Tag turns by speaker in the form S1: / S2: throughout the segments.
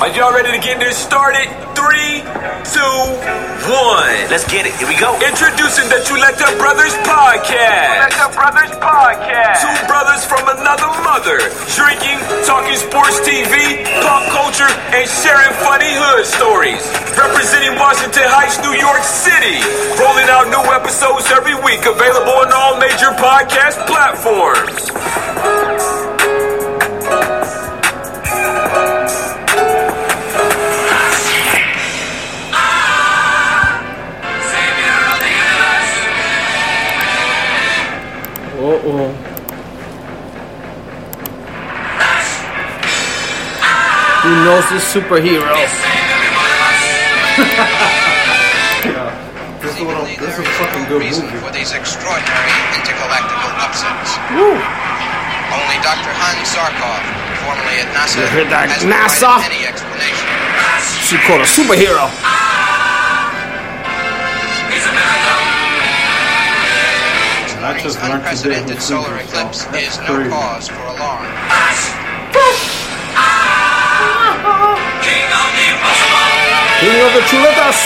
S1: Are y'all ready to get this started? Three, two, one.
S2: Let's get it. Here we go.
S1: Introducing the Chuleta Brothers Podcast.
S3: Chuleta Brothers Podcast.
S1: Two brothers from another mother. Drinking, talking sports TV, pop culture, and sharing funny hood stories. Representing Washington Heights, New York City. Rolling out new episodes every week. Available on all major podcast platforms.
S4: Oh. Who knows this superhero? yeah.
S5: This is, a little, this is a fucking good
S6: reason
S5: movie.
S6: for these extraordinary intergalactical upsets.
S4: Woo!
S6: Only Dr. Hans Zarkov, formerly at NASA,
S4: You hear that,
S6: has
S4: NASA?
S6: any explanation.
S4: She called a superhero.
S5: I
S6: Tonight's
S5: just learned today
S6: unprecedented solar eclipse
S5: That's
S6: is no
S5: crazy.
S6: cause for alarm.
S4: King of the chuletas.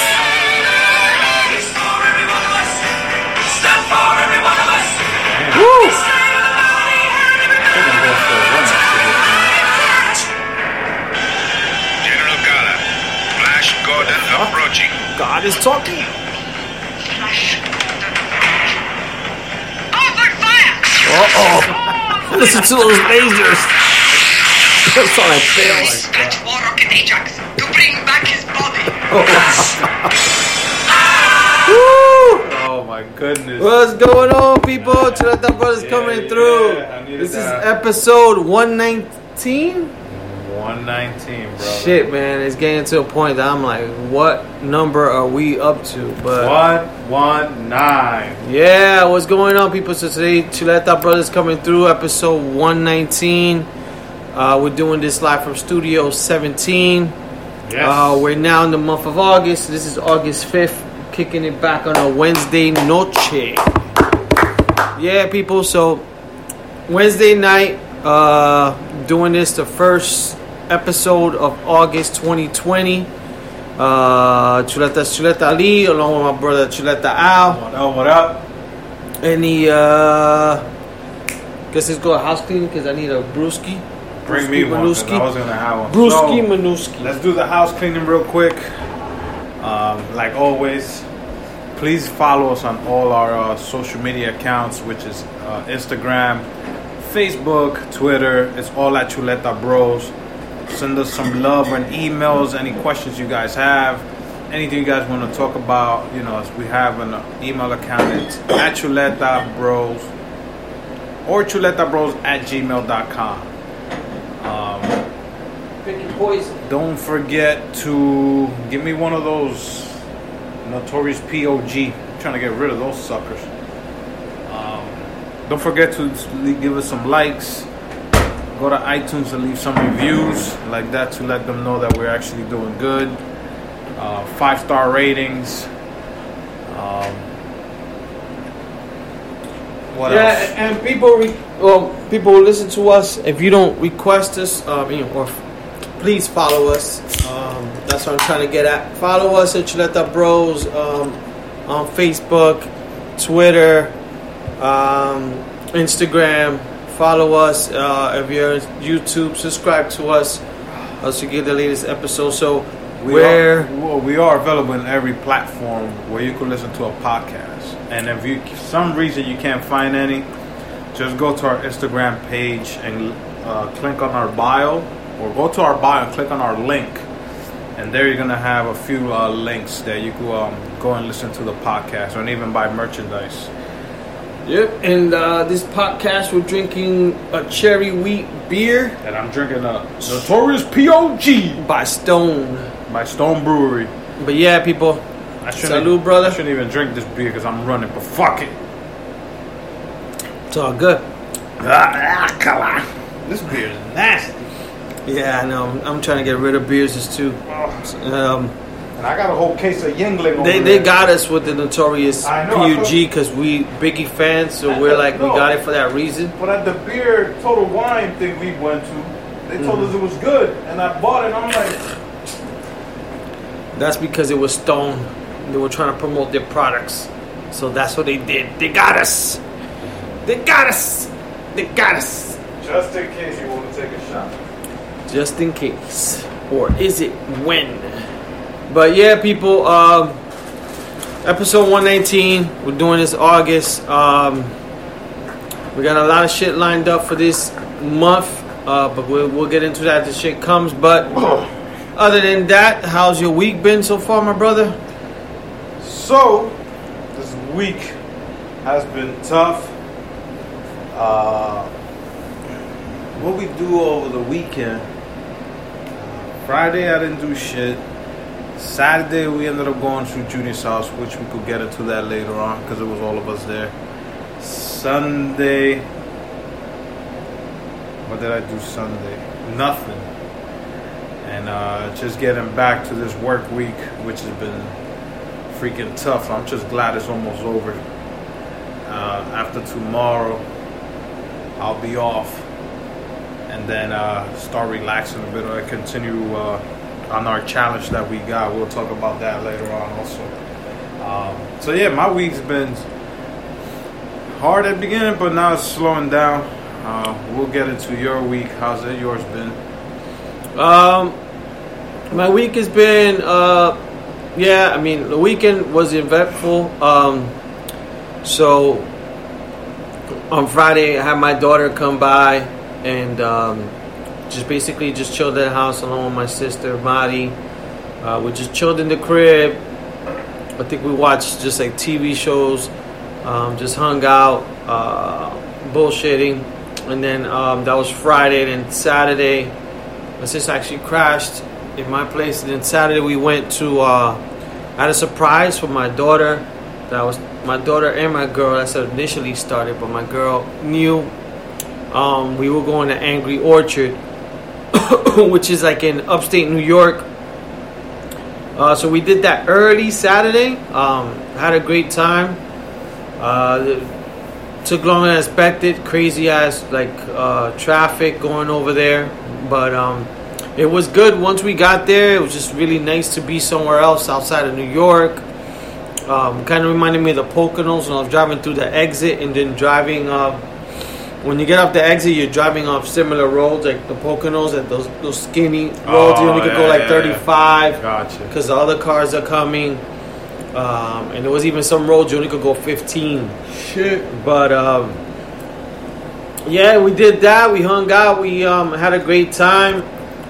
S4: Woo!
S7: General Kala, Flash Gordon approaching.
S4: God is talking. Uh oh. Listen to those lasers. That's all I feel.
S8: Dispatch for Rocket Ajax to bring back his body.
S4: Woo!
S5: Oh my goodness.
S4: What's going on, people? Chuleta Brothers coming through.
S5: yeah, I
S4: this
S5: that.
S4: is episode 119.
S5: 119, bro.
S4: Shit, man, it's getting to a point that I'm like, what number are we up to? But
S5: 119.
S4: yeah, what's going on, people? So today, Chuleta Brothers coming through, episode 119. Uh, we're doing this live from Studio 17.
S5: Yes.
S4: Uh, we're now in the month of August. This is August 5th, kicking it back on a Wednesday noche. Yeah, people. So Wednesday night, uh, doing this the first episode of August 2020. Uh, Chuleta Chuleta Ali, along with my brother Chuleta Al.
S5: what up? What up?
S4: Any, uh, guess let's go house cleaning because I need a brewski.
S5: Bring me
S4: Brewski
S5: one. 'cause
S4: Manuski.
S5: I was gonna have one.
S4: Brewski
S5: So. Let's do the house cleaning real quick. Um, like always, please follow us on all our uh, social media accounts, which is uh, Instagram, Facebook, Twitter. It's all at Chuleta Bros. Send us some love and emails. Any questions you guys have, anything you guys want to talk about. You know, we have an email account. It's at Chuleta Bros or chuletabros at gmail.com.
S4: Picking poison.
S5: Don't forget to give me one of those notorious POG. I'm trying to get rid of those suckers. Um, don't forget to give us some likes. Go to iTunes and leave some reviews like that to let them know that we're actually doing good. Uh, five star ratings. Um, what
S4: yeah,
S5: else?
S4: and people, re- well, people who listen to us. If you don't request us, um, you know, or please follow us. Um, that's what I'm trying to get at. Follow us at Chuleta Bros um, on Facebook, Twitter, um, Instagram. Follow us uh, if you're on YouTube. Subscribe to us uh, so you get the latest episode. So
S5: We
S4: where
S5: are, well, we are available in every platform where you can listen to a podcast. And if you for some reason you can't find any, just go to our Instagram page and uh, click on our bio, or go to our bio and click on our link. And there you're gonna have a few uh, links that you can um, go and listen to the podcast, or even buy merchandise.
S4: Yep. And uh, this podcast, we're drinking a cherry wheat beer
S5: And I'm drinking a Notorious POG
S4: by Stone.
S5: by Stone Brewery.
S4: But yeah, people.
S5: I shouldn't,
S4: Salud, brother.
S5: I shouldn't even drink this beer because I'm running, but fuck it.
S4: It's all good.
S5: Ah, alkali. This beer is nasty.
S4: Yeah, I know. I'm, I'm trying to get rid of beers as too. Um,
S5: And I got a whole case of Yuengling over
S4: they they
S5: there.
S4: got us with the notorious
S5: I know,
S4: PUG because we Biggie fans, so we're like we got it for that reason.
S5: But at the beer Total Wine thing we went to, they told
S4: Mm-hmm.
S5: us it was good. And I bought it and I'm like,
S4: That's because it was Stone. They were trying to promote their products. So that's what they did. They got us. They got us. They got us.
S5: Just in case you want to take a shot.
S4: Just in case. Or is it when? But yeah, people, um, episode 119. We're doing this August. Um, we got a lot of shit lined up for this month. Uh, but we'll, we'll get into that as shit comes. But other than that, how's your week been so far, my brother?
S5: So, this week has been tough. Uh, what we do over the weekend? Friday, I didn't do shit. Saturday, we ended up going to Junior's house, which we could get into that later on because it was all of us there. Sunday, what did I do Sunday? Nothing. And uh, just getting back to this work week, which has been freaking tough. I'm just glad it's almost over. Uh, after tomorrow, I'll be off, and then uh, start relaxing a bit. I continue uh, on our challenge that we got. We'll talk about that later on also. Um, so yeah, my week's been hard at the beginning, but now it's slowing down. Uh, we'll get into your week. How's it? Yours been?
S4: Um, my week has been, uh, yeah. I mean, the weekend was eventful. Um, so on Friday, I had my daughter come by and um, just basically just chilled at the house along with my sister Madi. Uh, we just chilled in the crib. I think we watched just like TV shows, um, just hung out, uh, bullshitting, and then um, that was Friday. And then Saturday, my sister actually crashed in my place. And then Saturday we went to. Uh, I had a surprise for my daughter. That was my daughter and my girl. That's how initially started, but my girl knew. Um, we were going to Angry Orchard, which is like in upstate New York. Uh, so we did that early Saturday. Um, had a great time. Uh, took longer than expected. Crazy ass like uh, traffic going over there, but um, it was good. Once we got there, it was just really nice to be somewhere else outside of New York. Um, kind of reminded me of the Poconos when I was driving through the exit and then driving. Uh, when you get off the exit, you're driving off similar roads like the Poconos and those those skinny roads. you
S5: Oh,
S4: only could go like
S5: yeah,
S4: 35
S5: Gotcha.
S4: because the other cars are coming. Um, and there was even some roads you only could go 15. Shit. But um, yeah, we did that. We hung out. We um, had a great time.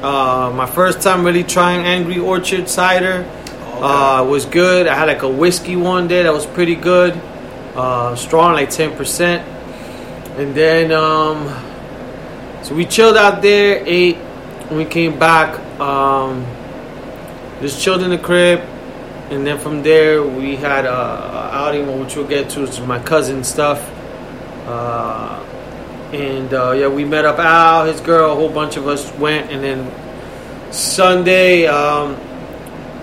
S4: Uh, my first time really trying Angry Orchard cider. Uh, was good. I had like a whiskey one day that was pretty good. Uh, strong, like 10%. And then, um, so we chilled out there, ate, and we came back. Um, just chilled in the crib. And then from there, we had a, a outing, which we'll get to. It's my cousin stuff. Uh, and uh, yeah, we met up Al, his girl, a whole bunch of us went. And then Sunday, um,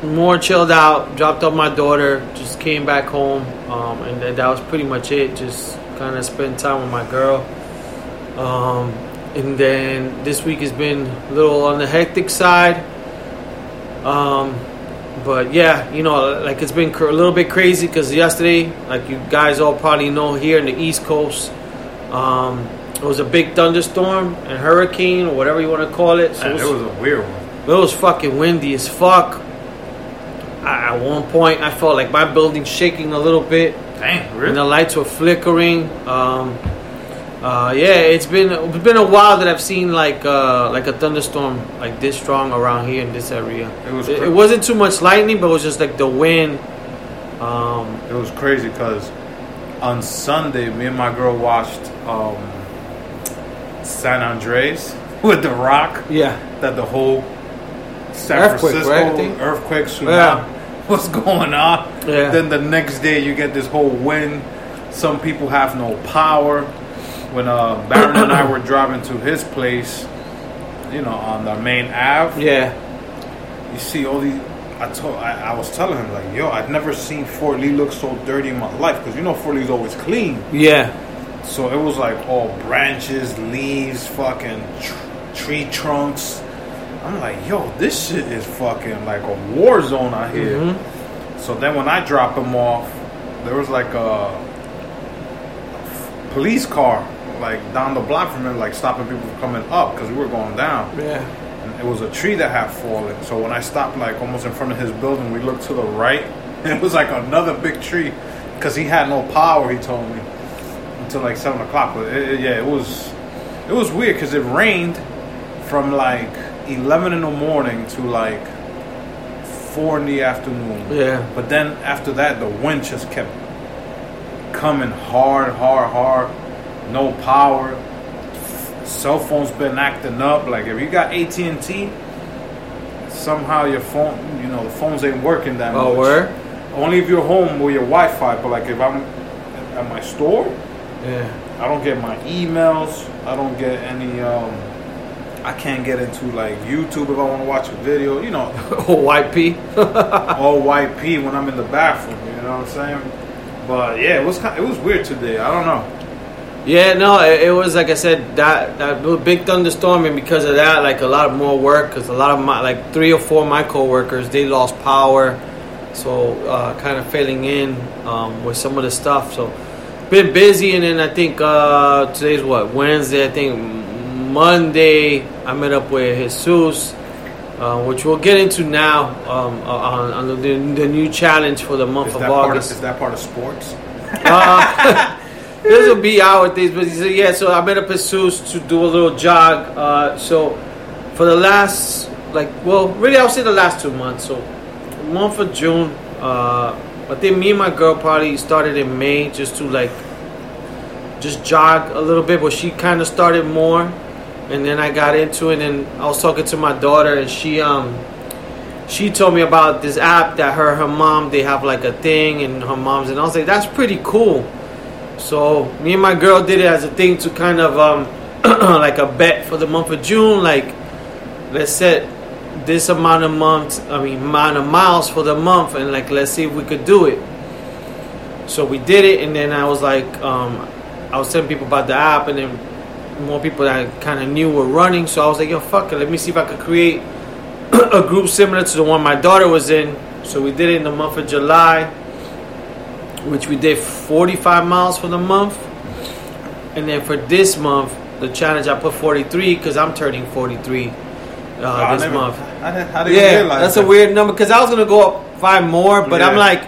S4: more chilled out, dropped off my daughter, just came back home. Um, and then that was pretty much it. Just kind of spend time with my girl. Um, and then this week has been a little on the hectic side. Um, but yeah, you know, like it's been cr- a little bit crazy because yesterday, like you guys all probably know, here in the East Coast, um, it was a big thunderstorm and hurricane or whatever you want to call it. So it
S5: it
S4: was,
S5: was a weird one.
S4: it was fucking windy as fuck. I, at one point, I felt like my building shaking a little bit
S5: Dang,
S4: and the lights were flickering. Um, uh, yeah, it's been it's been a while that I've seen like uh, like a thunderstorm like this strong around here in this area.
S5: It was.
S4: It, it wasn't too much lightning, but it was just like the wind. Um,
S5: It was crazy because on Sunday, me and my girl watched um, San Andreas with The Rock.
S4: yeah,
S5: That the whole San
S4: Earthquake,
S5: Francisco
S4: right,
S5: earthquake tsunami.
S4: Yeah.
S5: What's going on?
S4: Yeah.
S5: Then the next day, you get this whole wind. Some people have no power. When uh, Baron and I were driving to his place, you know, on the main Ave,
S4: yeah,
S5: you see all these. I told, I, I was telling him like, yo, I've never seen Fort Lee look so dirty in my life because you know Fort Lee's always clean.
S4: yeah,
S5: So it was like all branches, leaves, fucking tr- tree trunks, I'm like, yo, this shit is fucking like a war zone out here.
S4: Mm-hmm.
S5: So then when I dropped him off, there was like a police car like down the block from him, like stopping people from coming up because we were going down.
S4: Yeah.
S5: And it was a tree that had fallen. So when I stopped, like almost in front of his building, we looked to the right, and it was like another big tree because he had no power. He told me until like seven o'clock. But it, it- yeah, it was it was weird because it rained from like eleven in the morning to like four in the afternoon.
S4: Yeah.
S5: But then after that, the wind just kept coming hard, hard, hard. No power. Cell phone's been acting up. Like if you got AT and T, somehow your phone, you know, the phones ain't working that
S4: Oh,
S5: much.
S4: where?
S5: Only if you're home with your Wi-Fi. But like if I'm at my store,
S4: Yeah.
S5: I don't get my emails. I don't get any. um I can't get into like YouTube if I want to watch a video. You know,
S4: Oh, YP.
S5: all YP when I'm in the bathroom. You know what I'm saying? But yeah, it was kind, it was weird today. I don't know.
S4: Yeah, no, it, it was like I said that that big thunderstorm, and because of that, like a lot of more work, because a lot of my like three or four of my coworkers they lost power, so uh, kind of filling in um, with some of the stuff. So been busy, and then I think uh, today's what Wednesday. I think Monday I met up with Jesus. Uh, which we'll get into now um, on, on the, the new challenge for the month
S5: Is
S4: of
S5: part of,
S4: August.
S5: is that part of sports?
S4: Uh, this will be our things, but he said, yeah. So I met up with Jesus to do a little jog. Uh, so for the last, like, well, really, I'll say the last two months. So month of June. Uh, I think me and my girl probably started in May just to like just jog a little bit, but she kind of started more, and then I got into it. And I was talking to my daughter, and she um she told me about this app that her her mom they have like a thing and her mom's and I was like that's pretty cool. So me and my girl did it as a thing to kind of um like a bet for the month of June. Like let's set this amount of months, I mean amount of miles for the month, and like let's see if we could do it. So we did it, and then I was like, um, I was telling people about the app, and then more people that I kind of knew were running. So I was like, yo, fuck it, let me see if I could create a group similar to the one my daughter was in. So we did it in the month of July, which we did 45 miles for the month. And then for this month, the challenge I put 43 because I'm turning 43 uh,
S5: I
S4: this
S5: never-
S4: month.
S5: I didn't, didn't
S4: Yeah,
S5: realize
S4: that's
S5: that.
S4: a weird number because I was gonna go up five more, but I'm like,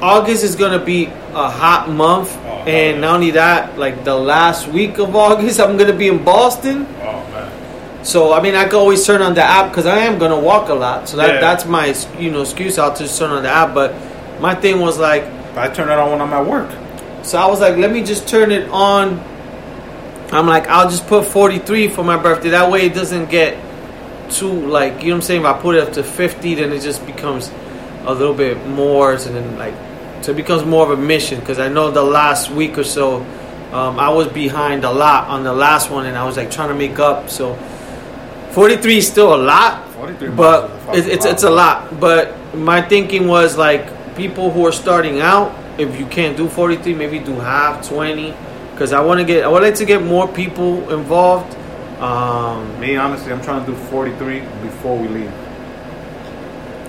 S4: August is gonna be a hot month,
S5: Oh,
S4: and not only that, like the last week of August, I'm gonna be in Boston.
S5: Oh man.
S4: So I mean, I can always turn on the app because I am gonna walk a lot. So that
S5: Yeah.
S4: that's my you know excuse. I'll just turn on the app. But my thing was like,
S5: I turn it on when I'm at work.
S4: so I was like, let me just turn it on. I'm like, I'll just put 43 for my birthday. That way it doesn't get too, like, you know what I'm saying? If I put it up to 50, then it just becomes a little bit more. And then, like, so it becomes more of a mission. Because I know the last week or so, um, I was behind a lot on the last one. And I was, like, trying to make up. So 43 is still a lot.
S5: 43
S4: But
S5: miles is a fucking
S4: it's, it's, it's a lot. But my thinking was, like, people who are starting out, if you can't do 43, maybe do half, 20 because I want to get I would like to get more people involved. Um,
S5: Me, honestly, I'm trying to do 43 before we leave.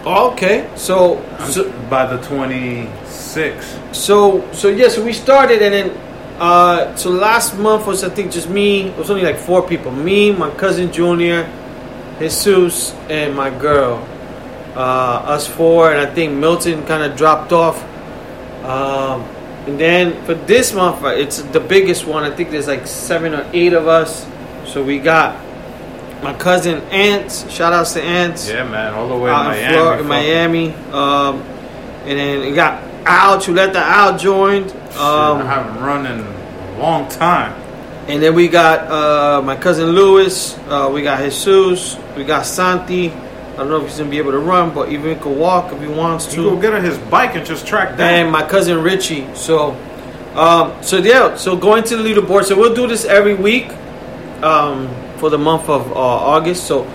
S4: okay, so so
S5: by the 26.
S4: so so yeah, so we started and then uh, so last month was I think just me. It was only like four people: me, my cousin Junior, Jesus, and my girl. Uh, us four, and I think Milton kind of dropped off. Um, and then for this month, uh, it's the biggest one. I think there's like seven or eight of us. So we got my cousin Ants. Shout outs to Ants.
S5: Yeah, man, all the way
S4: out
S5: in Miami.
S4: Flor- in. Miami. Um, and then we got Al, Chuleta Al joined.
S5: I
S4: Um,
S5: haven't run in a long time.
S4: and then we got uh, my cousin Luis. Uh, we got Jesus. We got Santi. I don't know if he's gonna be able to run, but even he could walk if he wants
S5: You go
S4: to.
S5: get on his bike and just track down.
S4: And my cousin Richie. So, um, so yeah. So going to the leaderboard. So we'll do this every week um, for the month of uh, August. So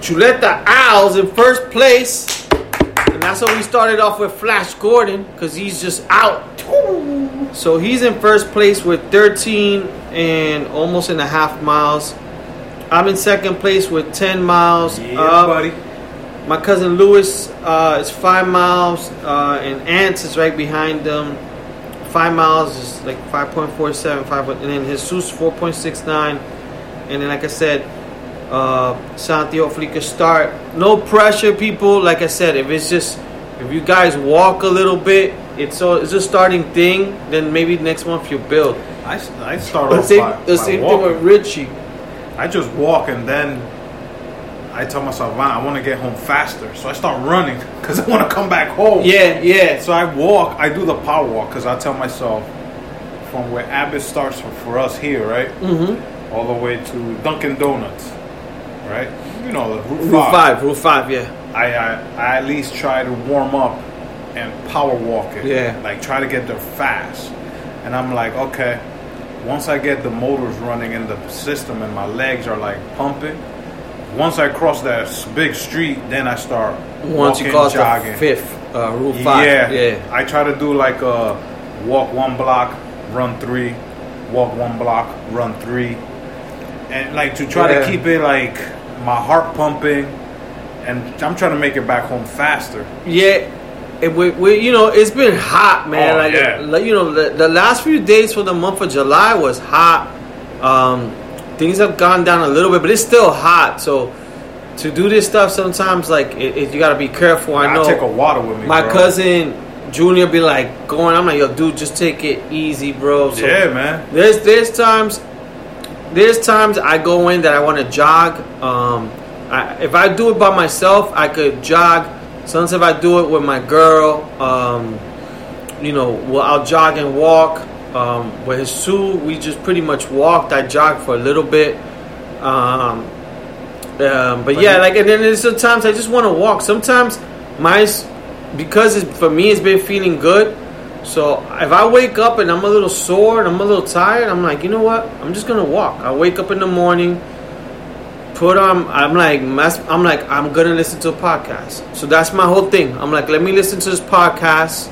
S4: Chuleta Al's in first place. And that's how we started off with Flash Gordon because he's just out. So he's in first place with 13 and almost and a half miles. I'm in second place with 10 miles.
S5: Yeah,
S4: up.
S5: buddy.
S4: My cousin Lewis uh, is five miles, uh, and Ants is right behind them. Five miles is like 5.47, five, and then Jesus 4.69, and then like I said, uh, Santi hopefully could start. No pressure, people. Like I said, if it's just if you guys walk a little bit, it's so it's a starting thing. Then maybe next month you build.
S5: I, I start
S4: The
S5: off
S4: same,
S5: by,
S4: the
S5: by
S4: same thing with Richie.
S5: I just walk and then I tell myself, "Wow, I want to get home faster. So I start running because I want to come back home.
S4: Yeah, yeah.
S5: So I walk. I do the power walk because I tell myself from where Abbott starts for, for us here, right, mm-hmm. all the way to Dunkin' Donuts, right? You know, the Route,
S4: Rule five, rule five. Yeah,
S5: I, I I at least try to warm up and power walk it.
S4: Yeah.
S5: Like try to get there fast. And I'm like, okay, once I get the motors running in the system and my legs are like pumping, once I cross that big street, then I start
S4: once
S5: walking,
S4: you cross
S5: jogging.
S4: the fifth, uh, rule five.
S5: Yeah,
S4: yeah.
S5: I try to do like a walk one block, run three, walk one block, run three, and like to try
S4: Yeah.
S5: to keep it like my heart pumping, and I'm trying to make it back home faster.
S4: Yeah, and we, we, you know, it's been hot, man.
S5: Oh,
S4: like,
S5: yeah.
S4: like, you know, the, the last few days for the month of July was hot. Um, things have gone down a little bit, but it's still hot. So to do this stuff, sometimes like it, it- you got to be careful. I
S5: I
S4: know
S5: take a water with me.
S4: my
S5: bro.
S4: cousin Junior be like going. I'm like, yo, dude, just take it easy, bro. So
S5: Yeah, man.
S4: there's there's times there's times I go in that I want to jog. Um, I, if I do it by myself, I could jog. Sometimes if I do it with my girl, um, you know, well, I'll jog and walk. Um, with Jesus, we just pretty much walked. I jogged for a little bit. Um, um, but, yeah,
S5: you-
S4: like, and then there's sometimes I just want to walk. Sometimes mine's because for me, it's been feeling good. So if I wake up and I'm a little sore and I'm a little tired, I'm like, you know what? I'm just gonna walk. I wake up in the morning, put on. I'm like, I'm like, I'm gonna listen to a podcast. So that's my whole thing. I'm like, let me listen to this podcast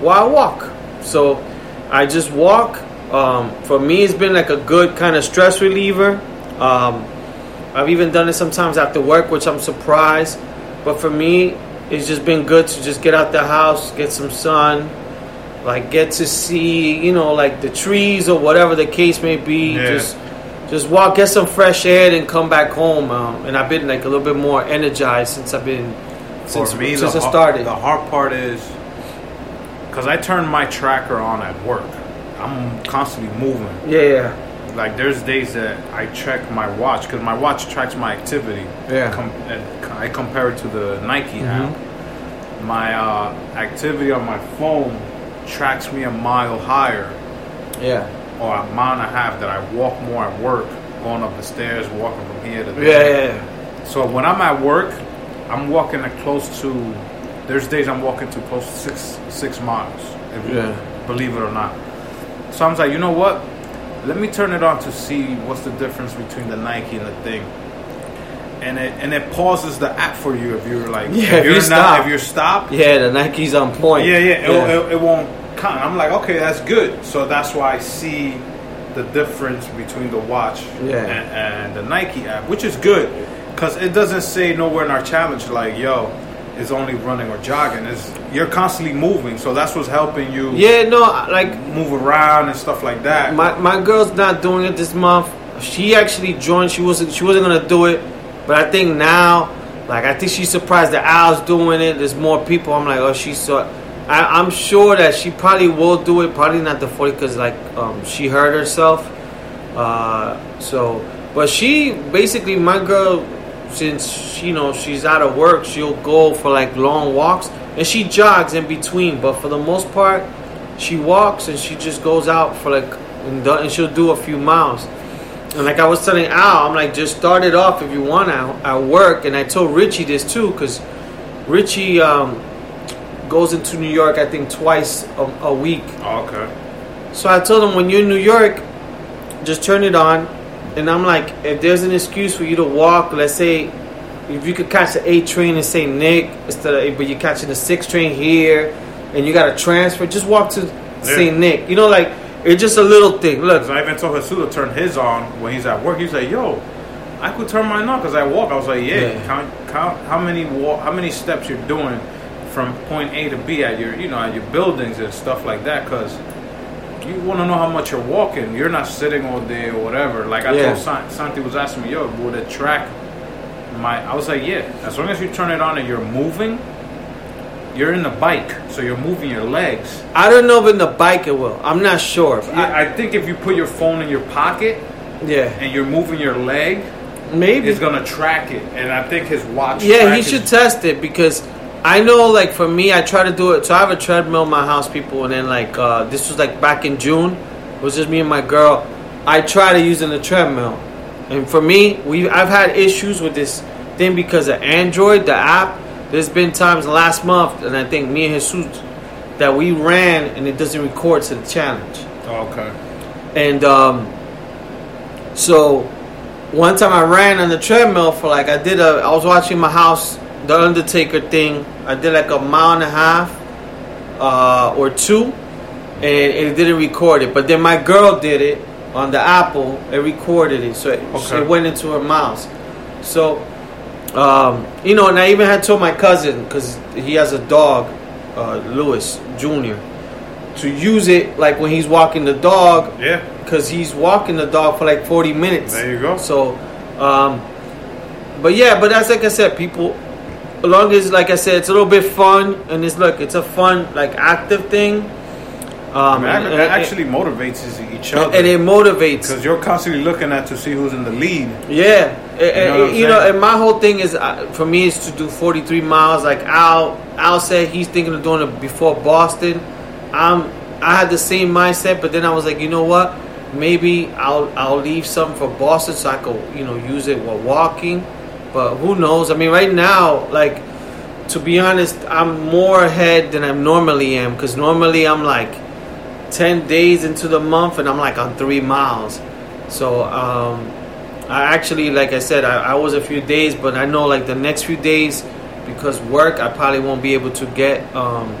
S4: while I walk. So I just walk. Um, for me, it's been like a good kind of stress reliever. Um, I've even done it sometimes after work, which I'm surprised. But for me, it's just been good to just get out the house, get some sun, like get to see, you know, like the trees or whatever the case may be.
S5: Yeah.
S4: Just, just walk, get some fresh air, and come back home. Um, and I've been like a little bit more energized since I've been since,
S5: me,
S4: since
S5: the,
S4: I started.
S5: the hard part is because I turn my tracker on at work. I'm constantly moving.
S4: yeah, yeah,
S5: Like there's days that I check my watch because my watch tracks my activity.
S4: Yeah.
S5: Com- and I compare it to the Nike app. My uh, activity on my phone tracks me a mile higher
S4: yeah,
S5: or a mile and a half that I walk more at work, going up the stairs, walking from here to there.
S4: yeah. yeah.
S5: So when I'm at work, I'm walking at close to. There's days I'm walking to close to six six miles. If you
S4: Yeah.
S5: believe it or not. So I'm like, you know what? Let me turn it on to see what's the difference between the Nike and the thing. And it and it pauses the app for you if you're like
S4: Yeah,
S5: if
S4: if
S5: you're
S4: you
S5: not
S4: stop.
S5: if you're stopped.
S4: Yeah, the Nike's on point.
S5: Yeah, yeah, it, It, it won't count. I'm like, okay, that's good. So that's why I see the difference between the watch
S4: Yeah.
S5: and, and the Nike app, which is good because it doesn't say nowhere in our challenge like, yo, it's only running or jogging. It's you're constantly moving, so that's what's helping you
S4: yeah, no, like
S5: move around and stuff like that.
S4: my my girl's not doing it this month. She actually joined. She wasn't she wasn't gonna do it, but I think now, like I think she's surprised that Al's doing it. There's more people. I'm like, oh, she's so. I, I'm sure that she probably will do it. Probably not the 40 because like um, she hurt herself. Uh, so, but she basically my girl, since she, you know she's out of work, she'll go for like long walks and she jogs in between. But for the most part, she walks and she just goes out for like and she'll do a few miles. And like I was telling Al, I'm like just start it off if you want at, at work. And I told Richie this too because Richie um, goes into New York I think twice a, a week.
S5: Oh, okay.
S4: So I told him when you're in New York, just turn it on. And I'm like, if there's an excuse for you to walk, let's say if you could catch the eight train in St. Nick instead of but you're catching the six train here and you got to transfer, just walk to St. Nick. You know, like it's just a little thing. Look,
S5: I even told Jesus to turn his on when he's at work. He's like, yo, I could turn mine on because I walk. I was like, yeah,
S4: Yeah.
S5: count, count how many walk, how many steps you're doing from point A to B at your, you know, at your buildings and stuff like that. Because you want to know how much you're walking. You're not sitting all day or whatever. Like I
S4: Yeah.
S5: told San- Santi was asking me, yo, would it track my? I was like, yeah. As long as you turn it on and you're moving, you're in the bike, so you're moving your legs.
S4: I don't know if in the bike it will. I'm not sure.
S5: I, I think if you put your phone in your pocket
S4: yeah,
S5: and you're moving your leg,
S4: maybe.
S5: it's gonna track it. And I think his watch.
S4: Yeah, he should test it because I know, like for me, I try to do it. So I have a treadmill in my house, people, and then like uh, this was like back in June. It was just me and my girl. I try to use in the treadmill, and for me, we I've had issues with this thing because of Android, the app. There's been times last month, and I think me and Jesus that we ran and it doesn't record to the challenge.
S5: Oh, okay.
S4: And um, so one time I ran on the treadmill for like I did a I was watching my house the Undertaker thing. I did like a mile and a half uh, or two, and it didn't record it. But then my girl did it on the Apple. It recorded it, so it,
S5: Okay.
S4: it went into her miles. So um, you know, and I even had told my cousin because he has a dog, uh, Lewis Jr. To use it like when he's walking the dog,
S5: Yeah.
S4: because he's walking the dog for like 40 minutes.
S5: There you go.
S4: So, um, but yeah, but that's like I said, people, as long as, like I said, it's a little bit fun and it's look, it's a fun, like active thing. Um,
S5: I mean, it actually motivates each other.
S4: and it motivates.
S5: because you're constantly looking at to see who's in the lead.
S4: Yeah, and, and-
S5: know
S4: you know, and my whole thing is uh, for me is to do 43 miles. Like Al, Al said he's thinking of doing it before Boston. I'm, I had the same mindset, but then I was like, you know what? Maybe I'll I'll leave some for Boston so I could you know use it while walking. But who knows? I mean, right now, like to be honest, I'm more ahead than I normally am because normally I'm like 10 days into the month and I'm like on three miles. So, um, I actually, like I said, I, I was a few days, but I know like the next few days because work, I probably won't be able to get um,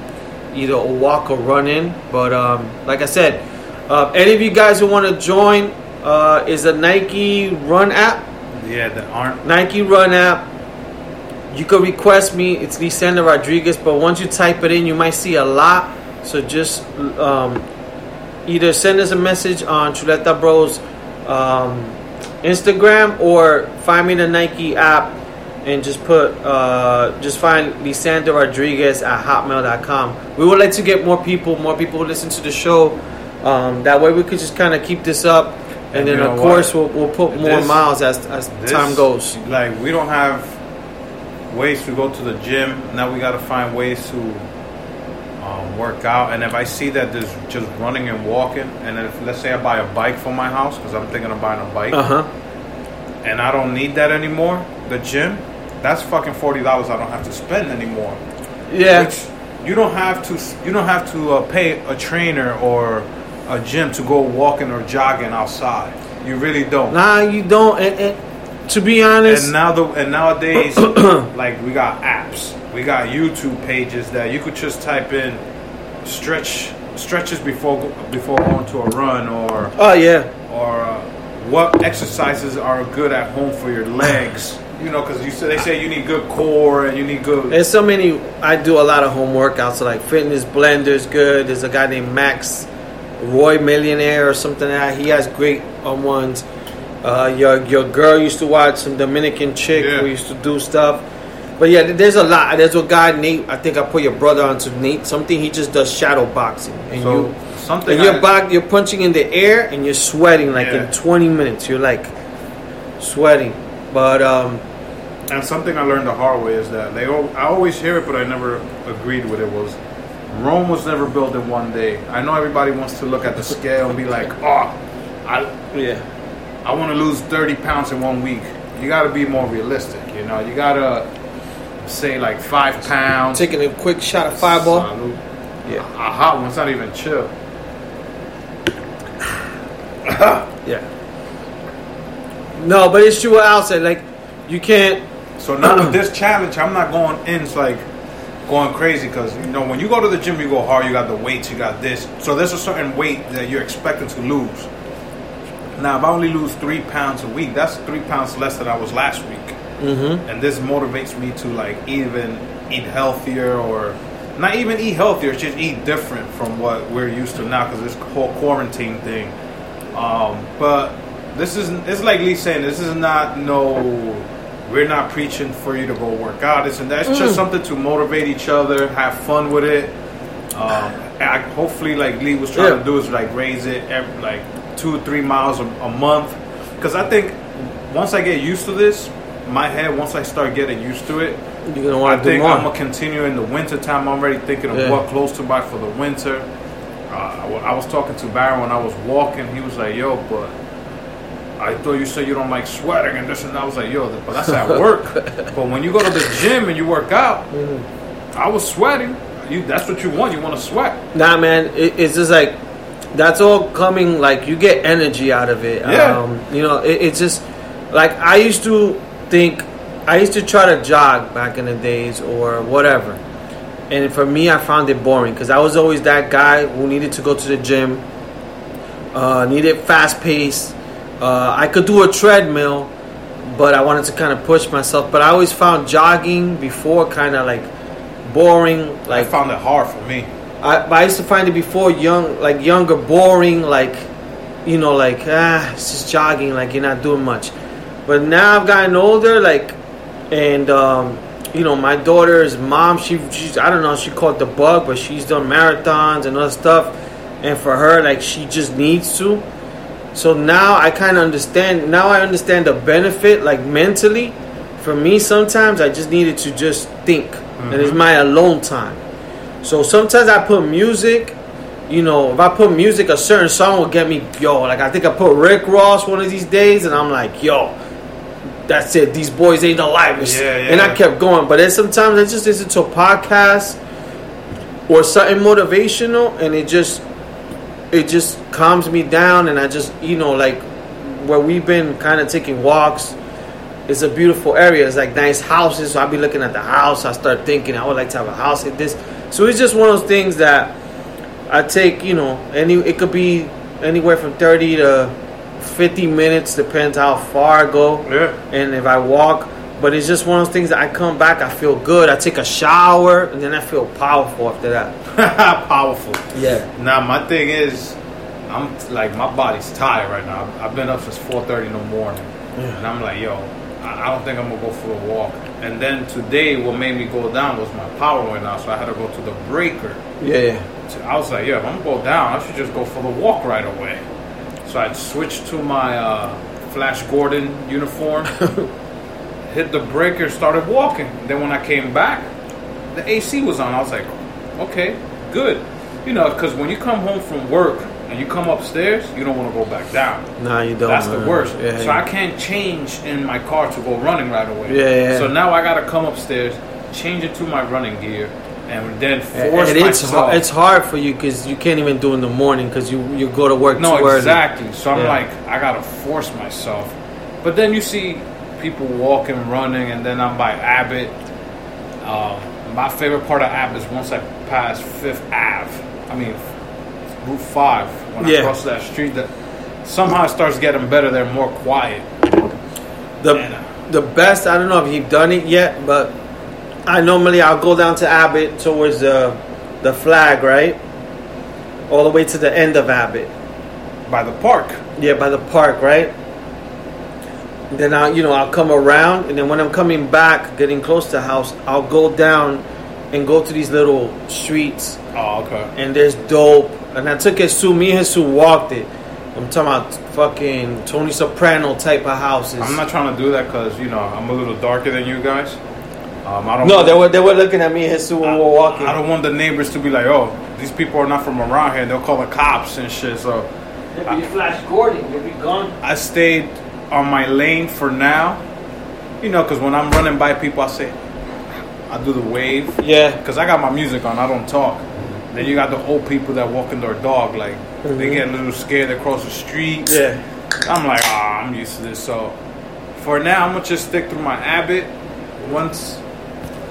S4: either a walk or run in. But um, like I said, uh, any of you guys who want to join uh, is a Nike Run app.
S5: Yeah, that aren't.
S4: Nike Run app. You could request me. It's Lisandro Rodriguez, but once you type it in, you might see a lot. So just um, either send us a message on Chuleta Bros um, Instagram or find me the Nike app and just put uh, just find Lisandro Rodriguez at hotmail.com. We would like to get more people, more people listen to the show. Um, that way we could just kind of keep this up, and,
S5: And
S4: then of course
S5: what?
S4: we'll, we'll put more
S5: This-
S4: miles as as
S5: This-
S4: time goes.
S5: Like we don't have ways to go to the gym. Now we got to find ways to um, work out. And if I see that there's just running and walking, and if let's say I buy a bike for my house because I'm thinking of buying a bike,
S4: Uh huh.
S5: and I don't need that anymore, the gym, that's fucking forty dollars I don't have to spend anymore.
S4: Yeah.
S5: Which you don't have to. You don't have to uh, pay a trainer or a gym to go walking or jogging outside. You really don't.
S4: Nah, you don't. And, and to be honest,
S5: And now the and nowadays, like we got apps, we got YouTube pages that you could just type in stretch stretches before before going to a run or
S4: oh yeah,
S5: or uh, what exercises are good at home for your legs. You know, because you say they say you need good core and you need good.
S4: there's so many. I do a lot of home workouts, like Fitness Blender's good. There's a guy named Max Roy Millionaire or something like that. He has great um, ones. Uh, your your girl used to watch some Dominican chick
S5: Yeah.
S4: who used to do stuff. But yeah, there's a lot. There's a guy Nate. I think I put your brother onto Nate. Something he just does shadow boxing, and
S5: So,
S4: you
S5: something
S4: and you're back. You're punching in the air and you're sweating like
S5: Yeah.
S4: in 20 minutes. You're like sweating, but um,
S5: And something I learned the hard way is that they. al- I always hear it, but I never agreed with it. Was Rome was never built in one day. I know everybody wants to look at the scale and be like, "Oh, I
S4: yeah.
S5: I want to lose thirty pounds in one week." You got to be more realistic. You know, you got to say like five pounds.
S4: Taking a quick shot of fireball.
S5: Salud.
S4: Yeah.
S5: A hot one's not even chill.
S4: Yeah. No, but it's true what Al said. Like, you can't.
S5: So now with this challenge, I'm not going in it's like going crazy because you know when you go to the gym, you go hard. You got the weights, you got this. So there's a certain weight that you're expecting to lose. Now, if I only lose three pounds a week, that's three pounds less than I was last week. Mm-hmm. And this motivates me to like even eat healthier or not even eat healthier, just eat different from what we're used to now because this whole quarantine thing. Um, but this is it's like Lee saying this is not no. We're not preaching for you to go work out. This and that's just something to motivate each other, have fun with it. Um, I, hopefully, like Lee was trying
S4: Yeah.
S5: to do, is like raise it every, like two or three miles a, a month. Because I think once I get used to this, my head once I start getting used to it,
S4: You're gonna
S5: I
S4: want to do
S5: think
S4: more.
S5: I'm gonna continue in the winter time. I'm already thinking of
S4: Yeah.
S5: what clothes to buy for the winter. Uh, I I was talking to Baron when I was walking. He was like, "Yo, but I thought you said you don't like sweating and this and that." I was like, "Yo, but that's at work. but when you go to the gym and you work out,
S4: Mm-hmm.
S5: I was sweating. You that's what you want. You want to sweat.
S4: Nah, man, it, it's just like that's all coming. Like you get energy out of it.
S5: Yeah.
S4: Um, you know, it, it's just like I used to think. I used to try to jog back in the days or whatever, and for me, I found it boring because I was always that guy who needed to go to the gym. Uh, needed fast pace. Uh, I could do a treadmill, but I wanted to kind of push myself. But I always found jogging before kind of like boring. Like I
S5: found it hard for me.
S4: I, but I used to find it before young, like younger, boring, like you know, like ah, it's just jogging, like you're not doing much. But now I've gotten older, like, and um, you know, my daughter's mom, she, she's I don't know, she caught the bug, but she's done marathons and other stuff, and for her, like, she just needs to. So now I kind of understand. Now I understand the benefit, like mentally. For me, sometimes I just needed to just think, and it's my alone time. So sometimes I put music. You know, if I put music, a certain song will get me, yo. Like I think I put Rick Ross one of these days, and I'm like, yo, that's it. These boys ain't alive.
S5: Yeah, yeah.
S4: And I kept going. But then sometimes I just listen to a podcast or something motivational, and it just it just calms me down, and I just you know like where we've been kind of taking walks. It's a beautiful area. It's like nice houses. So I'll be looking at the house. I start thinking I would like to have a house like this. So it's just one of those things that I take. You know, any it could be anywhere from thirty to fifty minutes, depends how far I go.
S5: Yeah.
S4: And if I walk, but it's just one of those things that I come back, I feel good. I take a shower, and then I feel powerful after that.
S5: Powerful.
S4: Yeah.
S5: Now my thing is, I'm like my body's tired right now. I've been up since 4:30 in the morning, and I'm like, yo, I don't think I'm gonna go for a walk. And then today, what made me go down was my power went out, so I had to go to the breaker.
S4: Yeah.
S5: So I was like, yeah, if I'm gonna go down, I should just go for the walk right away. So I switched to my uh, Flash Gordon uniform, hit the breaker, started walking. Then when I came back, the AC was on. I was like, okay, good. You know, because when you come home from work and you come upstairs, you don't want to go back down.
S4: Nah, you don't.
S5: That's the worst.
S4: Yeah.
S5: So I can't change in my car to go running right away.
S4: Yeah, yeah.
S5: So now I gotta come upstairs, change it to my running gear, and then force
S4: and it's
S5: myself.
S4: hard, it's hard for you because you can't even do it in the morning because you you go to work
S5: No,
S4: too early.
S5: exactly. So I'm
S4: Yeah.
S5: like, I gotta force myself. But then you see people walking, running, and then I'm by Abbott. Um, my favorite part of Abbott is once I pass Fifth Ave. I mean, Route Five. When
S4: Yeah.
S5: I cross that street, that somehow it starts getting better. They're more quiet.
S4: The
S5: And, uh,
S4: the best I don't know if you've done it yet, but I normally I'll go down to Abbott towards the the flag, right, all the way to the end of Abbott.
S5: by the park.
S4: Yeah, by the park, right? Then I, you know, I'll come around, and then when I'm coming back, getting close to the house, I'll go down and go to these little streets,
S5: Oh, okay.
S4: and there's dope. And I took Jesus, me and Jesus walked it. I'm talking about fucking Tony Soprano type of houses.
S5: I'm not trying to do that because you know I'm a little darker than you guys. Um, I don't.
S4: no, they were they were looking at me and Jesus when we were walking.
S5: I don't want the neighbors to be like, oh, these people are not from around here. They'll call the cops and shit. So
S4: If you flash Gordon, you'll be gone.
S5: I stayed on my lane for now. You know, because when I'm running by people, I say, I do the wave.
S4: Yeah.
S5: Because I got my music on, I don't talk. Then you got the old people that walking their dog, like they get a little scared. They cross the street.
S4: Yeah.
S5: I'm like, ah, I'm used to this. So for now, I'm gonna just stick through my habit. Once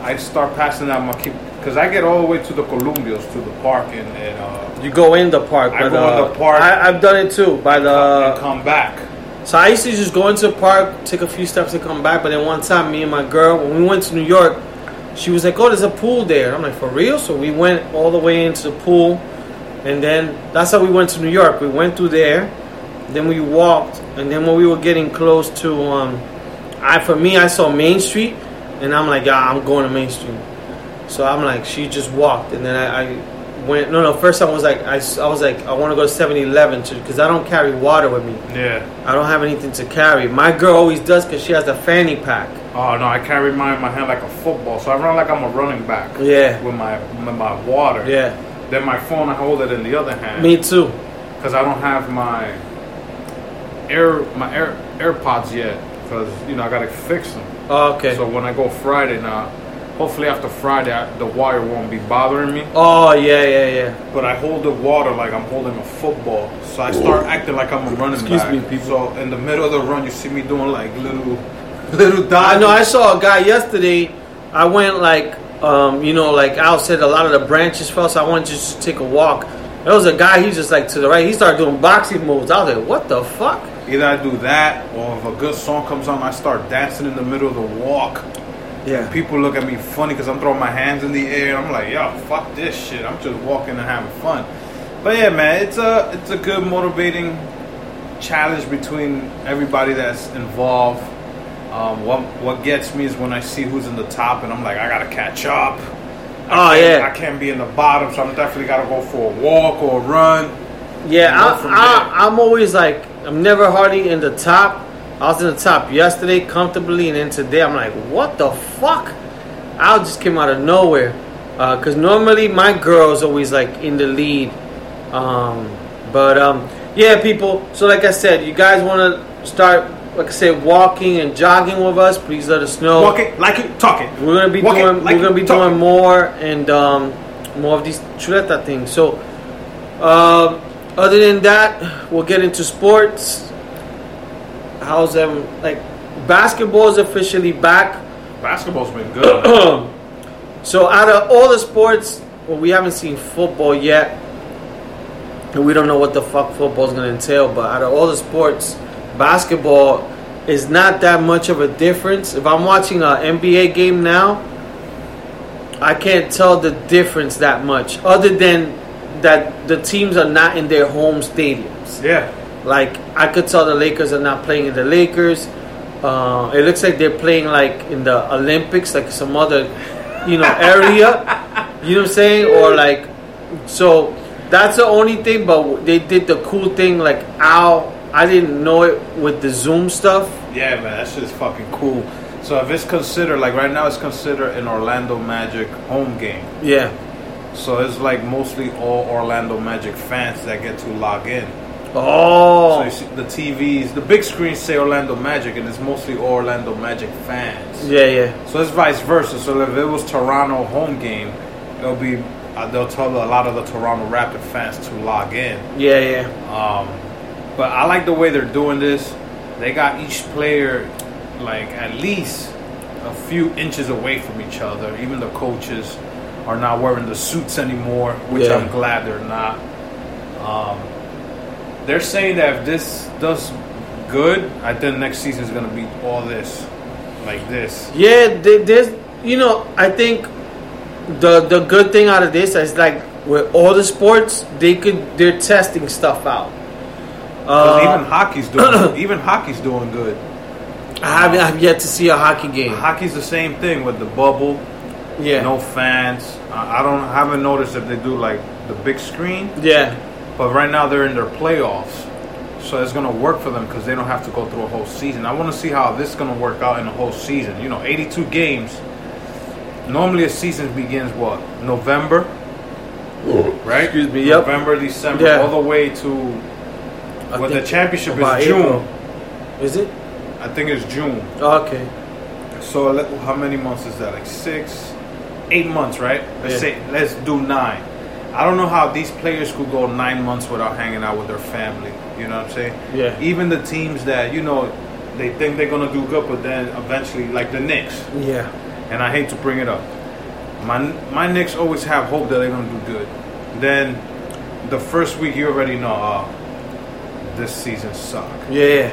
S5: I start passing out my keep because I get all the way to the Columbios to the park and, and uh,
S4: You go in the park.
S5: I
S4: but,
S5: go in
S4: uh,
S5: the park.
S4: I, I've done it too. By the
S5: come back.
S4: so I used to just go into the park, take a few steps, and come back. But then one time, me and my girl, when we went to New York, she was like, "Oh, there's a pool there." I'm like, "For real?" So we went all the way into the pool, and then that's how we went to New York. We went through there, then we walked, and then when we were getting close to, um, I for me, I saw Main Street, and I'm like, "Yeah, I'm going to Main Street." So I'm like, she just walked, and then I, I went. No, no. First, I was like, I, I was like, I want to go to 7-Eleven because I don't carry water with me.
S5: Yeah.
S4: I don't have anything to carry. My girl always does because she has a fanny pack.
S5: Oh no, I carry mine in my hand like a football, so I run like I'm a running back.
S4: Yeah.
S5: With my with my water.
S4: Yeah,
S5: Then my phone, I hold it in the other hand.
S4: me too.
S5: because I don't have my air my air AirPods yet because you know I gotta fix them.
S4: Oh, okay.
S5: So when I go Friday now, hopefully after Friday I, the wire won't be bothering me.
S4: oh yeah, yeah, yeah.
S5: But I hold the water like I'm holding a football, so I start acting like I'm a running
S4: Excuse
S5: back.
S4: me, people.
S5: So in the middle of the run, you see me doing like little little
S4: I know. I saw a guy yesterday. I went like, um, you know, like Al said, a lot of the branches fell. So I wanted to just take a walk. There was a guy. He's just like to the right. He started doing boxing moves. I was like, what the fuck?
S5: Either I do that, or if a good song comes on, I start dancing in the middle of the walk.
S4: Yeah.
S5: People look at me funny because I'm throwing my hands in the air. I'm like, yo, fuck this shit. I'm just walking and having fun. But yeah, man, it's a it's a good motivating challenge between everybody that's involved. Um, what what gets me is when I see who's in the top, and I'm like, I gotta catch up.
S4: Oh
S5: I can't-
S4: yeah.
S5: I can't be in the bottom, so I'm definitely gotta go for a walk or a run.
S4: Yeah, I. I, I'm always like, I'm never hardly in the top. I was in the top yesterday comfortably, and then today I'm like, what the fuck? I just came out of nowhere. Because normally my girl's always like in the lead. Um, but um, yeah, people. So like I said, you guys want to start, like I said, walking and jogging with us? Please let us know.
S5: Walk it, like it, talk it.
S4: We're gonna be
S5: Walk it,
S4: doing
S5: like
S4: we're gonna be
S5: talk
S4: doing more and um, more of these chuleta things. So, um, other than that, we'll get into sports. How's them like basketball is officially back.
S5: Basketball's been good.
S4: So out of all the sports, well, we haven't seen football yet, and we don't know what the fuck football's gonna entail. But out of all the sports, basketball is not that much of a difference. If I'm watching an NBA game now, I can't tell the difference that much, other than that the teams are not in their home stadiums.
S5: yeah.
S4: Like I could tell the Lakers are not playing in the Lakers. Uh, it looks like they're playing like in the Olympics, like some other, you know, area. you know what I'm saying? Or like, so that's the only thing. But they did the cool thing, like Al. I didn't know it with the Zoom stuff.
S5: Yeah, man, that shit is fucking cool. So if it's considered like right now, it's considered an Orlando Magic home game.
S4: Yeah.
S5: So it's like mostly all Orlando Magic fans that get to log in. So
S4: Oh.
S5: see the TVs, the big screens say Orlando Magic, and it's mostly all Orlando Magic fans.
S4: Yeah, yeah.
S5: So it's vice versa. So if it was Toronto home game, it'll be uh, they'll tell a lot of the Toronto Raptor fans to log in.
S4: Yeah, yeah.
S5: Um, but I like the way they're doing this. They got each player like at least a few inches away from each other. Even the coaches are not wearing the suits anymore, which
S4: Yeah.
S5: I'm glad they're not. Um, they're saying that if this does good, I think next season is going to be all this, like this.
S4: Yeah, there- there's you know I think the the good thing out of this is like with all the sports they could they're testing stuff out. Uh,
S5: even hockey's doing even hockey's doing good.
S4: I haven't I've yet to see a hockey game.
S5: Hockey's the same thing with the bubble.
S4: Yeah,
S5: no fans. I I don't I haven't noticed if they do like the big screen,
S4: yeah,
S5: but right now they're in their playoffs, so it's gonna work for them because they don't have to go through a whole season. I want to see how this is gonna work out in a whole season. You know, 82 games. Normally a season begins what November, oh. right?
S4: Excuse me, yep.
S5: November, December,
S4: Yeah.
S5: all the way to
S4: I
S5: well, the championship is June.
S4: April. Is it?
S5: I think it's June.
S4: Oh, okay.
S5: So how many months is that? Like six, eight months, right? Let's
S4: Yeah.
S5: say let's do nine. I don't know how these players could go nine months without hanging out with their family. You know what I'm saying?
S4: Yeah.
S5: Even the teams that you know they think they're gonna do good, but then eventually, like the Knicks,
S4: Yeah.
S5: and I hate to bring it up, my my Knicks always have hope that they're gonna do good. Then the first week you already know, uh, this season suck.
S4: Yeah.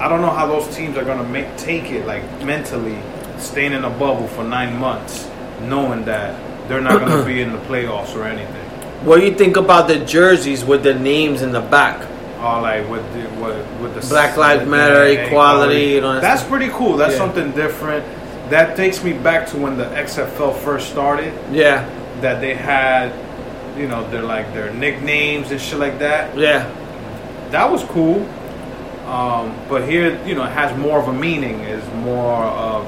S5: I don't know how those teams are gonna make take it like mentally, staying in a bubble for nine months, knowing that they're not gonna be in the playoffs or anything.
S4: What do you think about the jerseys with the names in the back?
S5: All like with the with, with the
S4: Black Lives Matter,
S5: the
S4: equality, you know,
S5: that's pretty cool. That's
S4: Yeah.
S5: something different. That takes me back to when the XFL first started.
S4: Yeah.
S5: That they had, you know, their like their nicknames and shit like that.
S4: Yeah.
S5: That was cool. Um, but here, you know, it has more of a meaning. Is more of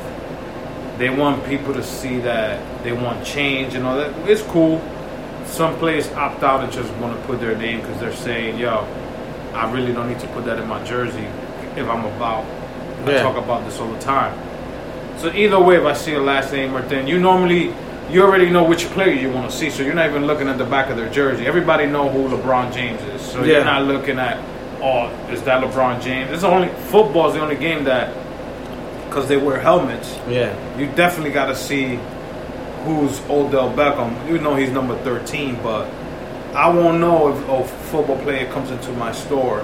S5: they want people to see that they want change and all that. It's cool. Some players opt out and just want to put their name because they're saying, "Yo, I really don't need to put that in my jersey if I'm about." I talk about this all the time. So either way, if I see a last name or thing, you normally you already know which player you want to see, so you're not even looking at the back of their jersey. Everybody know who LeBron James is, so
S4: Yeah.
S5: you're not looking at, oh, is that LeBron James? It's only football is the only game that because they wear helmets.
S4: Yeah.
S5: You definitely got to see who's Odell Beckham. You know he's number 13, but I won't know if a football player comes into my store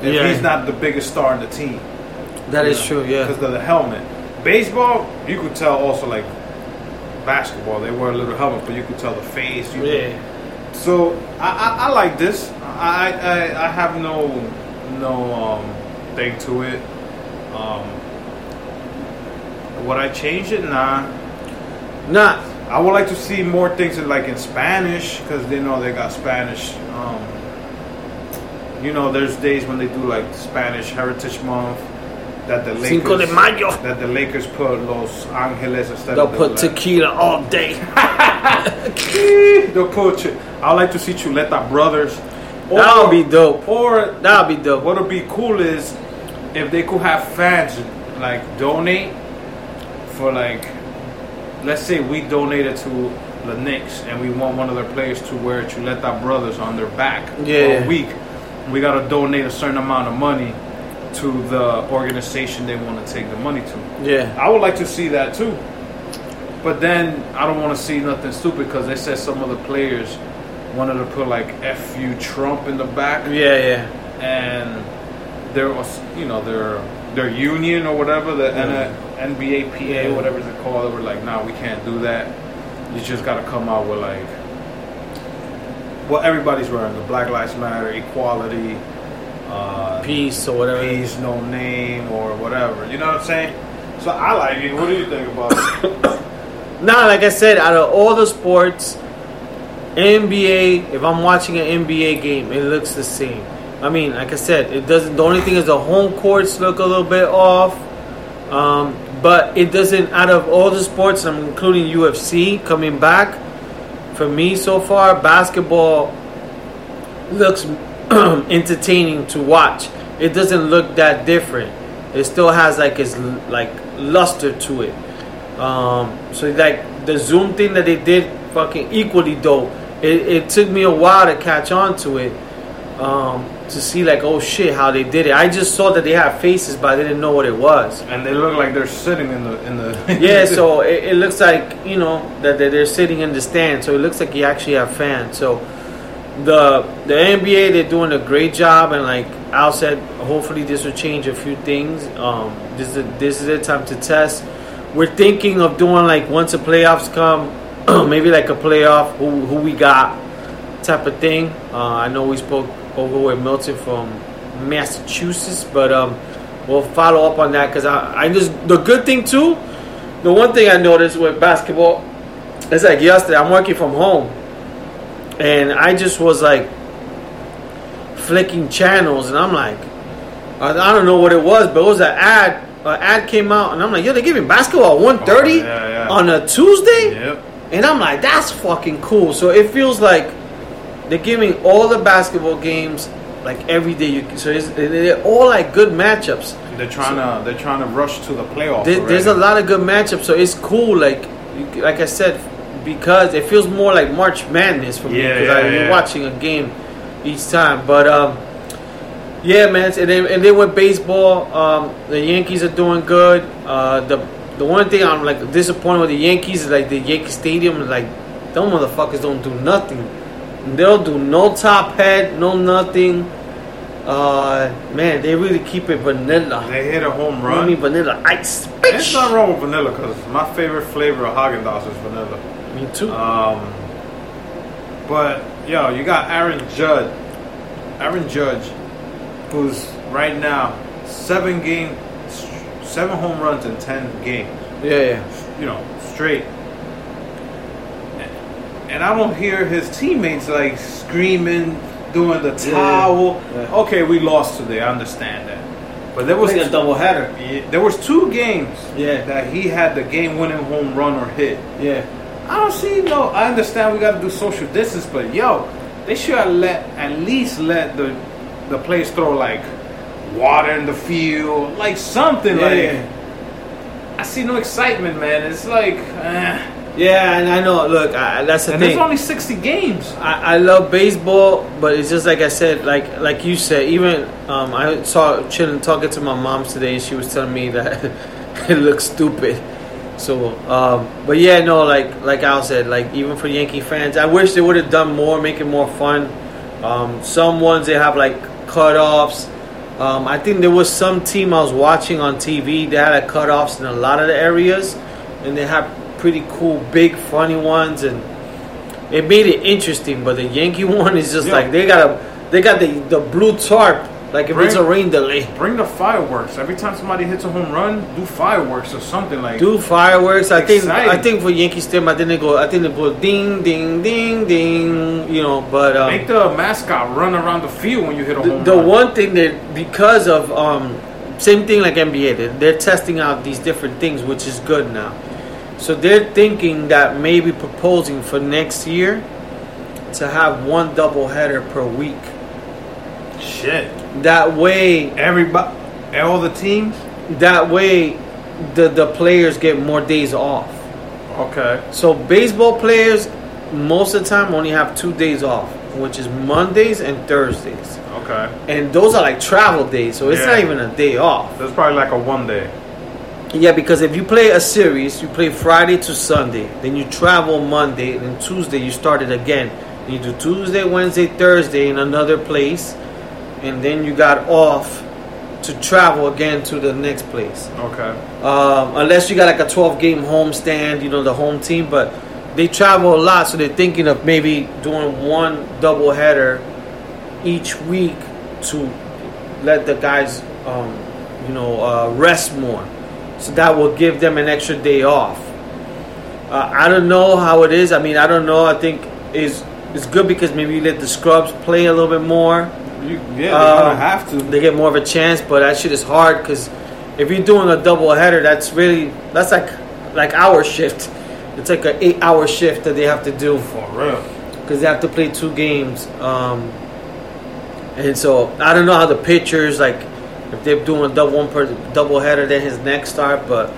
S5: if
S4: Yeah.
S5: he's not the biggest star in the team.
S4: That is true. Yeah.
S5: Because of the helmet. Baseball, you could tell also like basketball, they wear a little helmet, but you could tell the face. You
S4: Yeah.
S5: So I, I, I like this. I, I I have no no um, thing to it. Um, would I change it? Nah.
S4: Nah.
S5: I would like to see more things in, like in Spanish because they know they got Spanish. Um, you know, there's days when they do like Spanish Heritage Month that the Lakers
S4: Cinco de Mayo.
S5: that the Lakers put Los Angeles instead
S4: They'll
S5: of
S4: put tequila all day.
S5: They'll put. I like to see Chuleta Brothers. Or-
S4: That'll be dope.
S5: Or
S4: That would be dope.
S5: what would be cool is if they could have fans like donate for like, let's say we donated to the Knicks and we want one of their players to wear Chuleta Brothers on their back for a week. We gotta donate a certain amount of money to the organization they want to take the money to.
S4: Yeah.
S5: I would like to see that too. But then I don't want to see nothing stupid because they said some of the players wanted to put like "fu Trump" in the back,
S4: Yeah. Yeah.
S5: and there was, you know, their their union or whatever, the N- NBAPA, whatever it's called, were like, "Nah, we can't do that. You just got to come out with like." Well, everybody's wearing the Black Lives Matter, equality, uh,
S4: Peace or whatever.
S5: peace, no name, or whatever. You know what I'm saying? So I like it. What do you think about it?
S4: Nah, like I said, out of all the sports, NBA, if I'm watching an NBA game, it looks the same. I mean, like I said, it doesn't. The only thing is the home courts look a little bit off, um, but it doesn't. Out of all the sports, I'm including UFC coming back. For me, so far, basketball looks entertaining to watch. It doesn't look that different. It still has like its like luster to it. Um, so like the Zoom thing that they did, fucking equally dope. It, it took me a while to catch on to it, um, to see like oh shit how they did it. I just saw that they had faces, but I didn't know what it was.
S5: and they look like they're sitting in the in the.
S4: Yeah, so it, it looks like you know that they're sitting in the stand. So it looks like you actually have fans. So the the NBA they're doing a great job, and like Al said, hopefully this will change a few things. Um, this is a, this is a time to test. We're thinking of doing like once the playoffs come, maybe like a playoff who who we got type of thing. Uh, I know we spoke over with Milton from Massachusetts, but um, we'll follow up on that because I, I just the good thing too. The one thing I noticed with basketball is like yesterday I'm working from home, and I just was like flicking channels, and I'm like, I, I don't know what it was, but it was an ad. An ad came out, and I'm like, yo, they're giving basketball 1:30
S5: Oh, yeah, yeah.
S4: on a Tuesday.
S5: Yep.
S4: And I'm like, that's fucking cool. So it feels like they're giving all the basketball games like every day. You so it's, they're all like good matchups.
S5: They're trying to they're trying to rush to the playoffs.
S4: There, there's a lot of good matchups, so it's cool. Like, you- like I said, because it feels more like March Madness for me
S5: Yeah,
S4: because
S5: yeah,
S4: I'm
S5: yeah.
S4: watching a game each time. But um, yeah, man. And then and then with baseball, um, the Yankees are doing good. Uh, the the one thing I'm like disappointed with the Yankees is like the Yankee Stadium is like them motherfuckers don't do nothing. They don't do no top head, no nothing. Uh, man, they really keep it vanilla.
S5: They hit a home run.
S4: I mean vanilla ice.
S5: There's nothing wrong with vanilla because my favorite flavor of Haagen Dazs is vanilla.
S4: Me too.
S5: Um, but yo, you got Aaron Judge, Aaron Judge, who's right now seven game, seven home runs in ten games.
S4: yeah, yeah.
S5: You know, straight. And I don't hear his teammates like screaming, doing the towel.
S4: Yeah.
S5: Okay, we lost today. I understand that. But there was
S4: a double header.
S5: yeah, there was two games
S4: Yeah.
S5: that he had the game-winning home run or hit.
S4: Yeah.
S5: I don't see no. I understand we got to do social distance, but yo, they should have let at least let the the players throw like water in the field, like something.
S4: Yeah,
S5: like
S4: yeah.
S5: I see no excitement, man. It's like, eh.
S4: Yeah, and I know. Look, I, that's the
S5: and
S4: thing.
S5: there's only sixty games.
S4: I, I love baseball, but it's just like I said, like like you said. Even um, I saw chilling talking to my mom today. And she was telling me that it looks stupid. So, um, but yeah, no, like like Al said, like even for Yankee fans, I wish they would have done more, make it more fun. Um, some ones they have like cutoffs. Um, I think there was some team I was watching on TV. They had like cutoffs in a lot of the areas, and they have pretty cool, big, funny ones, and it made it interesting. But the Yankee one is just
S5: Yeah.
S4: like they got a they got the the blue tarp. Like if it's a rain delay,
S5: Bring the fireworks. Every time somebody hits a home run, do fireworks or something like.
S4: do fireworks. I think I think for Yankee Stadium, I think they go. I think they go ding ding ding ding. You know, but um,
S5: Make the mascot run around the field when you hit a
S4: the,
S5: home
S4: the
S5: run.
S4: one thing that because of um, same thing like NBA, they're, they're testing out these different things, which is good now. So they're thinking that maybe proposing for next year to have one double header per week.
S5: Shit.
S4: That way,
S5: Everybody, all the teams.
S4: that way, the the players get more days off.
S5: Okay.
S4: So baseball players most of the time only have two days off, which is Mondays and Thursdays.
S5: Okay.
S4: And those are like travel days, so it's
S5: Yeah.
S4: not even a day off.
S5: That's probably like a one day.
S4: Yeah, because if you play a series, you play Friday to Sunday, then you travel Monday, then Tuesday you start it again. You do Tuesday, Wednesday, Thursday in another place, and then you got off to travel again to the next place.
S5: Okay.
S4: Um, unless you got like a 12 game homestand, you know, the home team, but they travel a lot, so they're thinking of maybe doing one double header each week to let the guys, um, you know, uh, rest more. So that will give them an extra day off. Uh, I don't know how it is. I mean, I don't know. I think is it's good because maybe you let the scrubs play a little bit more
S5: You, yeah, they're
S4: Um,
S5: gonna have to.
S4: they get more of a chance, but that shit is hard because if you're doing a double header, that's really that's like like our shift. It's like an eight hour shift that they have to do
S5: For real.
S4: because they have to play two games. Um, and so I don't know how the pitchers like if they're doing a double one per double header, then his next start. But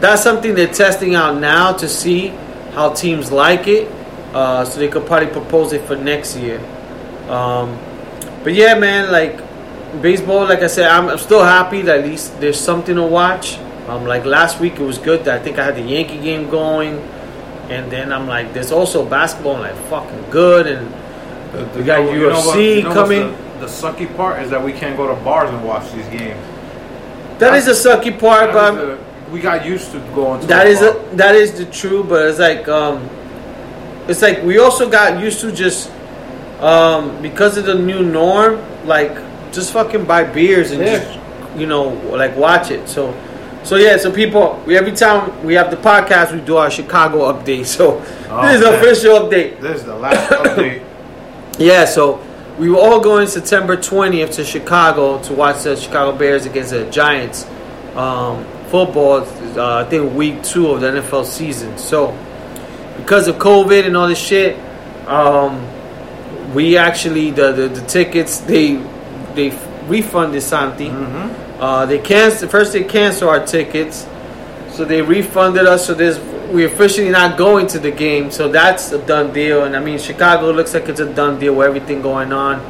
S4: that's something they're testing out now to see how teams like it, uh, so they could probably propose it for next year. Um, but yeah, man, like baseball, like I said, I'm, I'm still happy that at least there's something to watch. Um, like last week, it was good. That I think I had the Yankee game going, and then I'm like, there's also basketball, like fucking good, and
S5: The,
S4: We got UFC
S5: what's
S4: coming.
S5: The, the sucky part is that we can't go to bars and watch these games.
S4: that is the sucky part. But
S5: the- we got used to going to
S4: that is a, that is the true. But it's like um, it's like we also got used to just um because of the new norm, like just fucking buy beers and
S5: Yeah.
S4: just you know like watch it. So. So yeah, so people, we every time we have the podcast, we do our Chicago update. So
S5: Oh,
S4: this is
S5: man.
S4: official update.
S5: This is the last update.
S4: Yeah, so we were all going September 20th to Chicago to watch the Chicago Bears against the Giants um, football. Uh, I think week two of the NFL season. So because of COVID and all this shit, um, we actually the, the the tickets they they refunded Santi. Uh, they canceled first. They canceled our tickets, so they refunded us. So there's we're officially not going to the game. So that's a done deal. And I mean, Chicago looks like it's a done deal with everything going on.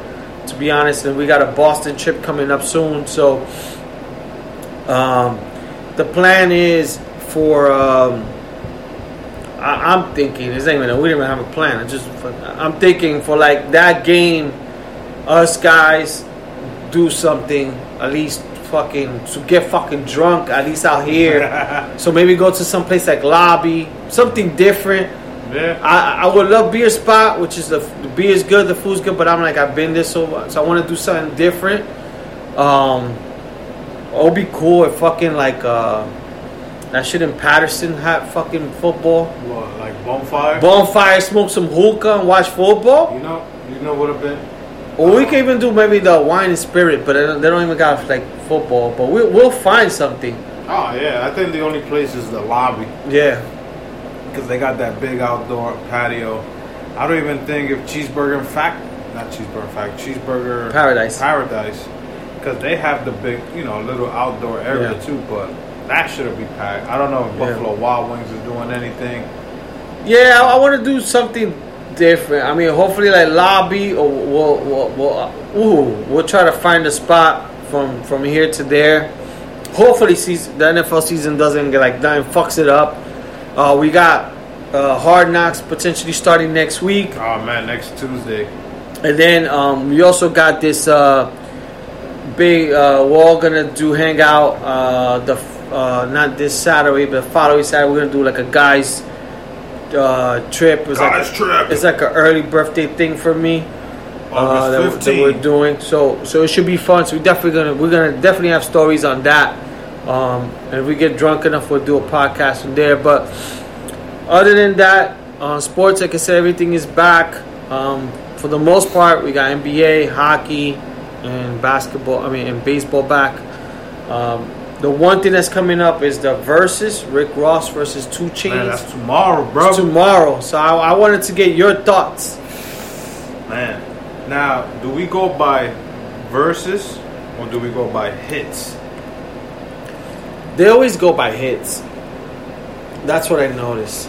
S4: To be honest, and we got a Boston trip coming up soon. So um, the plan is for. Um, I, I'm thinking it's not even. We didn't even have a plan. I just. I'm thinking for like that game, us guys do something at least fucking to get fucking drunk at least out here. so maybe go to some place like lobby, something different.
S5: Yeah.
S4: I, I would love beer spot, which is the, the beer is good, the food's good, but I'm like I've been there so much, so I want to do something different. Um, it would be cool if fucking like uh, that shit in Paterson had fucking football,
S5: What, like bonfire?
S4: bonfire, smoke some hookah, and watch football.
S5: you know, you know what have been.
S4: Or we can even do maybe the wine and spirit, but they don't, they don't even got like football. But we, we'll find something.
S5: Oh yeah, I think the only place is the lobby
S4: Yeah,
S5: because they got that big outdoor patio. I don't even think if cheeseburger in fact, not cheeseburger in fact, cheeseburger
S4: Paradise.
S5: paradise, because they have the big, you know, little outdoor area
S4: Yeah.
S5: too. But that should have be packed. I don't know if
S4: Yeah.
S5: Buffalo Wild Wings is doing anything.
S4: yeah. I, I want to do something different. I mean, hopefully like lobby, or we'll we'll, we'll uh, ooh, we'll try to find a spot from from here to there. Hopefully, season, the NFL season doesn't get like done fucks it up. Uh, we got uh, Hard Knocks potentially starting next week.
S5: Oh man, next Tuesday.
S4: And then um, we also got this uh, big. Uh, we're all gonna do hangout. Uh, the uh, not this Saturday, but the following Saturday, we're gonna do like a guys uh, trip.
S5: Guys
S4: like
S5: trip.
S4: It's like an early birthday thing for me. Uh, that,
S5: August
S4: that we're doing so so it should be fun. So we definitely gonna we're gonna definitely have stories on that. Um, and if we get drunk enough, we'll do a podcast from there. But other than that, uh, sports, like I said, everything is back. Um, for the most part, we got NBA, hockey, and basketball. I mean, and baseball back. Um, the one thing that's coming up is the versus Rick Ross versus Two
S5: Man,
S4: Chainz
S5: that's tomorrow, bro.
S4: tomorrow. So I, I wanted to get your thoughts.
S5: Man, now do we go by verses or do we go by hits?
S4: They always go by hits. That's what I noticed.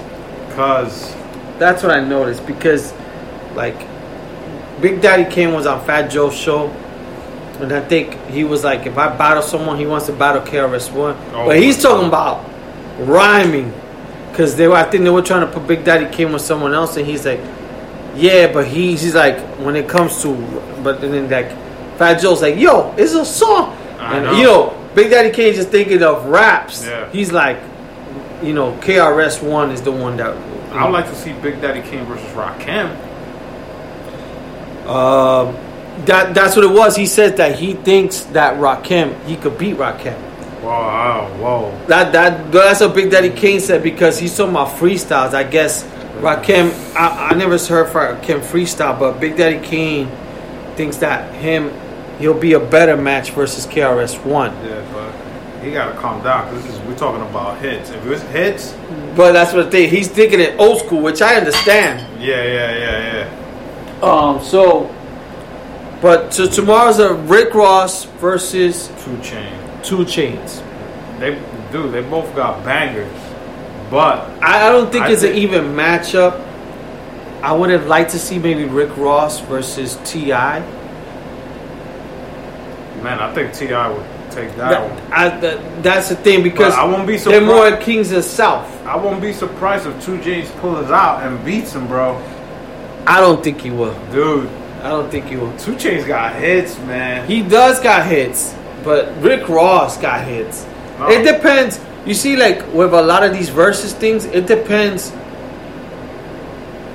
S5: Cause
S4: That's what I noticed because, like, Big Daddy Kane was on Fat Joe's show, and I think he was like, if I battle someone, he wants to battle KRS One.
S5: Oh
S4: but he's talking about rhyming, because they were. I think they were trying to put Big Daddy Kane with someone else, and he's like, yeah, but he's he's like when it comes to, but then like Fat Joe's like, yo, it's a song,
S5: I
S4: and
S5: know.
S4: you know, Big Daddy Kane just thinking of raps.
S5: Yeah.
S4: He's like, you know, KRS One is the one that.
S5: I would like to see Big Daddy Kane versus Rakim.
S4: Um, that that's what it was. He says that he thinks that Rakim he could beat Rakim.
S5: Wow, whoa.
S4: That that that's what Big Daddy Kane said because he's talking about freestyles. I guess Rakim. I, I never heard for Rakim freestyle, but Big Daddy Kane thinks that him he'll be a better match versus KRS One.
S5: Yeah, but he gotta calm down because we're talking about hits. If it's hits,
S4: But that's what they he's thinking it old school, which I understand.
S5: yeah, yeah, yeah, yeah.
S4: Um, so. But so tomorrow's a Rick Ross versus
S5: Two chain.
S4: Two Chainz.
S5: They do. They both got bangers, but
S4: I, I don't think
S5: I
S4: it's an even matchup. I would have liked to see maybe Rick Ross versus Ti.
S5: man, I think T.I. would take that, one.
S4: I, that, that's the thing because
S5: But I won't be surprised.
S4: they're more kings of South.
S5: I won't be surprised if Two James pulls out and beats him, bro.
S4: I don't think he will.
S5: Dude,
S4: I don't think he will.
S5: Two Chainz got hits, man.
S4: He does got hits, but Rick Ross got hits.
S5: No.
S4: It depends. You see, like with a lot of these versus things, it depends.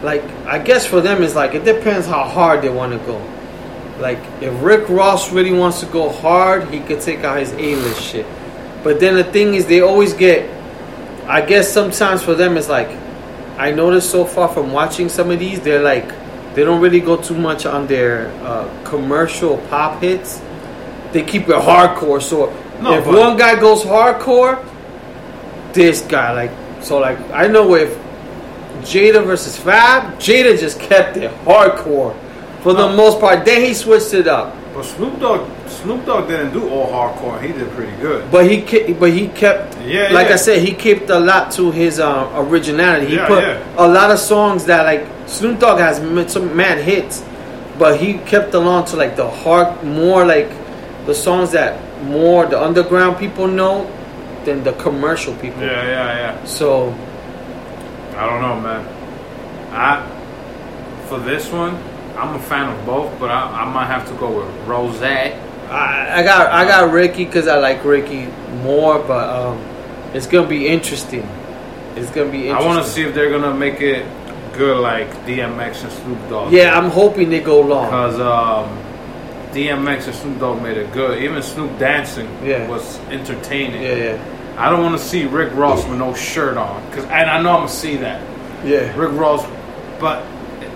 S4: Like I guess for them, it's like it depends how hard they want to go. Like if Rick Ross really wants to go hard, he could take out his A-list shit. But then the thing is, they always get. I guess sometimes for them, it's like I noticed so far from watching some of these, they're like they don't really go too much on their uh, commercial pop hits. They keep it hardcore. So
S5: No,
S4: if one guy goes hardcore, this guy like so like I know if Jada versus Fab, Jada just kept it hardcore for the most part. Then he switched it up,
S5: But Snoop Dogg, Snoop Dogg didn't do all hardcore. He did pretty good.
S4: but he ke- but he kept
S5: Yeah,
S4: like
S5: yeah.
S4: I said, he kept a lot to his uh, originality. He
S5: Yeah,
S4: put
S5: yeah.
S4: a lot of songs that like Snoop Dogg has some mad hits, but he kept along to like the hard, more like the songs that more the underground people know. than the commercial people.
S5: Yeah, yeah, yeah.
S4: So
S5: I don't know, man. I for this one, I'm a fan of both, but I, I might have to go with Rose.
S4: I, I got I got Ricky because I like Ricky more, but um, it's gonna be interesting. It's gonna be.
S5: I want to see if they're gonna make it good like DMX and Snoop Dogg.
S4: Yeah, I'm hoping they go long.
S5: because um, DMX and Snoop Dogg made it good. Even Snoop dancing
S4: Yeah.
S5: was entertaining.
S4: Yeah, yeah,
S5: I don't want to see Rick Ross with no shirt on, cause and I know I'm gonna see that
S4: yeah.
S5: Rick Ross, but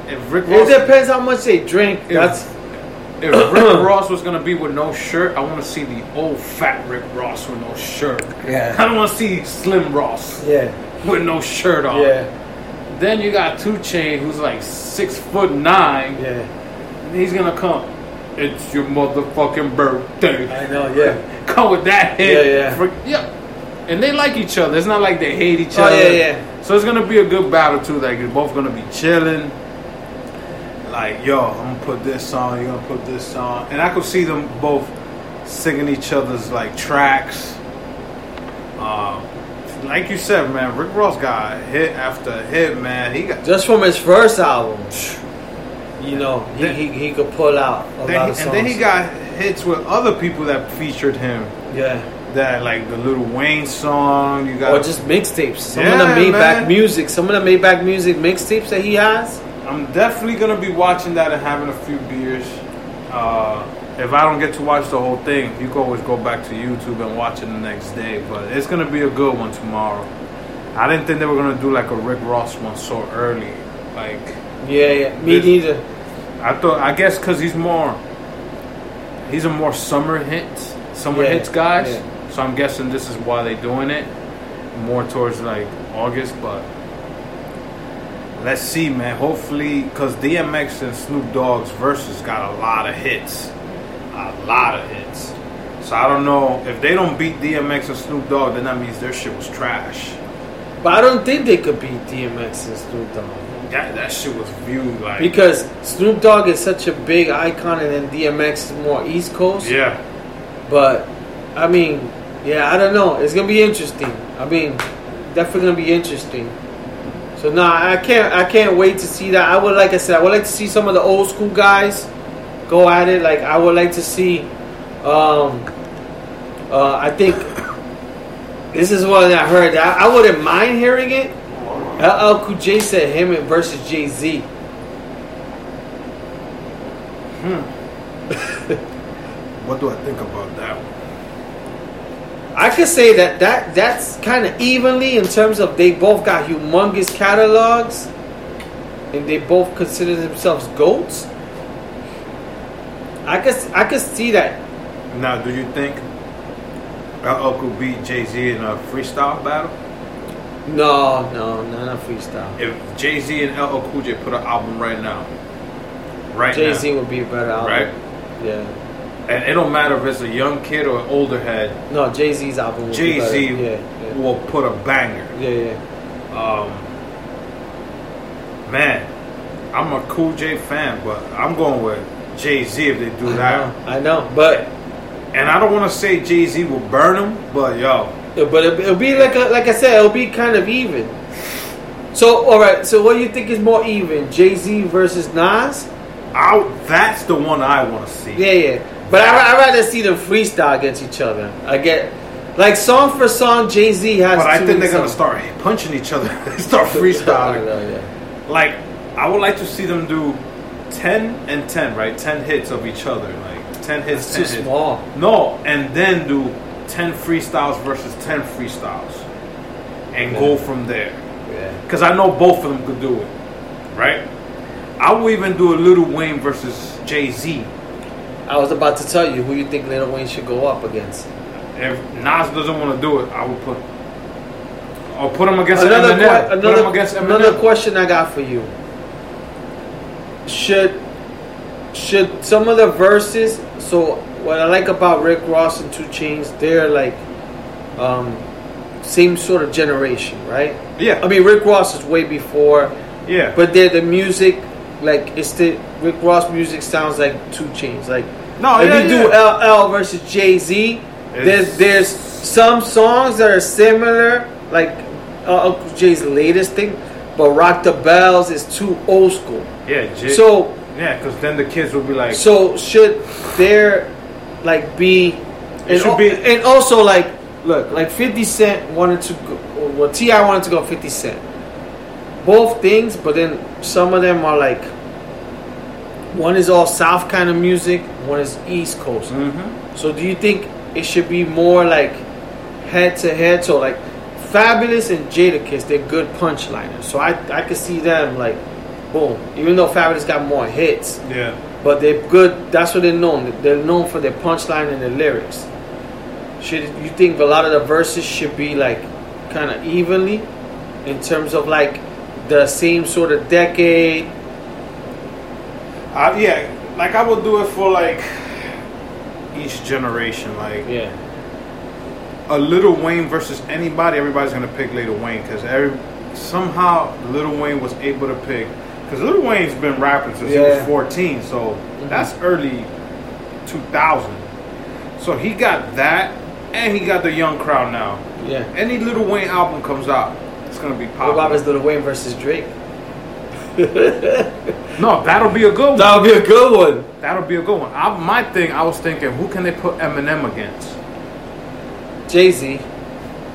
S5: if Rick
S4: It depends how much they drink.
S5: if,
S4: That's
S5: if Rick Ross was gonna be with no shirt, I want to see the old fat Rick Ross with no shirt.
S4: Yeah.
S5: I don't want to see Slim Ross
S4: yeah,
S5: with no shirt on.
S4: yeah,
S5: Then you got Two Chain, who's like six foot nine.
S4: yeah.
S5: He's gonna come. It's your motherfucking birthday.
S4: I know. Yeah,
S5: Come with that hit.
S4: Yeah, yeah.
S5: Yeah. And they like each other. It's not like they hate each
S4: Oh,
S5: other.
S4: yeah, yeah.
S5: So it's gonna be a good battle too. Like you're both gonna be chilling. Like yo, I'm gonna put this song, You're gonna put this song. and I could see them both singing each other's like tracks. Um, like you said, man, Rick Ross got hit after hit, man. He got
S4: just from his first album, you know, he
S5: Then-
S4: he, he could pull out a lot of songs.
S5: and then he got hits with other people that featured him.
S4: yeah,
S5: That like the Lil Wayne song. You got
S4: or just mixtapes. Some of the Maybach
S5: man.
S4: music, some of the Maybach music mixtapes that he has.
S5: I'm definitely gonna be watching that and having a few beers. Uh, if I don't get to watch the whole thing, you can always go back to YouTube and watch it the next day. But it's gonna be a good one tomorrow. I didn't think they were gonna do like a Rick Ross one so early. Like
S4: Yeah, yeah. Me
S5: This-
S4: neither.
S5: I thought, I guess because he's more, he's a more summer hits, summer
S4: Yeah,
S5: hits guys.
S4: yeah.
S5: So I'm guessing this is why they're doing it more towards like August. But let's see, man. Hopefully, because DMX and Snoop Dogg's verses got a lot of hits, a lot of hits. So I don't know if they don't beat DMX and Snoop Dogg, then that means their shit was trash.
S4: But I don't think they could beat DMX and Snoop Dogg.
S5: That that shit was viewed like
S4: Because Snoop Dogg is such a big icon and then DMX is more East Coast.
S5: yeah.
S4: But I mean, yeah, I don't know. It's gonna be interesting. I mean, definitely gonna be interesting. So nah, I can't I can't wait to see that. I would like I said, I would like to see some of the old school guys go at it. Like I would like to see um uh I think this is one that I heard. I, I wouldn't mind hearing it. LL Cool J said him versus Jay Z. Hmm.
S5: what do I think about that? one?
S4: I could say that that that's kind of evenly in terms of they both got humongous catalogs, and they both consider themselves goats. I could I could see that.
S5: Now, do you think uh, LL could beat Jay Z in a freestyle battle?
S4: No, no, not a freestyle.
S5: If Jay Z and LL Cool J put an album right now, right
S4: Jay Z would be a better album.
S5: right?
S4: Yeah.
S5: And it don't matter if it's a young kid or an older head,
S4: No, Jay Z's album.
S5: Jay Z
S4: Yeah, yeah,
S5: will put a banger.
S4: yeah, yeah.
S5: Um, man, I'm a Cool J fan, but I'm going with Jay Z if they do
S4: I
S5: that.
S4: know, I know, but
S5: And I don't want to say Jay Z will burn him, but yo,
S4: but it, it'll be like a, like I said, it'll be kind of even. So all right, so what do you think is more even, Jay Z versus Nas?
S5: I, that's the one I want to see.
S4: Yeah, yeah. But I I rather see them freestyle against each other. I get like song for song. Jay Z has.
S5: But I think they're gonna start punching each other. start freestyling.
S4: know, yeah.
S5: Like I would like to see them do ten and ten, right? Ten hits of each other, like ten hits.
S4: It's
S5: 10
S4: too
S5: hits.
S4: small.
S5: No, and then do ten freestyles versus ten freestyles, and
S4: Yeah.
S5: go from there.
S4: Yeah.
S5: Because I know both of them could do it, right? I will even do a Lil Wayne versus Jay Z.
S4: I was about to tell you who you think Lil Wayne should go up against.
S5: If Nas doesn't want to do it, I will put. Or put him against
S4: Another
S5: Eminem.
S4: que- another
S5: against Eminem.
S4: another question I got for you. Should should some of the verses? So what I like about Rick Ross and Two Chainz, they're like um, same sort of generation, right?
S5: Yeah.
S4: I mean, Rick Ross is way before.
S5: yeah.
S4: But they're the music, like it's the Rick Ross music sounds like Two Chainz. Like
S5: No,
S4: if
S5: yeah,
S4: you do
S5: yeah.
S4: LL versus Jay Z, There's there's some songs that are similar, like uh, Uncle Jay's latest thing, but Rock the Bells is too old school.
S5: yeah, J-
S4: So
S5: yeah, because then the kids will be like,
S4: so should there like be It
S5: should
S4: al-
S5: be-
S4: and also like look like 50 Cent wanted to go well T.I. wanted to go 50 Cent both things but then some of them are like one is all South kind of music one is East Coast
S5: Mhm.
S4: so do you think it should be more like head to head so like Fabolous and Jadakiss they're good punchliners so I I could see them like boom even though Fabolous got more hits
S5: yeah,
S4: but they're good. That's what they're known. They're known for their punchline and their lyrics. Should you think a lot of the verses should be like kind of evenly in terms of like the same sort of decade?
S5: I, yeah, like I would do it for like each generation, like
S4: Yeah,
S5: a Lil Wayne versus anybody, everybody's gonna pick Lil Wayne because every somehow Lil Wayne was able to pick because Lil Wayne's been rapping since he was 14, so mm-hmm. that's early 2000. So he got that, and he got the young crowd now.
S4: yeah.
S5: Any Lil Wayne album comes out, it's gonna be
S4: What about
S5: popular.
S4: his Lil Wayne versus Drake?
S5: No, that'll be a good one.
S4: That'll be a good one.
S5: That'll be a good one. I, my thing, I was thinking, who can they put Eminem against?
S4: Jay Z.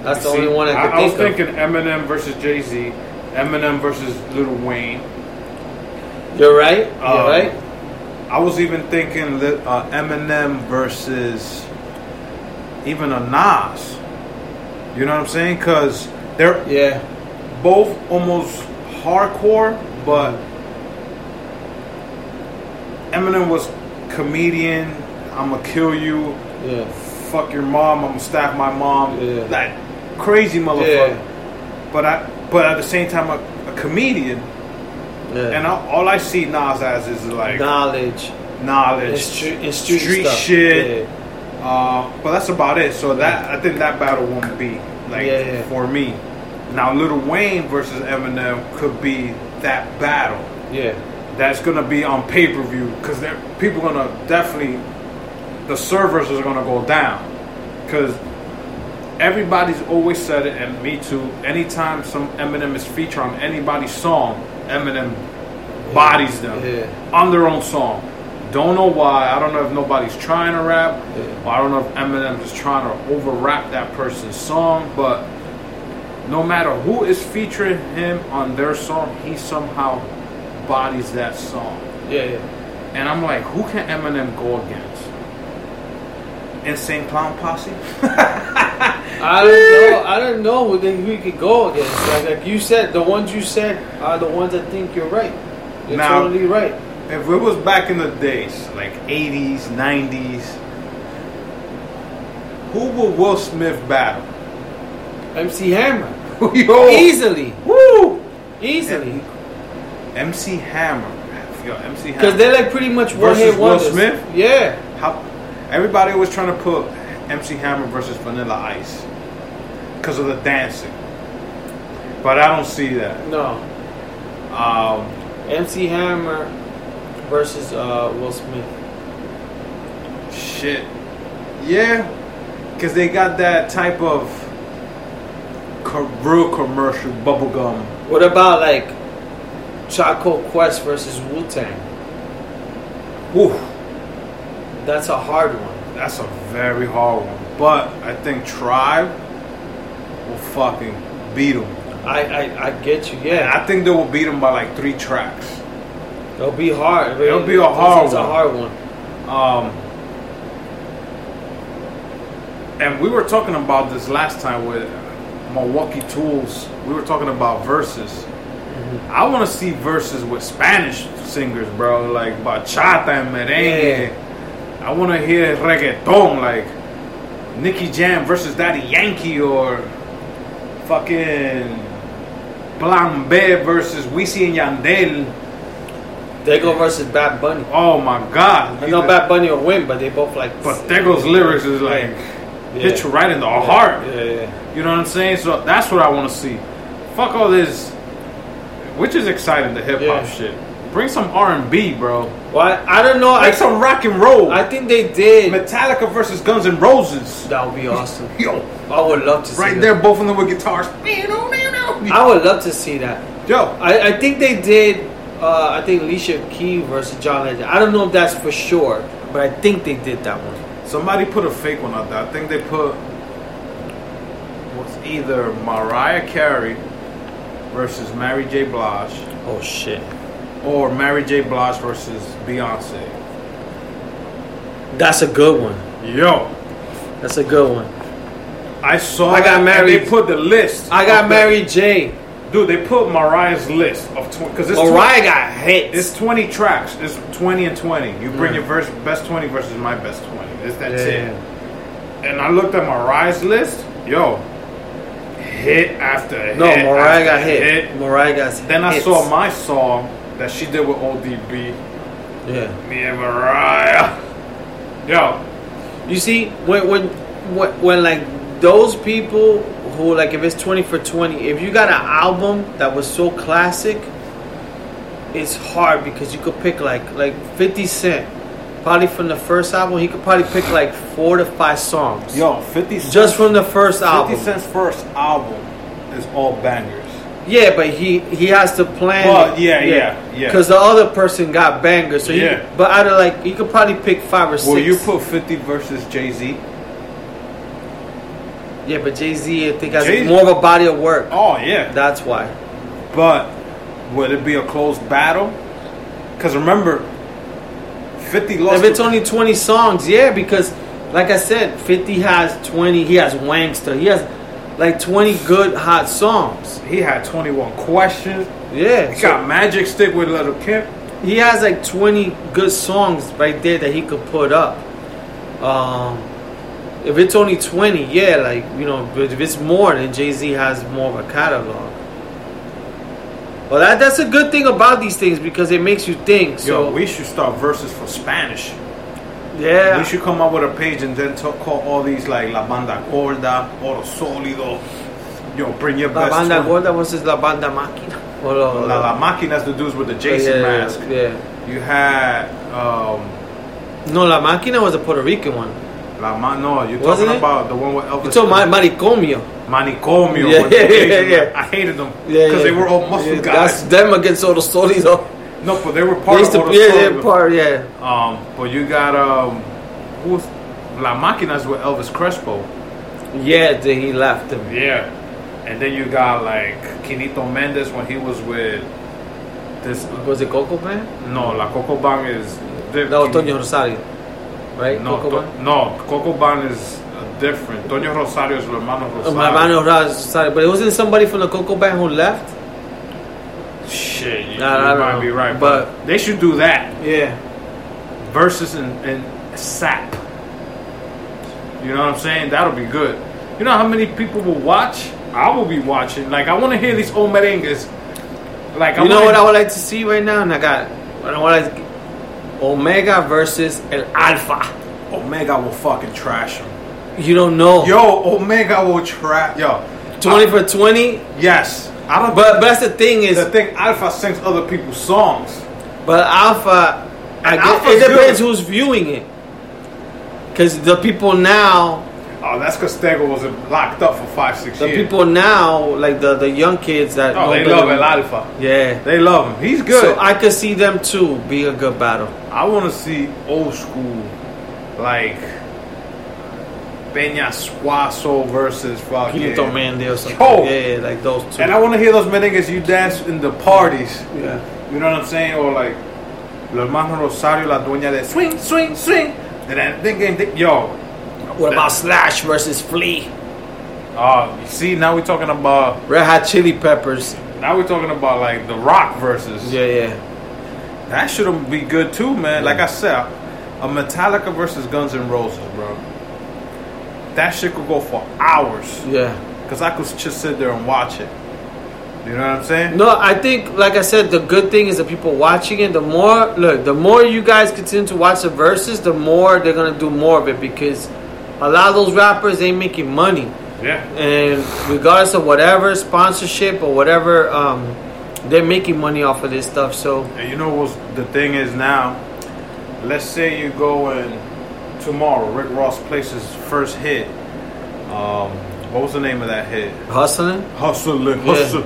S4: That's the
S5: See,
S4: only one I
S5: I,
S4: could
S5: I was
S4: think
S5: thinking Eminem versus Jay Z, Eminem versus Lil Wayne.
S4: You're right. You're
S5: Um,
S4: right.
S5: I was even thinking uh, Eminem versus even a Nas. You know what I'm saying? Because they're
S4: Yeah.
S5: Both almost hardcore, but Eminem was comedian. I'ma kill you.
S4: Yeah.
S5: Fuck your mom. I'ma stab my mom.
S4: Yeah.
S5: That crazy motherfucker.
S4: Yeah.
S5: But I, but at the same time, a, a comedian.
S4: Yeah.
S5: And I, all I see Nas as is like
S4: knowledge.
S5: knowledge,
S4: And street, and street,
S5: street shit.
S4: Yeah.
S5: Uh, but that's about it. So that I think that battle won't be like for me. Now, Lil Wayne versus Eminem could be that battle.
S4: yeah.
S5: That's gonna be on pay per view because people are gonna definitely the servers are gonna go down because everybody's always said it, and me too. Anytime some Eminem is featured on anybody's song, Eminem bodies them
S4: Yeah.
S5: on their own song. Don't know why. I don't know if nobody's trying to rap,
S4: Yeah.
S5: I don't know if Eminem is trying to over rap that person's song. But no matter who is featuring him on their song, he somehow bodies that song.
S4: Yeah. Yeah.
S5: And I'm like, who can Eminem go against? Insane Clown Posse?
S4: I don't know. I don't know who they- who could go against. Like, like you said, the ones you said are the ones that think you're right. You're
S5: Now-
S4: totally right.
S5: If it was back in the days, like 80s, 90s, who would Will Smith battle?
S4: MC Hammer,
S5: Yo,
S4: easily,
S5: Woo!
S4: easily,
S5: MC Hammer. Yo, MC
S4: because they're like pretty much one
S5: Versus
S4: hit
S5: Will
S4: wonders.
S5: Smith?
S4: Yeah.
S5: How, everybody was trying to put MC Hammer versus Vanilla Ice because of the dancing. But I don't see that.
S4: No.
S5: Um,
S4: MC Hammer versus uh, Will Smith.
S5: shit. Yeah, because they got that type of co- real commercial bubblegum.
S4: What about like Tribe Called Quest versus Wu Tang?
S5: Whew,
S4: That's a hard one.
S5: that's a very hard one. But I think Tribe will fucking beat them.
S4: I I, I get you. Yeah.
S5: I think they will beat them by like three tracks.
S4: It'll be hard.
S5: It'll be a hard one.
S4: It's a hard one.
S5: Um, and we were talking about this last time with Milwaukee Tools. We were talking about verses. I want to see verses with Spanish singers, bro, like bachata and merengue. I want to hear reggaeton, like Nicky Jam versus Daddy Yankee or fucking Plan B versus Wisin and Yandel.
S4: Tego versus Bad Bunny.
S5: Oh my God!
S4: I know Bad Bunny will win, but they both like.
S5: But Tego's lyrics is like hit
S4: Yeah.
S5: you right in the heart.
S4: Yeah, yeah.
S5: You know what I'm saying? So that's what I want to see. Fuck all this, which is exciting, the hip hop
S4: Yeah.
S5: shit. Bring some R and B, bro.
S4: Well, I, I don't know.
S5: Like
S4: I,
S5: some rock and roll.
S4: I think they did.
S5: Metallica versus Guns N' Roses.
S4: That would be awesome.
S5: Yo,
S4: I would love to see
S5: right
S4: that.
S5: there, both of them with guitars. Man oh man out.
S4: I would love to see that.
S5: Yo,
S4: I, I think they did. Uh, I think Alicia Key versus John Legend. I don't know if that's for sure, but I think they did that one.
S5: somebody put a fake one out there. I think they put either Mariah Carey versus Mary J. Blige
S4: Oh shit!
S5: or Mary J. Blige versus Beyonce.
S4: That's a good one.
S5: Yo,
S4: That's a good one.
S5: I saw.
S4: I got
S5: that, and
S4: married-
S5: They put the list.
S4: I got Mary J.
S5: Dude, they put Mariah's list of twenty because it's
S4: Mariah got hits.
S5: It's 20 tracks. It's 20 and 20. You mm. bring
S4: Yeah.
S5: your verse, best 20 versus my best 20. It's that's
S4: Yeah.
S5: it. And I looked at Mariah's list. Yo, hit after hit.
S4: no, Mariah got hit. Mariah got hit.
S5: Then I saw my song that she did with ODB.
S4: Yeah.
S5: Me and Mariah. Yo,
S4: You see, when when when, when like those people who like if it's twenty for twenty, if you got an album that was so classic, it's hard because you could pick like like Fifty Cent, probably from the first album, he could probably pick like four to five songs.
S5: yo, 50 Cent.
S4: just from the first album. 50.
S5: Cent's first album is all bangers.
S4: Yeah, but he he has to plan.
S5: Well, yeah, yeah, yeah.
S4: Because the other person got bangers, so he,
S5: Yeah.
S4: But out of like, he could probably pick five or six.
S5: Will you put 50 versus Jay Z?
S4: Yeah, but Jay Z, I think has
S5: Jay-
S4: more of a body of work.
S5: Oh, yeah.
S4: That's why.
S5: But would it be a close battle? Because remember, 50 lost.
S4: If it's only 20 songs, yeah, because like I said, 50 has 20, he has Wanksta, he has like 20 good hot songs.
S5: he had 21 questions.
S4: Yeah.
S5: He
S4: so
S5: got Magic Stick with Little Kim.
S4: he has like 20 good songs right there that he could put up. Um, if it's only 20, yeah, like, you know, but if it's more, then Jay Z has more of a catalog. Well, that, that's a good thing about these things because it makes you think. So,
S5: Yo, we should start verses for Spanish.
S4: yeah.
S5: We should come up with a page and then talk, call all these like La Banda Gorda, Oro Sólido. Yo, bring your
S4: La
S5: best.
S4: La Banda
S5: 20.
S4: gorda versus la banda máquina. Or, uh,
S5: La La Máquina's the dudes with the Jason
S4: yeah,
S5: mask.
S4: Yeah.
S5: You had um,
S4: No, la máquina was a Puerto Rican one.
S5: La Ma. No, you're
S4: Wasn't
S5: talking
S4: it?
S5: about the one with Elvis.
S4: You told my maricomio.
S5: Manicomio.
S4: Yeah, yeah, yeah.
S5: I hated them because they were all muscle guys.
S4: That's them against Oro Sólido.
S5: No, but they were
S4: They
S5: part
S4: used
S5: of
S4: to,
S5: Oro
S4: yeah, part, yeah.
S5: Um, but you got um, who's La Máquina's with Elvis Crespo.
S4: Yeah, then he left him.
S5: Yeah, and then you got like Kinito Méndez when he was with this.
S4: Was it Coco Band?
S5: No, La Coco Bang is.
S4: No, Toño Rosario. Right?
S5: No,
S4: Coco
S5: To- no, Coco Bang is different. Toño Rosario is hermano
S4: Oh,
S5: Rosario.
S4: my hermano Rosario. But it wasn't somebody from the Coco Band who left?
S5: Shit, you,
S4: Nah,
S5: you
S4: I don't
S5: might
S4: know.
S5: be right,
S4: But-
S5: but, they should do that
S4: Yeah.
S5: versus and in SAP. You know what I'm saying? That'll be good. You know how many people will watch? I will be watching. Like I want to hear these old merengues. Like I
S4: You know
S5: wanna-
S4: what I would like to see right now? And I got, I want like Omega versus El Alpha.
S5: Omega will fucking trash him.
S4: You don't know.
S5: Yo, Omega will trap. Yo,
S4: 20 for 20.
S5: yes. I don't.
S4: But, but that's the thing is,
S5: the thing, Alpha sings other people's songs.
S4: but Alpha, I guess, it depends
S5: good.
S4: who's viewing it. Because the people now,
S5: Oh, that's because Stego was locked up for five, six
S4: the
S5: years.
S4: people now, like the, the young kids that
S5: oh, they love El Alpha.
S4: Yeah.
S5: They love him. He's good.
S4: So I could see them too be a good battle.
S5: I want to see old school, like Peña Suazo versus fucking.
S4: Quinto Mende or something.
S5: Yo.
S4: Yeah, yeah, like those two.
S5: And I want to hear those merengues you dance in the parties.
S4: yeah.
S5: You know what I'm saying? Or like, los hermanos Rosario, la dueña de swing, swing, swing. And then thinking, think, yo,
S4: What about Slash versus Flea?
S5: uh, you see, now we're talking about,
S4: Red Hot Chili Peppers.
S5: now we're talking about like the Rock versus.
S4: Yeah, yeah.
S5: That should be good too, man. Like I said, a Metallica versus Guns N' Roses, bro. That shit could go for hours.
S4: Yeah.
S5: Cause I could just sit there and watch it. You know what I'm saying?
S4: No, I think, like I said, the good thing is the people watching it. The more, look, the more you guys continue to watch the verses, the more they're gonna do more of it because a lot of those rappers ain't making money,
S5: Yeah.
S4: and regardless of whatever sponsorship or whatever um, they're making money off of this stuff. So
S5: And you know what's the thing is now? Let's say you go in tomorrow. Rick Ross places first hit. Um, what was the name of that hit?
S4: hustling.
S5: Hustler,
S4: Yeah.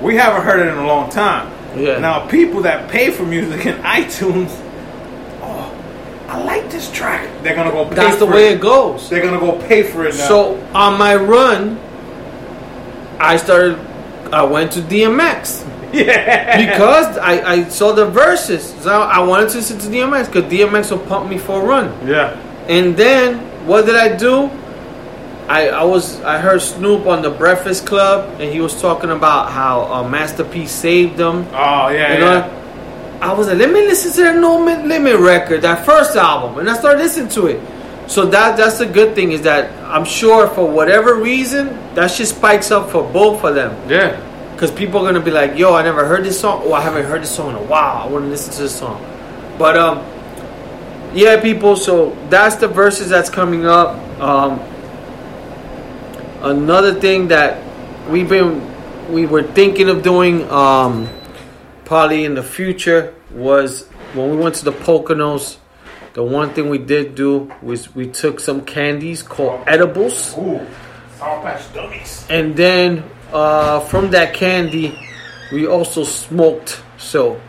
S5: We haven't heard it in a long time.
S4: Yeah.
S5: Now people that pay for music in iTunes, oh, I like this track. They're gonna go. Pay
S4: That's the way
S5: it.
S4: it goes.
S5: They're gonna go pay for it now.
S4: So on my run, I started. I went to DMX
S5: yeah,
S4: because I, I saw the verses. So I wanted to listen to DMX because DMX will pump me for a run.
S5: yeah.
S4: And then what did I do? I, I was I heard Snoop on the Breakfast Club and he was talking about how uh, Master P saved him.
S5: Oh yeah,
S4: You know,
S5: yeah.
S4: I was like, let me listen to that No Limit Limit record, that first album, and I started listening to it. So that that's the good thing is that I'm sure for whatever reason that shit spikes up for both of them
S5: yeah.
S4: Because people are gonna be like, yo, I never heard this song. Oh, I haven't heard this song in a while. I want to listen to this song. But um, yeah, people. So that's the verses that's coming up. Um, another thing that we've been we were thinking of doing um, probably in the future was when we went to the Poconos. The one thing we did do was we took some candies called edibles.
S5: Ooh, Sour Patch Dummies.
S4: And then uh, from that candy, we also smoked. So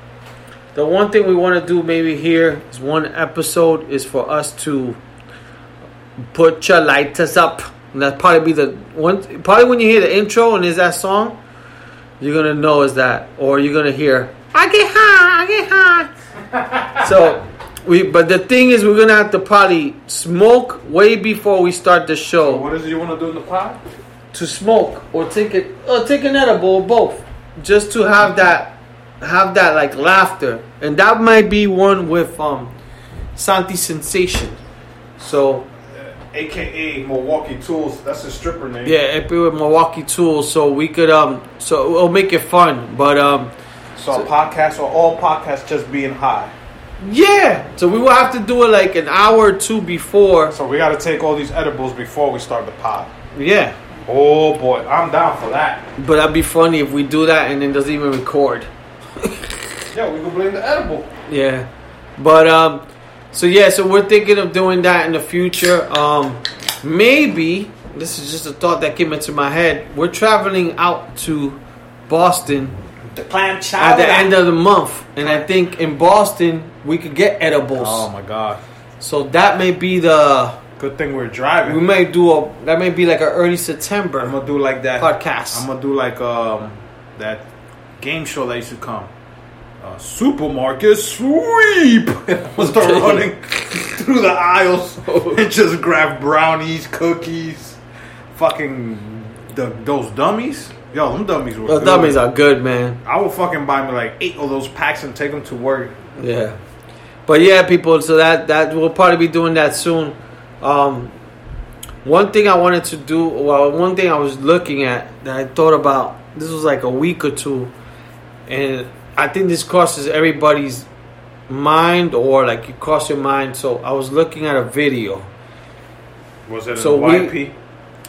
S4: the one thing we want to do maybe here is one episode is for us to put your lighters up. And that probably be the one. Probably when you hear the intro and is that song, you're gonna know is that, or you're gonna hear I get high, I get high. so we, but the thing is, we're gonna have to probably smoke way before we start the show
S5: What is it you want to do in the pod?
S4: To smoke or take it or take an edible or both just to have that have that like laughter and that might be one with um Santi Sensation so
S5: AKA Milwaukee Tools. That's his stripper name.
S4: yeah it be with Milwaukee Tools so we could um so it'll make it fun but um
S5: So, a podcast or all podcasts just being high.
S4: yeah so we will have to do it like an hour or two before
S5: So we got to take all these edibles before we start the pod.
S4: yeah
S5: Oh boy, I'm down for that.
S4: but that'd be funny if we do that and then doesn't even record
S5: Yeah, we can blame the edible.
S4: Yeah, but um, so yeah, so we're thinking of doing that in the future. Um, maybe this is just a thought that came into my head. We're traveling out to Boston
S5: The clam
S4: at the end of the month, and I think in Boston we could get edibles.
S5: Oh my god.
S4: So that may be the
S5: Good thing we're driving.
S4: we may do a that may be like a early September.
S5: I'm gonna do like that
S4: podcast.
S5: I'm gonna do like um that game show that used to come. Uh, supermarket sweep. I'm gonna start running through the aisles and just grab brownies, cookies, fucking the, those dummies. Yo, them dummies were
S4: Those
S5: good.
S4: dummies are good, man.
S5: I will fucking buy me like eight of those packs and take them to work.
S4: Yeah, but yeah, people. So that that we'll probably be doing that soon. Um, one thing I wanted to do, well, one thing I was looking at that I thought about. This was like a week or two, and I think this crosses everybody's mind, or like you cross your mind. So I was looking at a video.
S5: Was it
S4: So
S5: in
S4: we-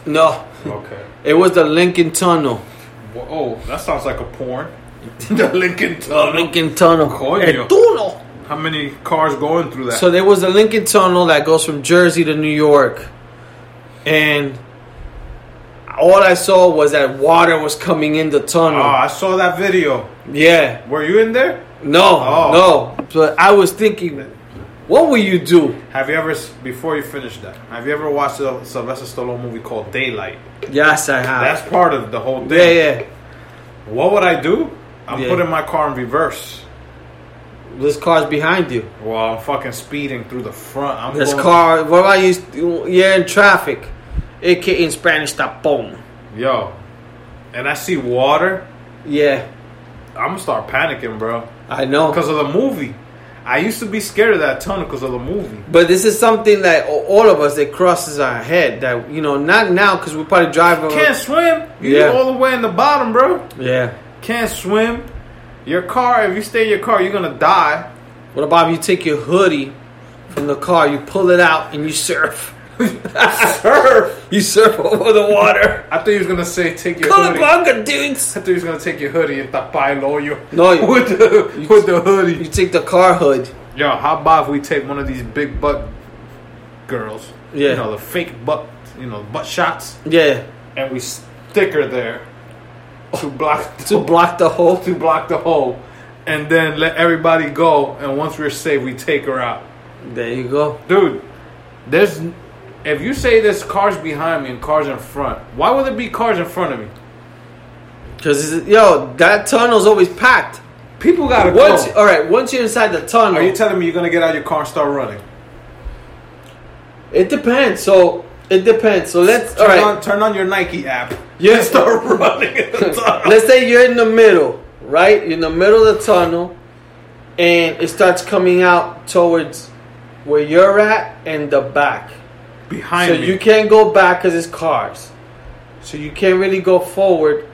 S4: No,
S5: Okay.
S4: it was the Lincoln Tunnel.
S5: Whoa, Oh, that sounds like a porn. the Lincoln Tunnel.
S4: Lincoln Tunnel.
S5: Coño.
S4: El túnel.
S5: How many cars going through that?
S4: So there was a Lincoln Tunnel that goes from Jersey to New York, and all I saw was that water was coming in the
S5: oh,
S4: tunnel.
S5: I saw that video.
S4: yeah,
S5: Were you in there?
S4: no,
S5: Oh.
S4: no. But I was thinking, what will you do?
S5: Have you ever, before you finish that, have you ever watched a Sylvester Stallone movie called Daylight?
S4: Yes, I have.
S5: That's part of the whole thing.
S4: yeah, yeah.
S5: What would I do? I'm
S4: Yeah.
S5: putting my car in reverse.
S4: This car's behind you.
S5: While I'm fucking speeding through the front. I'm
S4: This
S5: going-
S4: car. What about you? You're in traffic, aka in Spanish, tapón.
S5: Yo. And I see water.
S4: Yeah,
S5: I'm gonna start panicking, bro.
S4: I know.
S5: Because of the movie. I used to be scared of that tunnel because of the movie.
S4: But this is something that all of us that crosses our head. That you know, not now because we're probably drive. over-
S5: Can't swim. You
S4: Yeah.
S5: all the way in the bottom, bro.
S4: Yeah.
S5: Can't swim. Your car, if you stay in your car, you're gonna die.
S4: What about if you take your hoodie from the car, you pull it out, and you surf?
S5: surf.
S4: You surf over the water.
S5: I thought he was gonna say take your hoodie.
S4: Colabanga, dudes.
S5: I thought he was gonna take your hoodie and tapar el hoyo.
S4: No, you-
S5: with the with the hoodie.
S4: You take the car hood.
S5: Yo, how about if we take one of these big butt girls?
S4: Yeah.
S5: You know the fake butt, you know butt shots,
S4: Yeah.
S5: and we stick her there to block
S4: To block the hole.
S5: to block the hole, and then let everybody go. And once we're safe, we take her out.
S4: There you go.
S5: Dude, there's if you say there's cars behind me and cars in front, why would there be cars in front of me?
S4: Cause yo, that tunnel's always packed.
S5: People gotta
S4: Once,
S5: go.
S4: all right, once you're inside the tunnel,
S5: Are you telling me you're gonna get out of your car and start running?
S4: it depends. So it depends. So let's
S5: Turn
S4: all right.
S5: on turn on your Nike app.
S4: Yeah.
S5: and start running in the hmm. tunnel.
S4: Let's say you're in the middle, right? You're in the middle of the tunnel, and it starts coming out towards where you're at and the back.
S5: behind
S4: So
S5: me.
S4: you can't go back because it's cars. So you can't really go forward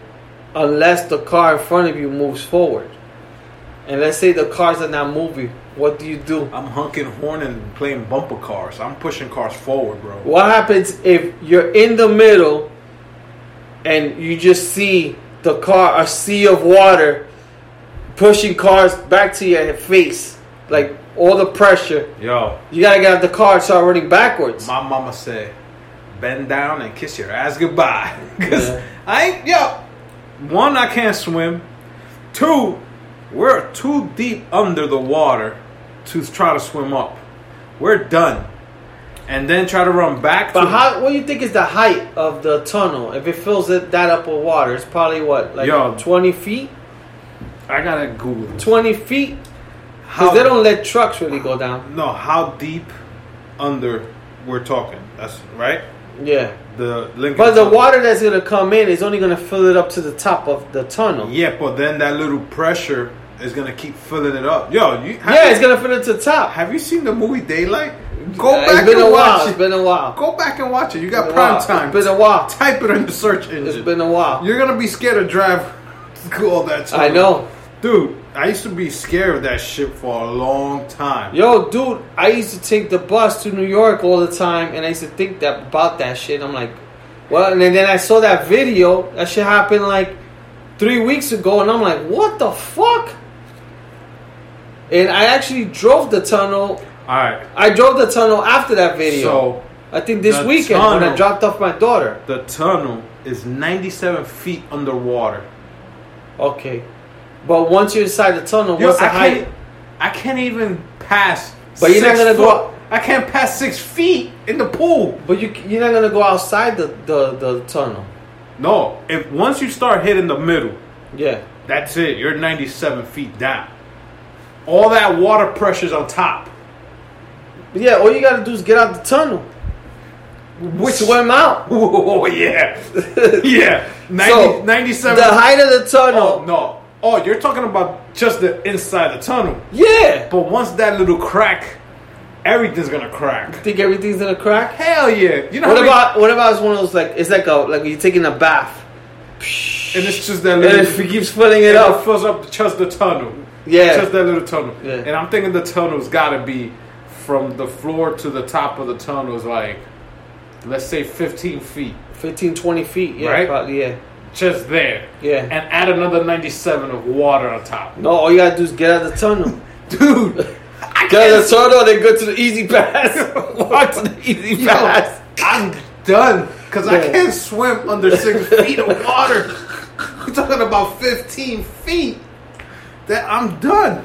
S4: unless the car in front of you moves forward. And let's say the cars are not moving. What do you do?
S5: I'm honking horn and playing bumper cars. I'm pushing cars forward, bro.
S4: What happens if you're in the middle and you just see the car, a sea of water, pushing cars back to your face? Like all the pressure.
S5: Yo,
S4: You gotta get out the car and start running backwards.
S5: my mama said, bend down and kiss your ass goodbye. Cause
S4: Yeah.
S5: I ain't yo. One, I can't swim. Two, we're too deep under the water to try to swim up. We're done. And then try to run back.
S4: But how? What do you think is the height of the tunnel? If it fills it that up with water, it's probably what, like
S5: Yo.
S4: twenty feet?
S5: I gotta Google.
S4: Twenty feet?
S5: How
S4: Because they don't let trucks really go down.
S5: No, how deep under we're talking? That's right.
S4: Yeah.
S5: The Lincoln.
S4: But the
S5: Tunnel.
S4: water that's gonna come in is only gonna fill it up to the top of the tunnel.
S5: Yeah, but then that little pressure is gonna keep filling it up. Yo, you
S4: Yeah,
S5: you,
S4: it's gonna fill it to the top.
S5: Have you seen the movie Daylight? Go
S4: Uh,
S5: back and
S4: a
S5: watch
S4: while.
S5: it.
S4: It's been a while.
S5: Go back and watch it. You got prime time.
S4: It's been a while.
S5: Type it in the search engine.
S4: It's been a while.
S5: You're gonna be scared to drive all that time.
S4: I know.
S5: dude. I used to be scared of that shit for a long time.
S4: Yo, dude, I used to take the bus to New York all the time, and I used to think that about that shit. I'm like, well, and then I saw that video. That shit happened like three weeks ago, and I'm like, what the fuck? And I actually drove the tunnel.
S5: All right,
S4: I drove the tunnel after that video.
S5: so
S4: I think this weekend when I dropped off my daughter.
S5: the tunnel is 97 feet underwater.
S4: Okay, but once you're inside the tunnel,
S5: Yo,
S4: what's the
S5: I
S4: height?
S5: can't, I can't even pass.
S4: But you're not gonna go
S5: foot.
S4: up-
S5: I can't pass six feet in the pool.
S4: But you you're not gonna go outside the the, the tunnel.
S5: No, if once you start hitting the middle,
S4: Yeah.
S5: that's it. You're 97 feet down. All that water pressure's on top.
S4: But yeah, all you gotta do is get out the tunnel.
S5: Which
S4: Swim out.
S5: Oh yeah, yeah. 90,
S4: So,
S5: 97.
S4: The height of the
S5: Oh
S4: tunnel.
S5: no. Oh, you're talking about just the inside the tunnel.
S4: Yeah.
S5: But once that little crack, everything's gonna crack.
S4: Think everything's gonna crack?
S5: Hell yeah. You know
S4: What
S5: many-
S4: about what about it's one of those like it's like a like you're taking a bath
S5: and it's just that
S4: and
S5: little.
S4: it keeps filling it
S5: and
S4: up.
S5: fills up just the tunnel.
S4: Yeah.
S5: Just that little tunnel.
S4: Yeah.
S5: And I'm thinking the tunnel's gotta be from the floor to the top of the tunnel is like, let's say 15 feet.
S4: 15, 20 feet. Yeah,
S5: Right?
S4: probably. Yeah.
S5: Just there.
S4: Yeah.
S5: And add another 97 of water on top.
S4: No, all you gotta do is get out of the tunnel.
S5: Dude. I
S4: Get out of the tunnel, then go to the E-ZPass. Walk to the easy
S5: Yo,
S4: pass.
S5: I'm done because I can't swim under six feet of water. We're talking about 15 feet. That I'm done.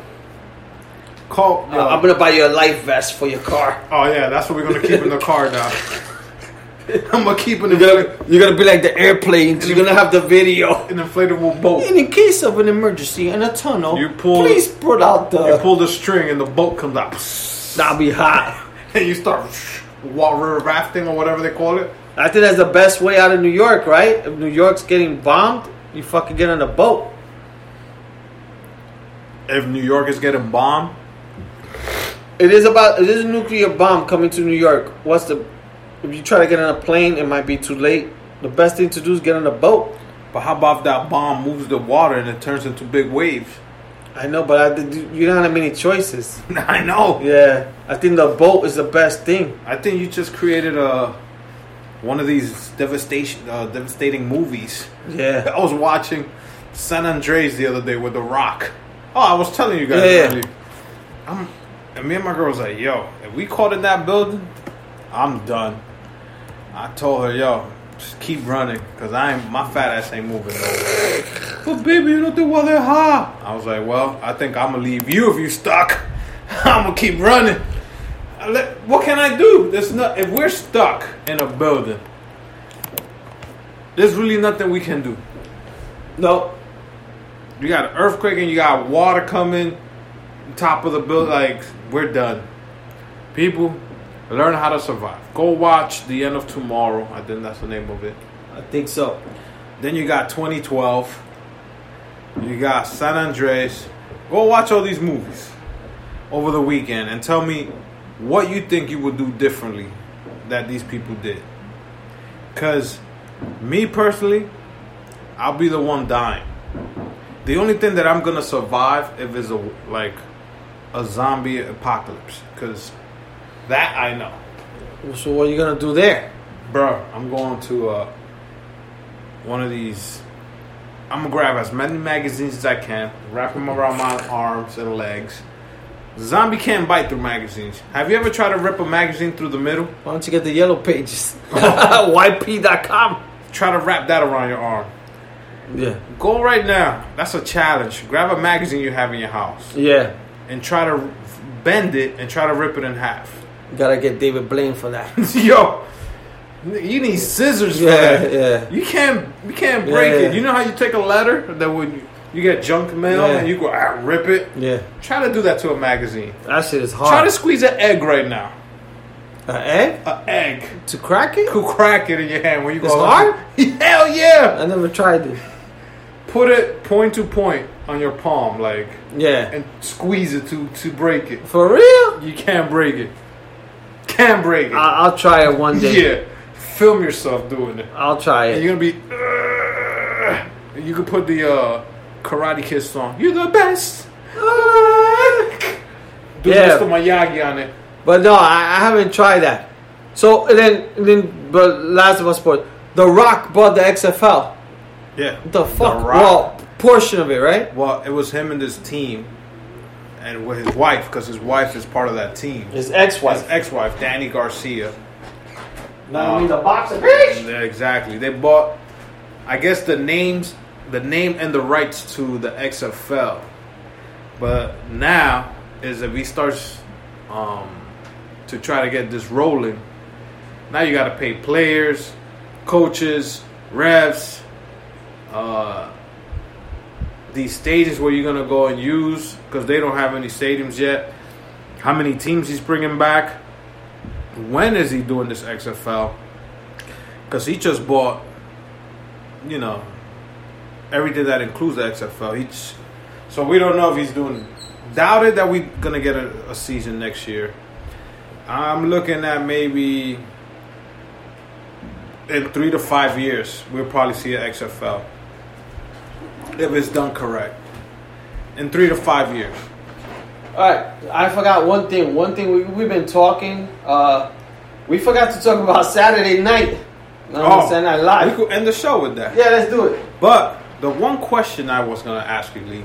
S5: Call.
S4: Uh, I'm gonna buy you a life vest for your car.
S5: oh yeah, that's what we're gonna keep in the car now. I'm gonna keep an,
S4: You're gonna, you're gonna be like the airplanes. You're gonna have the video.
S5: an inflatable boat.
S4: And in case of an emergency in a tunnel,
S5: You pull-
S4: please put out the.
S5: You pull the string and the boat comes out,
S4: That'll be hot.
S5: and you start water rafting or whatever they call it.
S4: I think that's the best way out of New York, right? If New York's getting bombed, you fucking get on a boat.
S5: If New York is getting bombed,
S4: It is about it is a nuclear bomb coming to New York. What's the if you try to get on a plane, it might be too late. The best thing to do is get on a boat.
S5: but how about if that bomb moves the water and it turns into big waves?
S4: I know, but I, you don't have many choices.
S5: I know.
S4: Yeah, I think the boat is the best thing.
S5: I think you just created a one of these devastation, uh, devastating movies.
S4: Yeah.
S5: I was watching San Andreas the other day with The Rock. Oh, I was telling you guys
S4: Yeah,
S5: earlier. I'm, and me and my girl was like, "Yo, if we caught in that building, I'm done." I told her, "Yo, just keep running, cause I ain't my fat ass ain't moving nowhere." but baby, you don't do well there, huh? I was like, "Well, I think I'm gonna leave you if you stuck. I'm gonna keep running." Let- What can I do? There's not. If we're stuck in a building, there's really nothing we can do.
S4: No.
S5: You got an earthquake and you got water coming, top of the building. Like we're done. People, learn how to survive. Go watch The End of Tomorrow. I think that's the name of it.
S4: I think so.
S5: Then you got 2012. You got San Andreas. Go watch all these movies over the weekend and tell me what you think you would do differently that these people did. Because me personally, I'll be the one dying. The only thing that I'm gonna survive if it's a like a zombie apocalypse, because that I know,
S4: So what are you gonna do there?
S5: bro. I'm going to uh, one of these. I'm gonna grab as many magazines as I can, wrap them around my arms and legs. Zombie can't bite through magazines. Have you ever tried to rip a magazine through the middle?
S4: Why don't you get the yellow pages? YP.com.
S5: Try to wrap that around your arm.
S4: Yeah.
S5: Go right now. That's a challenge. Grab a magazine you have in your house
S4: Yeah.
S5: And try to bend it and try to rip it in half.
S4: You gotta get David Blaine for that.
S5: Yo, you need scissors for
S4: Yeah,
S5: that.
S4: yeah.
S5: You can't, you can't break
S4: Yeah.
S5: it. You know how you take a letter that would you, get junk mail
S4: Yeah.
S5: and you go ah, rip it.
S4: Yeah.
S5: Try to do that to a magazine.
S4: That shit is hard.
S5: Try to squeeze an egg right now.
S4: An egg?
S5: An egg.
S4: To crack it?
S5: Could crack it in your hand when you
S4: It's
S5: go.
S4: hard?
S5: Hell yeah!
S4: I never tried it.
S5: Put it point to point on your palm, like,
S4: Yeah.
S5: and squeeze it to to break it.
S4: For real?
S5: You can't break it. Can't break it.
S4: I- I'll try it one day.
S5: yeah. Film yourself doing it.
S4: I'll try
S5: And
S4: it.
S5: you're gonna be. "Ugh." you could put the uh, Karate Kid song. You're the best. Do
S4: Yeah.
S5: Mr. Miyagi on it.
S4: But no, I, I haven't tried that. So and then, and then, but Last of Us Sport, The Rock bought the XFL.
S5: Yeah.
S4: The fuck?
S5: Rock.
S4: Well, portion of it, right?
S5: Well, it was him and his team, and with his wife, because his wife is part of that team.
S4: His
S5: His
S4: ex-wife.
S5: ex-wife, Dany Garcia.
S4: Not only the boxer, bitch.
S5: Exactly. They bought, I guess, the names, the name and the rights to the XFL. But now is if he starts um, to try to get this rolling, now you got to pay players, coaches, refs, uh, these stages where you're gonna go and use because they don't have any stadiums yet. How many teams he's bringing back? When is he doing this XFL? Because he just bought, you know, everything that includes the XFL. So we don't know if he's doing. Doubt it that we're gonna get a, a season next year. I'm looking at maybe in three to five years we'll probably see an XFL if it's done correct. In three to five years.
S4: All right, I forgot one thing. One thing we, we've been talking. Uh, we forgot to talk about Saturday night. No, Saturday Night
S5: we could end the show with that.
S4: Yeah, let's do it.
S5: But the one question I was gonna ask you, Lee.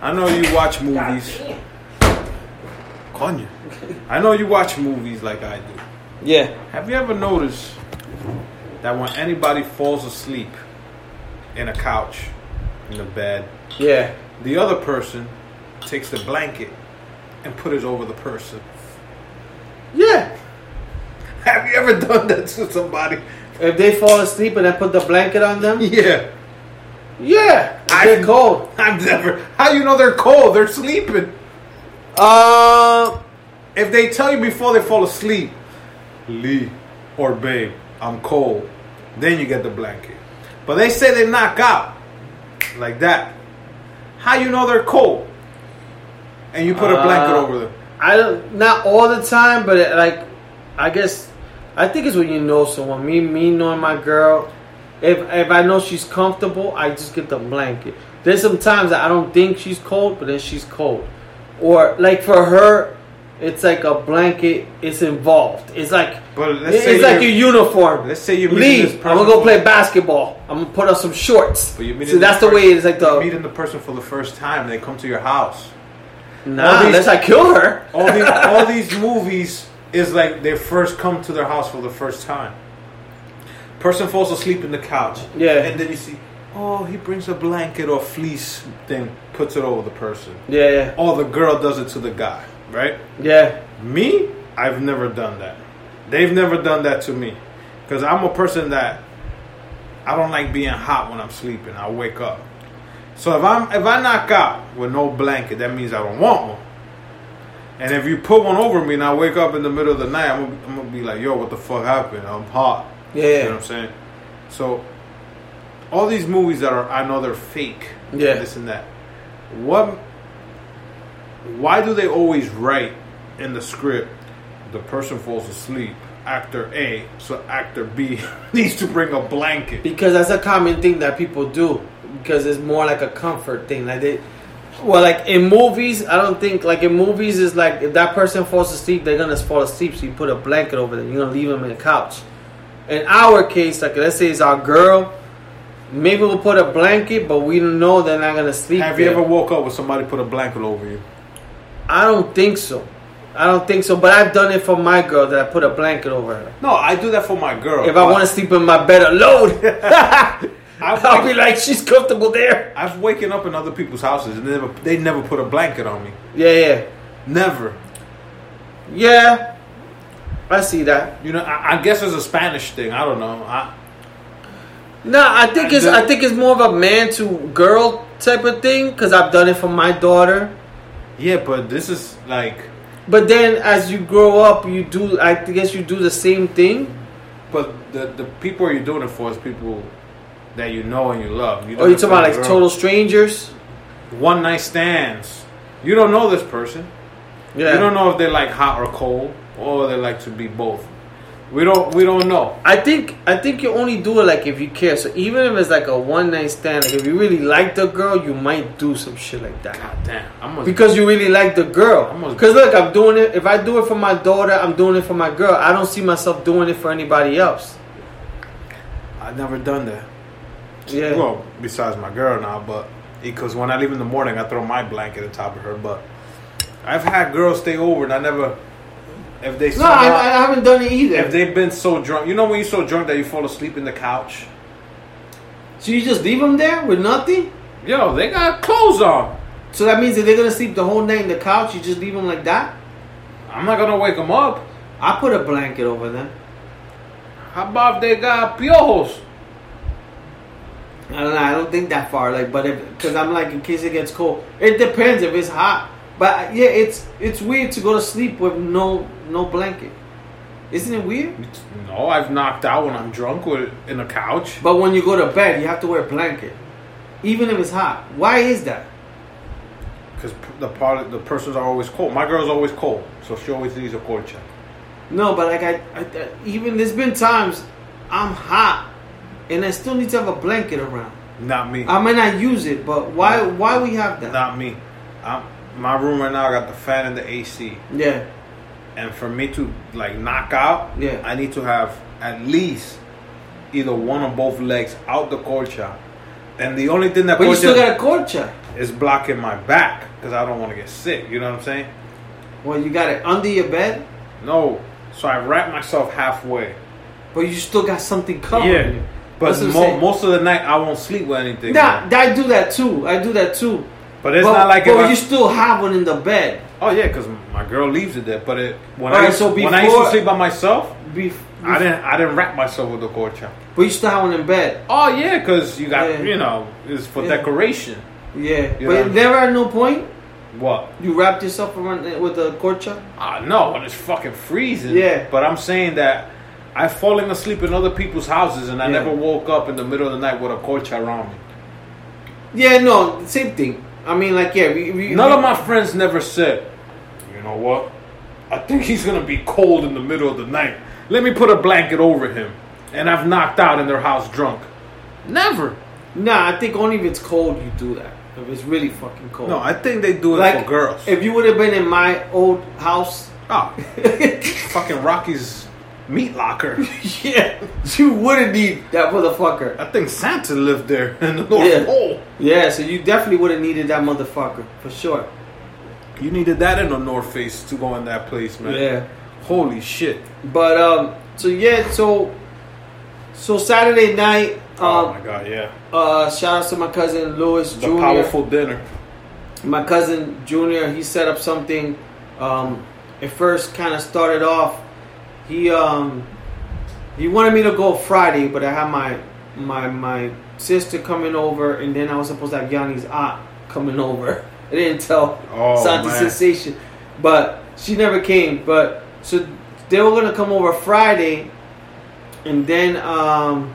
S5: I know you watch movies. Coño. I know you watch movies like I do.
S4: Yeah.
S5: Have you ever noticed that when anybody falls asleep in a couch, in a bed,
S4: Yeah.
S5: the other person takes the blanket and put it over the person?
S4: Yeah.
S5: Have you ever done that to somebody?
S4: If they fall asleep and I put the blanket on them,
S5: Yeah.
S4: yeah,
S5: I-
S4: they're cold.
S5: I've never. How you know they're cold? They're sleeping.
S4: Uh,
S5: If they tell you before they fall asleep, Lee or babe, I'm cold, then you get the blanket. But they say they knock out like that. How you know they're cold? And you put a blanket
S4: Uh,
S5: over them.
S4: I don't. Not all the time, but it, like, I guess I think it's when you know someone. Me, me knowing my girl. If if I know she's comfortable, I just get the blanket. There's some times that I don't think she's cold, but then she's cold. Or like for her, it's like a blanket. It's involved. It's like
S5: But let's say
S4: it's like your uniform.
S5: let's say this
S4: leave. I'm gonna go play basketball. I'm gonna put on some shorts.
S5: But you're meeting
S4: See, that's the way it's like
S5: you're
S4: the
S5: meeting the person for the first time. They come to your house.
S4: nah.
S5: these-
S4: Unless I kill her.
S5: All these, all these movies is like they first come to their house for the first time. Person falls asleep in the couch.
S4: Yeah.
S5: And then you see, oh, he brings a blanket or fleece thing, puts it over the person.
S4: Yeah, yeah,
S5: Or the girl does it to the guy, right?
S4: yeah.
S5: Me, I've never done that. They've never done that to me. Because I'm a person that I don't like being hot when I'm sleeping. I wake up. So if I'm if I knock out with no blanket, that means I don't want one. And if you put one over me and I wake up in the middle of the night, I'm gonna, I'm gonna be like, yo, what the fuck happened? I'm hot.
S4: Yeah.
S5: You know what I'm saying? So all these movies that are I know they're fake.
S4: Yeah.
S5: This and that. What why do they always write in the script the person falls asleep, actor A, so actor B needs to bring a blanket.
S4: Because that's a common thing that people do. Because it's more like a comfort thing. Like they, well, like in movies, I don't think like in movies is like if that person falls asleep, they're gonna fall asleep. So you put a blanket over them. You're gonna leave them in the couch. In our case, like let's say it's our girl, maybe we'll put a blanket, but we don't know they're not gonna sleep.
S5: Have you ever woke up with somebody put a blanket over you?
S4: I don't think so. I don't think so. But I've done it for my girl that I put a blanket over her.
S5: No, I do that for my girl.
S4: If I want to sleep in my bed alone, I'll be like, she's comfortable there.
S5: I've waken up in other people's houses and they never they never put a blanket on me.
S4: Yeah, yeah.
S5: Never.
S4: Yeah, I see that.
S5: You know, I, I guess it's a Spanish thing. I don't know. I,
S4: No, I think it's
S5: the-
S4: I think it's more of a man to girl type of thing because I've done it for my daughter.
S5: Yeah, but this is like,
S4: But then as you grow up, you do. I guess you do the same thing.
S5: but the the people you're doing it for is people that you know and you love. You oh,
S4: Or you talking about like total strangers?
S5: one night stands. You don't know this person.
S4: Yeah.
S5: You don't know if they like hot or cold, or they like to be both. We don't. We don't know.
S4: I think I think you only do it like if you care. So even if it's like a one night stand, like if you really like the girl, you might do some shit like that.
S5: God damn. I'm
S4: Because you really like the girl. Because look, I'm doing it. If I do it for my daughter, I'm doing it for my girl. I don't see myself doing it for anybody else.
S5: I've never done that.
S4: Yeah.
S5: Well, besides my girl now, but because when I leave in the morning, I throw my blanket on top of her. But I've had girls stay over, and I never. If they
S4: no, I, I haven't done it either.
S5: if they've been so drunk, you know when you're so drunk that you fall asleep in the couch.
S4: so you just leave them there with nothing?
S5: Yo, they got clothes on.
S4: So that means that they're gonna sleep the whole night in the couch. You just leave them like that?
S5: I'm not gonna wake them up.
S4: I put a blanket over them.
S5: How about if they got piojos?
S4: I don't know. I don't think that far. Like, but if because I'm like in case it gets cold. It depends if it's hot. But yeah, it's it's weird to go to sleep with no no blanket. Isn't it weird?
S5: No, I've knocked out when I'm drunk with in a couch.
S4: But when you go to bed, you have to wear a blanket, even if it's hot. Why is that?
S5: Because the part the persons are always cold. My girl's always cold, so she always needs a colcha.
S4: No, but like I, I, I even there's been times I'm hot, and I still need to have a blanket around.
S5: Not me.
S4: I may not use it, but why why we have that?
S5: Not me. I'm, my room right now I got the fan and the AC.
S4: Yeah,
S5: And for me to like knock out,
S4: Yeah.
S5: I need to have at least either one or both legs out the colcha. And the only thing that
S4: but you still got a colcha.
S5: is blocking my back because I don't want to get sick. You know what I'm saying?
S4: Well, you got it under your bed,
S5: No. So I wrap myself halfway.
S4: but you still got something covering you.
S5: But
S4: That's what I'm
S5: mo- most of the night I won't sleep with anything.
S4: Nah. I do that too. I do that too.
S5: But it's
S4: but,
S5: not like
S4: but
S5: if I-
S4: you still have one in the bed.
S5: Oh yeah, because my girl leaves it there. But it, when
S4: All
S5: I
S4: right, so
S5: when I used to sleep by myself,
S4: Bef-
S5: I didn't I didn't wrap myself with the colcha.
S4: But you still have one in bed.
S5: Oh yeah, because you got
S4: Yeah.
S5: you know it's for
S4: Yeah.
S5: decoration.
S4: Yeah,
S5: You
S4: but never at no point
S5: What?
S4: you wrapped yourself around with a colcha.
S5: Ah no, when it's fucking freezing.
S4: Yeah.
S5: But I'm saying that I've fallen asleep in other people's houses and I
S4: Yeah.
S5: never woke up in the middle of the night with a colcha around me.
S4: Yeah, no, same thing. I mean, like, yeah, we, we,
S5: None
S4: we-
S5: of my friends never said, you know what? I think he's gonna be cold in the middle of the night. Let me put a blanket over him. And I've knocked out in their house drunk. Never.
S4: Nah, I think only if it's cold you do that. If it's really fucking cold.
S5: No, I think they do it
S4: like
S5: for girls.
S4: If you would have been in my old house,
S5: oh, fucking Rocky's meat locker.
S4: yeah, you wouldn't need that motherfucker.
S5: I think Santa lived there in the North
S4: Yeah.
S5: Pole.
S4: Yeah, so you definitely would have needed that motherfucker for sure.
S5: You needed that in the North Face to go in that place, man.
S4: Yeah.
S5: Holy shit.
S4: But um, so yeah, so so Saturday night,
S5: oh
S4: um,
S5: my god, yeah.
S4: uh, shout out to my cousin Louis Jr.
S5: powerful dinner.
S4: my cousin Junior, he set up something. Um, it first kind of started off. He um, he wanted me to go Friday, but I had my my my sister coming over, and then I was supposed to have Yanni's aunt coming over. I didn't tell
S5: Oh,
S4: Santi
S5: man.
S4: Sensation, but she never came. But so they were gonna come over Friday, and then um,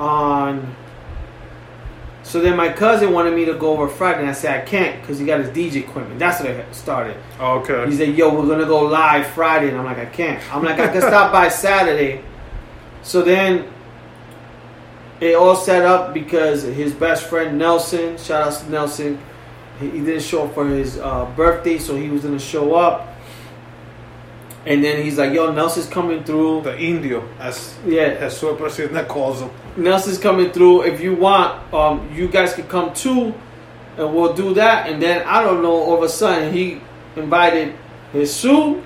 S4: on so then my cousin wanted me to go over Friday, and I said I can't because he got his DJ equipment. That's what I started.
S5: Okay.
S4: He said, "Yo, we're gonna go live Friday," and I'm like, "I can't." I'm like, "I can stop by Saturday." So then it all set up because his best friend Nelson, shout out to Nelson, he, he didn't show up for his uh, birthday, so he was gonna show up. And then he's like, "Yo, Nelson's coming through."
S5: the Indio, as
S4: Yeah.
S5: Jesús Presidente calls him.
S4: Nelson's coming through. If you want, um, you guys can come too, and we'll do that. And then I don't know. All of a sudden, he invited Jesus.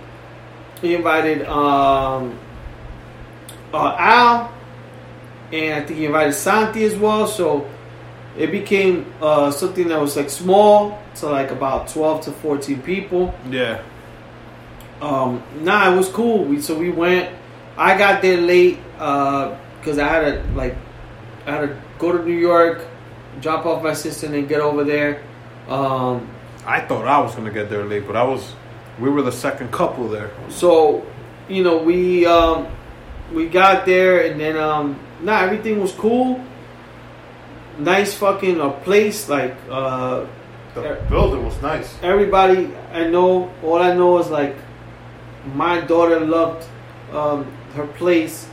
S4: He invited um, uh, Al, and I think he invited Santi as well. So it became uh, something that was like small to like about twelve to fourteen people.
S5: Yeah.
S4: Um, nah, it was cool. We so we went. I got there late because I had to like I had to go to New York, drop off my sister, and then get over there. Um,
S5: I thought I was gonna get there late, but I was. We were the second couple there.
S4: so you know we um, we got there, and then um, nah, everything was cool. Nice fucking uh, place, like uh,
S5: The building was nice.
S4: everybody I know, all I know is like my daughter loved um, her place.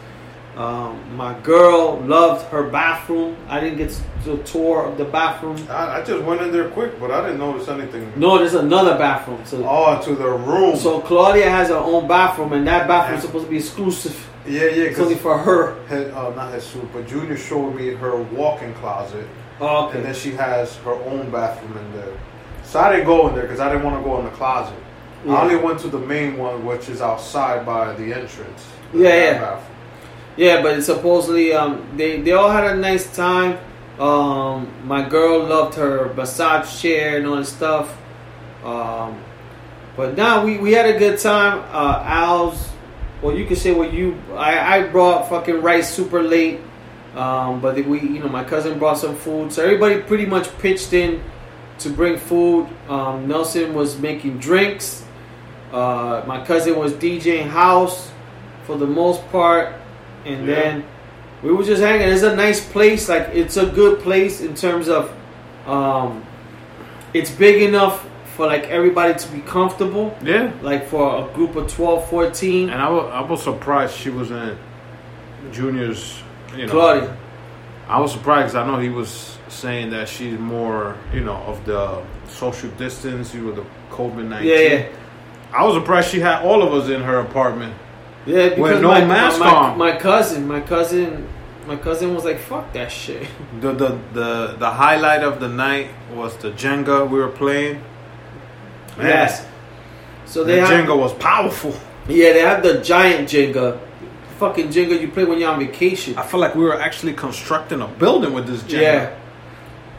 S4: Um, my girl loved her bathroom. I didn't get to tour of the bathroom.
S2: I, I just went in there quick, but I didn't notice anything.
S4: No, there's another bathroom. So,
S2: Oh, to the room.
S4: so Claudia has her own bathroom, and that bathroom is supposed to be exclusive.
S2: yeah, yeah.
S4: It's only for her.
S2: he- uh, not Jesus, but Junior showed me her walk-in closet,
S4: Oh,
S2: and then she has her own bathroom in there. So I didn't go in there because I didn't want to go in the closet.
S4: Yeah.
S2: I only went to the main one, which is outside by the entrance. the
S4: Yeah, yeah.
S2: bathroom.
S4: Yeah, but supposedly um, they they all had a nice time. Um, my girl loved her massage chair and all this stuff. Um, but now we, we had a good time. Uh, Al's, well, you can say what you. I, I brought fucking rice super late, um, but we you know my cousin brought some food, so everybody pretty much pitched in to bring food. Um, Nelson was making drinks. Uh, my cousin was DJing house for the most part, and
S2: Yeah.
S4: then we were just hanging. It's a nice place. Like it's a good place in terms of, um, it's big enough for like everybody to be comfortable.
S5: Yeah.
S4: Like for a group of 12, 14.
S5: And I was, I was surprised she was in Junior's. You know,
S4: Claudia.
S5: I was surprised I know he was saying that she's more, you know, of the social distance, you know, the COVID nineteen.
S4: Yeah, yeah.
S5: I was surprised she had all of us in her apartment.
S4: Yeah, because
S5: no
S4: my,
S5: mask
S4: my,
S5: on.
S4: my cousin, my cousin, my cousin was like, "Fuck that shit."
S5: The the the the highlight of the night was the Jenga we were playing. Man,
S4: Yes. So
S5: the
S4: they have,
S5: Jenga was powerful.
S4: yeah, they have the giant Jenga, fucking Jenga you play when you're on vacation.
S5: I feel like we were actually constructing a building with this Jenga.
S4: Yeah.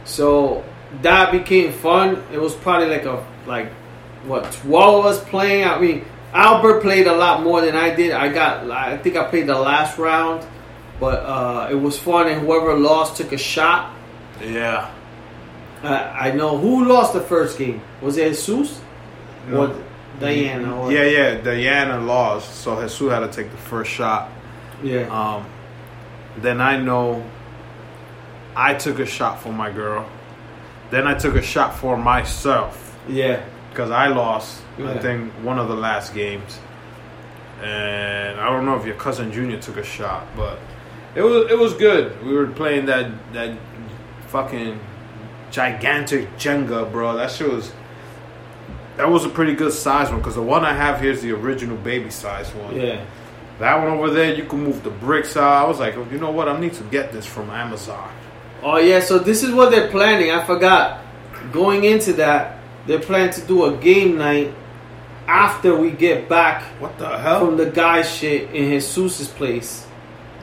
S4: So that became fun. It was probably like a like what twelve of us playing. I mean, Albert played a lot more than I did. I got I think I played the last round, but uh, it was fun. And whoever lost took a shot.
S5: Yeah.
S4: Uh, I know who lost the first game. Was it Jesus
S5: No.
S4: or Diana? Or,
S5: Yeah, yeah. Diana lost, so Jesus had to take the first shot.
S4: yeah.
S5: Um, then I know I took a shot for my girl. Then I took a shot for myself
S4: yeah.
S5: Because I lost. I think one of the last games, and I don't know if your cousin Junior took a shot, but It was it was good. We were playing that that fucking gigantic Jenga, bro. That shit was that was a pretty good size one because the one I have here is the original baby size one.
S4: Yeah.
S5: That one over there, you can move the bricks out. I was like, you know what? I need to get this from Amazon.
S4: Oh yeah, so this is what they're planning. I forgot. Going into that, they're planning to do a game night after we get back
S5: What the hell?
S4: from the guy shit in Jesus' place.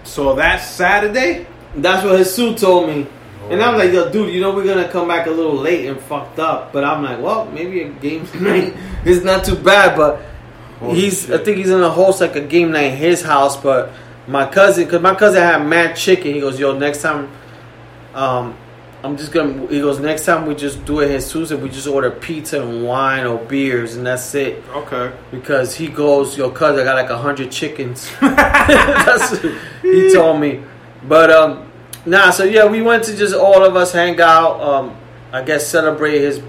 S5: so that's Saturday.
S4: That's what Jesus told me. And I'm like, yo, dude, you know we're gonna come back a little late and fucked up. But I'm like, well, maybe a game night is not too bad. But
S5: Holy
S4: he's, I think he's gonna host like a game night in his house. But my cousin, cause my cousin had mad chicken. He goes, yo, next time, um, I'm just gonna. He goes, next time we just do it Jesus and we just order pizza and wine or beers and that's it.
S5: Okay.
S4: Because he goes, yo, cuz I got like a hundred chickens. That's he told me. But um, nah. So yeah, we went to just all of us hang out. Um, I guess celebrate his,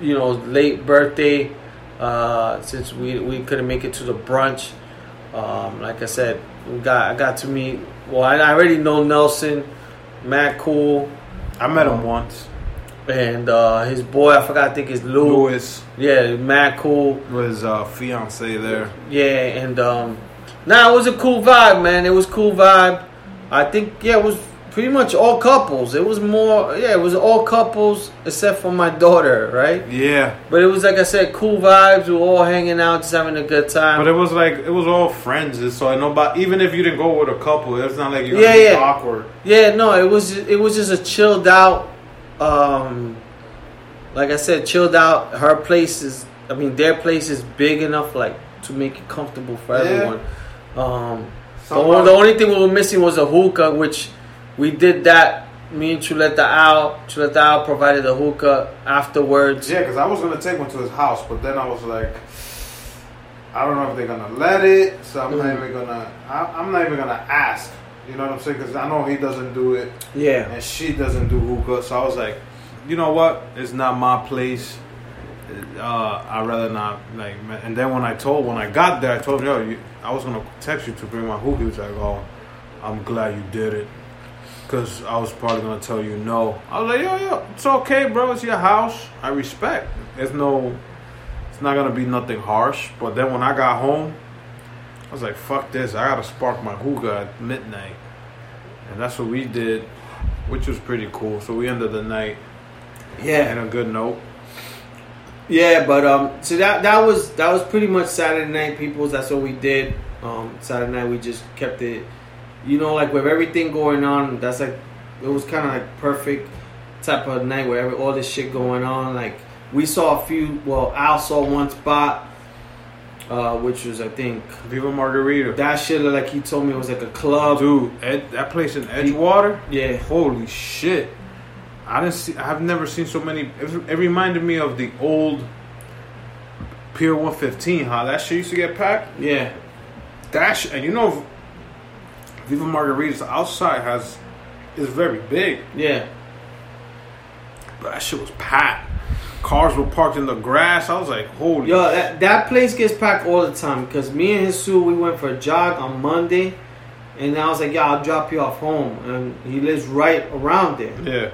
S4: you know, late birthday. Uh, since we we couldn't make it to the brunch. Um, like I said, we got I got to meet. Well, I, I already know Nelson, Matt Cool,
S5: I met him once.
S4: and uh, his boy. I forgot. I think it's Lou.
S5: Louis
S4: Yeah, Matt Cool.
S5: was uh, fiance there.
S4: Yeah, and um, nah, it was a cool vibe, man. It was cool vibe. I think yeah, it was pretty much all couples. It was more yeah, it was all couples except for my daughter, right?
S5: Yeah,
S4: But it was like I said, cool vibes. We were all hanging out, just having a good time.
S5: but it was like it was all friends. So nobody, even if you didn't go with a couple, it's not like you're
S4: Yeah, yeah.
S5: awkward.
S4: yeah, no, it was it was just a chilled out. Um, like I said, chilled out. Her place is, I mean, their place is big enough like to make it comfortable for
S2: Yeah.
S4: everyone. Um, The, the only thing we were missing was a hookah, which we did that. Me and Chuleta Al, Chuleta Al provided the hookah afterwards.
S2: Yeah, because I was gonna take one to his house, but then I was like, I don't know if they're gonna let it, so I'm not
S4: Mhm.
S2: even gonna. I, I'm not even gonna ask. You know what I'm saying? Because I know he doesn't do it,
S4: Yeah,
S2: and she doesn't do hookah. So I was like,
S5: You know what? It's not my place. Uh, I'd rather not like. And then when I told, when I got there, I told him, yo, you, I was gonna text you to bring my hookah. He was like, oh, I'm glad you did it. Cause I was probably gonna tell you no. I was like, yo, yo, it's okay, bro. It's your house. I respect. There's no, it's not gonna be nothing harsh. But then when I got home, I was like, fuck this. I gotta spark my hookah at midnight, and that's what we did, which was pretty cool. So we ended the night
S4: yeah.
S5: and a good note.
S4: Yeah, but um, so that that was that was pretty much Saturday night, peoples. That's what we did. Um, Saturday night we just kept it, you know, like with everything going on. That's like it was kind of like perfect type of night where every, all this shit going on. Like we saw a few. Well, Al saw one spot, uh, which was I think
S5: Viva Margarita.
S4: that shit looked like he told me it was like a club.
S5: Dude, Ed, that place in Edgewater,
S4: Yeah,
S5: holy shit! I didn't see. I've never seen so many. It, it reminded me of the old Pier One Fifteen. How that shit used to get packed.
S4: yeah,
S5: That sh- and you know, Viva Margarita's outside has is very big,
S4: yeah.
S5: but that shit was packed. Cars were parked in the grass. I was like, holy.
S4: Yo, that, that place gets packed all the time because me and Jesus, we went for a jog on Monday, and I was like, "Yeah, I'll drop you off home," and he lives right around there.
S5: yeah.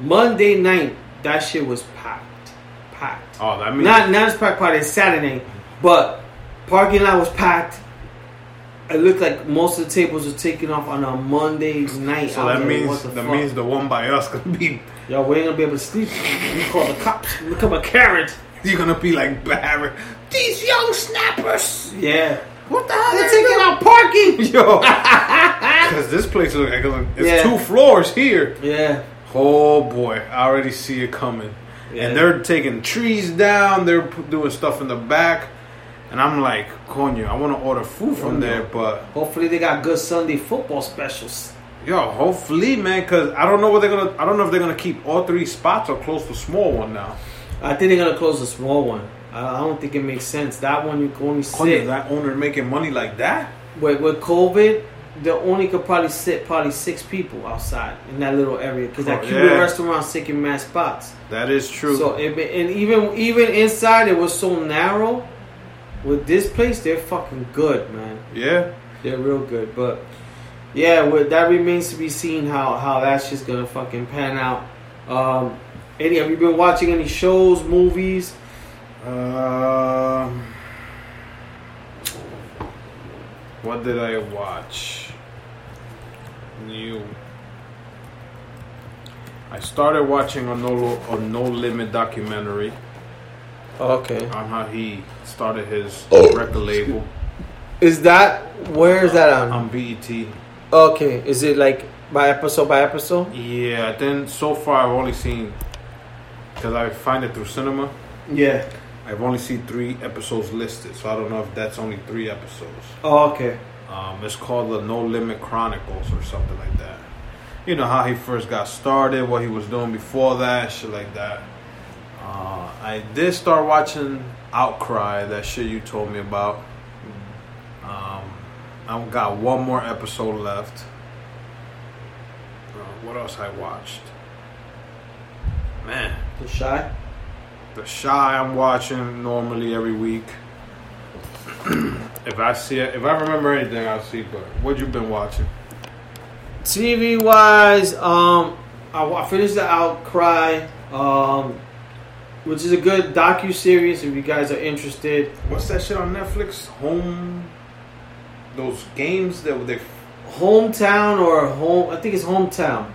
S4: Monday night, that shit was packed, packed.
S5: Oh, that means
S4: Not not as packed party Saturday, but parking lot was packed. It looked like most of the tables were taken off on a Monday night.
S5: so. That means
S4: the
S5: that
S4: fuck?
S5: means the one by us gonna be.
S4: yo, we ain't gonna be able to sleep. We call the cops. Become a Karen.
S5: You're gonna be like Barry. These young snappers.
S4: Yeah.
S5: What the hell?
S4: They're taking out parking.
S5: Yo, because this place looks like it's
S4: Yeah.
S5: two floors here.
S4: Yeah.
S5: Oh boy, I already see it coming.
S4: Yeah.
S5: And they're taking trees down. They're doing stuff in the back, and I'm like, Konya, I want to order food from there, but
S4: Hopefully they got good Sunday football specials.
S5: yo, hopefully, man, because I don't know what they're gonna. I don't know if they're gonna keep all three spots or close the small one now.
S4: I think they're gonna close the small one. I I don't think it makes sense. That one you can only sit.
S5: that owner making money like that?
S4: With, with COVID, they only could probably sit probably six people outside in that little area because that
S5: Oh,
S4: Cuban
S5: yeah.
S4: restaurant's taking mass spots.
S5: That is true.
S4: So it, and even even inside it was so narrow. With this place, they're fucking good, man.
S5: yeah,
S4: They're real good. But yeah, well, that remains to be seen how how that's just gonna fucking pan out. Um, Eddie, have you been watching any shows, movies?
S5: Uh, what did I watch? New. I started watching a no a no limit documentary
S4: Okay,
S5: on how he started his
S4: Oh.
S5: record label
S4: is that where is that on?
S5: on BET.
S4: Okay, is it like by episode by episode?
S5: Yeah, then so far I've only seen because I find it through cinema.
S4: Yeah.
S5: I've only seen three episodes listed, so I don't know if that's only three episodes.
S4: Oh, okay.
S5: Um, it's called the No Limit Chronicles or something like that. You know how he first got started, what he was doing before that, shit like that. Uh, I did start watching Outcry, that shit you told me about. Um, I got one more episode left. Uh, what else I watched? Man,
S4: The Chi.
S5: The Chi I'm watching normally every week. if I see it, if I remember anything, I'll see. But what you been watching?
S4: TV wise, um, I, I finished the Outcry, um, which is a good docu series if you guys are interested.
S5: What's that shit on Netflix? Home. Those games that they.
S4: Hometown or home? I think it's hometown.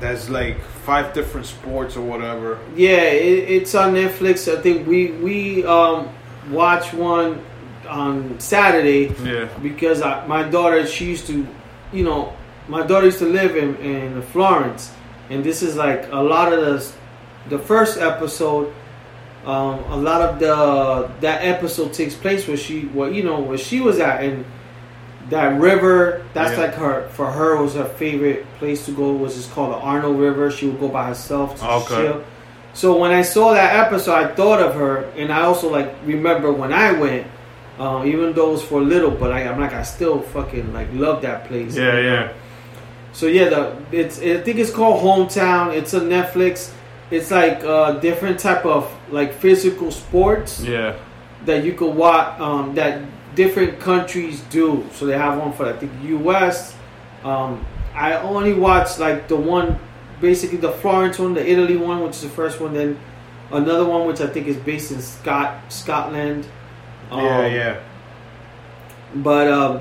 S5: That's like five different sports or whatever.
S4: Yeah, it, it's on Netflix. I think we we um watch one on Saturday
S5: Yeah.
S4: because I, my daughter she used to, you know, my daughter used to live in in Florence, and this is like a lot of the the first episode. Um, a lot of the that episode takes place where she, well, you know, where she was at, and that river. That's
S5: Yeah.
S4: like her for her was her favorite place to go. Was just called the Arno River. She would go by herself to
S5: Okay.
S4: chill. So when I saw that episode, I thought of her, and I also like remember when I went, uh, even though it was for little, but I, I'm like I still fucking like love that place.
S5: Yeah, yeah.
S4: So yeah, the it's I think it's called Hometown. It's a Netflix. It's like uh, different type of like physical sports
S5: Yeah.
S4: that you could watch um, that different countries do. So they have one for I think U.S. Um, I only watched like the one, basically the Florence one, the Italy one, which is the first one. Then another one which I think is based in Scot Scotland. Um,
S5: yeah, yeah.
S4: But um,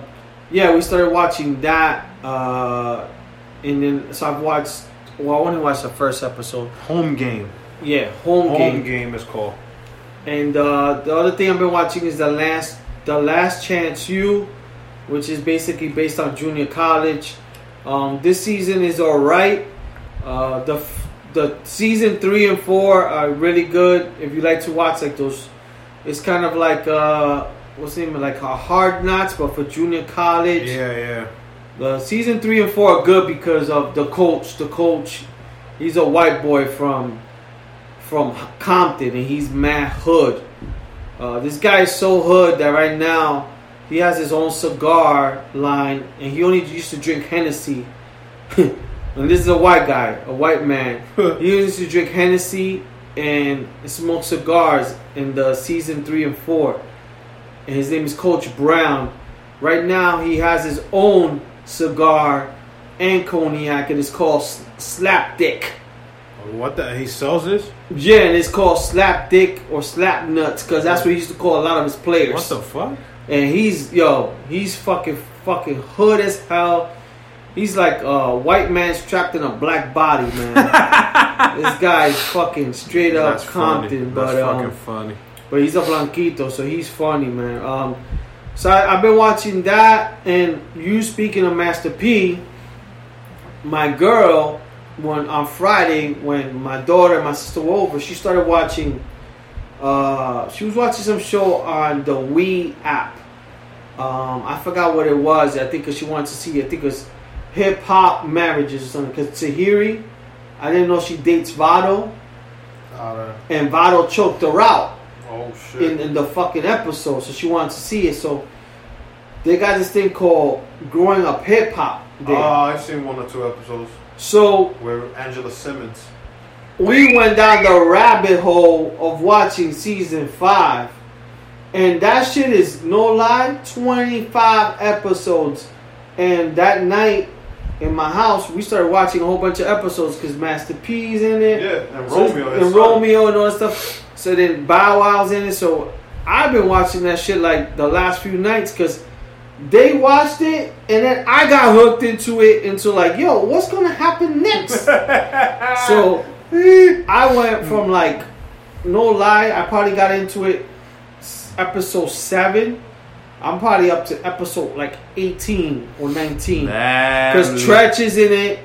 S4: yeah, we started watching that, uh, and then so I've watched. Well, I only watched the first episode.
S5: Home game.
S4: Yeah, home,
S5: Home
S4: game.
S5: game is called.
S4: And uh, the other thing I've been watching is the last, the Last Chance U, which is basically based on junior college. Um, this season is all right. Uh, the f- the season three and four are really good. If you like to watch like those, it's kind of like uh, what's the name like a hard knocks, but for junior college.
S5: Yeah, yeah.
S4: The season three and four are good because of the coach. The coach, he's a white boy from from Compton, and he's mad hood. Uh, this guy is so hood that right now he has his own cigar line, and he only used to drink Hennessy. and this is a white guy, a white man. he used to drink Hennessy and smoke cigars in the season three and four. And his name is Coach Brown. Right now, he has his own cigar and cognac, and it's called Slap Dick.
S5: What the? He sells this?
S4: Yeah, and it's called Slap Dick or Slap Nuts because that's what he used to call a lot of his players.
S5: What the fuck?
S4: And he's yo, he's fucking fucking hood as hell. He's like a white man trapped in a black body, man. this guy's fucking straight up
S5: That's funny.
S4: Compton,
S5: That's
S4: but um,
S5: fucking funny.
S4: but he's a blanquito, so he's funny, man. Um, so I, I've been watching that, and you speaking of Master P, my girl, when on Friday when my daughter and my sister were over, she started watching. Uh, she was watching some show on the WE app. Um, I forgot what it was. I think 'cause she wanted to see. I think it was hip hop marriages or something. Because Tahiry, I didn't know she dates Vado,
S2: Uh,
S4: and Vado choked her out
S2: oh shit.
S4: in, in the fucking episode, so she wanted to see it. So they got this thing called Growing Up Hip Hop.
S2: Oh,
S4: there.
S2: Ah, I've seen one or two episodes
S4: so
S2: where Angela Simmons.
S4: we went down the rabbit hole of watching season five, and that shit is no lie, twenty five episodes And that night in my house, we started watching a whole bunch of episodes because Master P's in it.
S2: Yeah, and Romeo. his
S4: and. Romeo and all that stuff. So then Bow Wow's in it. So I've been watching that shit like the last few nights because they watched it and then I got hooked into it into like, yo, what's gonna happen next? so I went from like, no lie, I probably got into it episode seven. I'm probably up to episode like 18 or 19. Because. Treach is in it.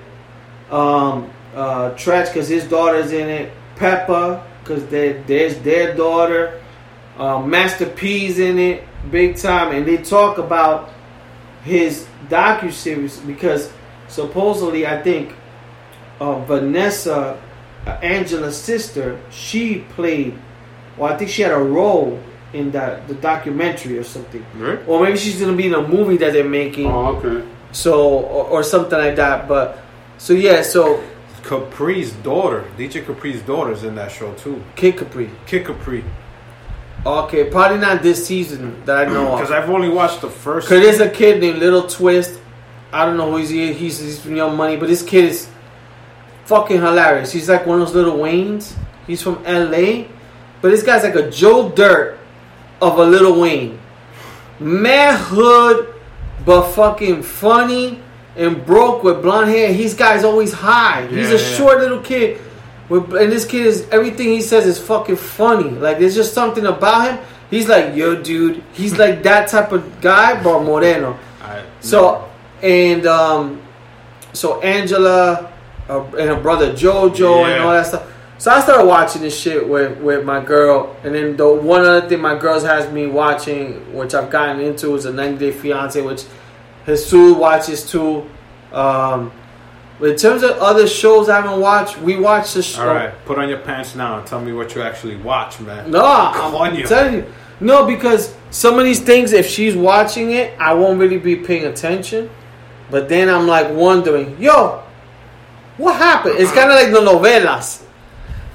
S4: Um, uh, Treach, because his daughter's in it. Pepa, because there's their daughter. Um, Master P's in it, big time. And they talk about his docu series because supposedly, I think uh, Vanessa, uh, Angela's sister, she played, well, I think she had a role in that the documentary or something.
S2: Right?
S4: Or maybe she's gonna be in a movie that they're making.
S2: Oh, okay.
S4: So or, or something like that. But so yeah, so
S5: Capri's daughter, DJ Capri's daughter, is in that show too.
S4: Kid Capri.
S5: Kid Capri.
S4: Okay, probably not this season that I know
S5: Because. I've only watched the first.
S4: Cause there's a kid named Lil Twist. I don't know who he's he's he's from Young Money, but this kid is fucking hilarious. He's like one of those little Waynes. He's from LA, but this guy's like a Joe Dirt of a Lil Wayne. Mad hood, but fucking funny and broke with blonde hair. His guy's always high. He's a
S5: yeah.
S4: short little kid. With, and this kid is everything he says is fucking funny. Like there's just something about him. He's like, yo, dude. He's like that type of guy, but Moreno.
S5: I-
S4: So and um, so Angela uh, and her brother Jojo and all that stuff. So I started watching this shit with with my girl, and then the one other thing my girls has me watching, which I've gotten into, is a 90 Day Fiance, which Jesus watches too. Um, but in terms of other shows I haven't watched, we watched the show.
S5: All right, put on your pants now and tell me what you actually watch, man.
S4: No, I'm
S5: Coño.
S4: telling you. No, because some of these things, if she's watching it, I won't really be paying attention. But then I'm like wondering, yo, what happened? It's kind of like the novelas.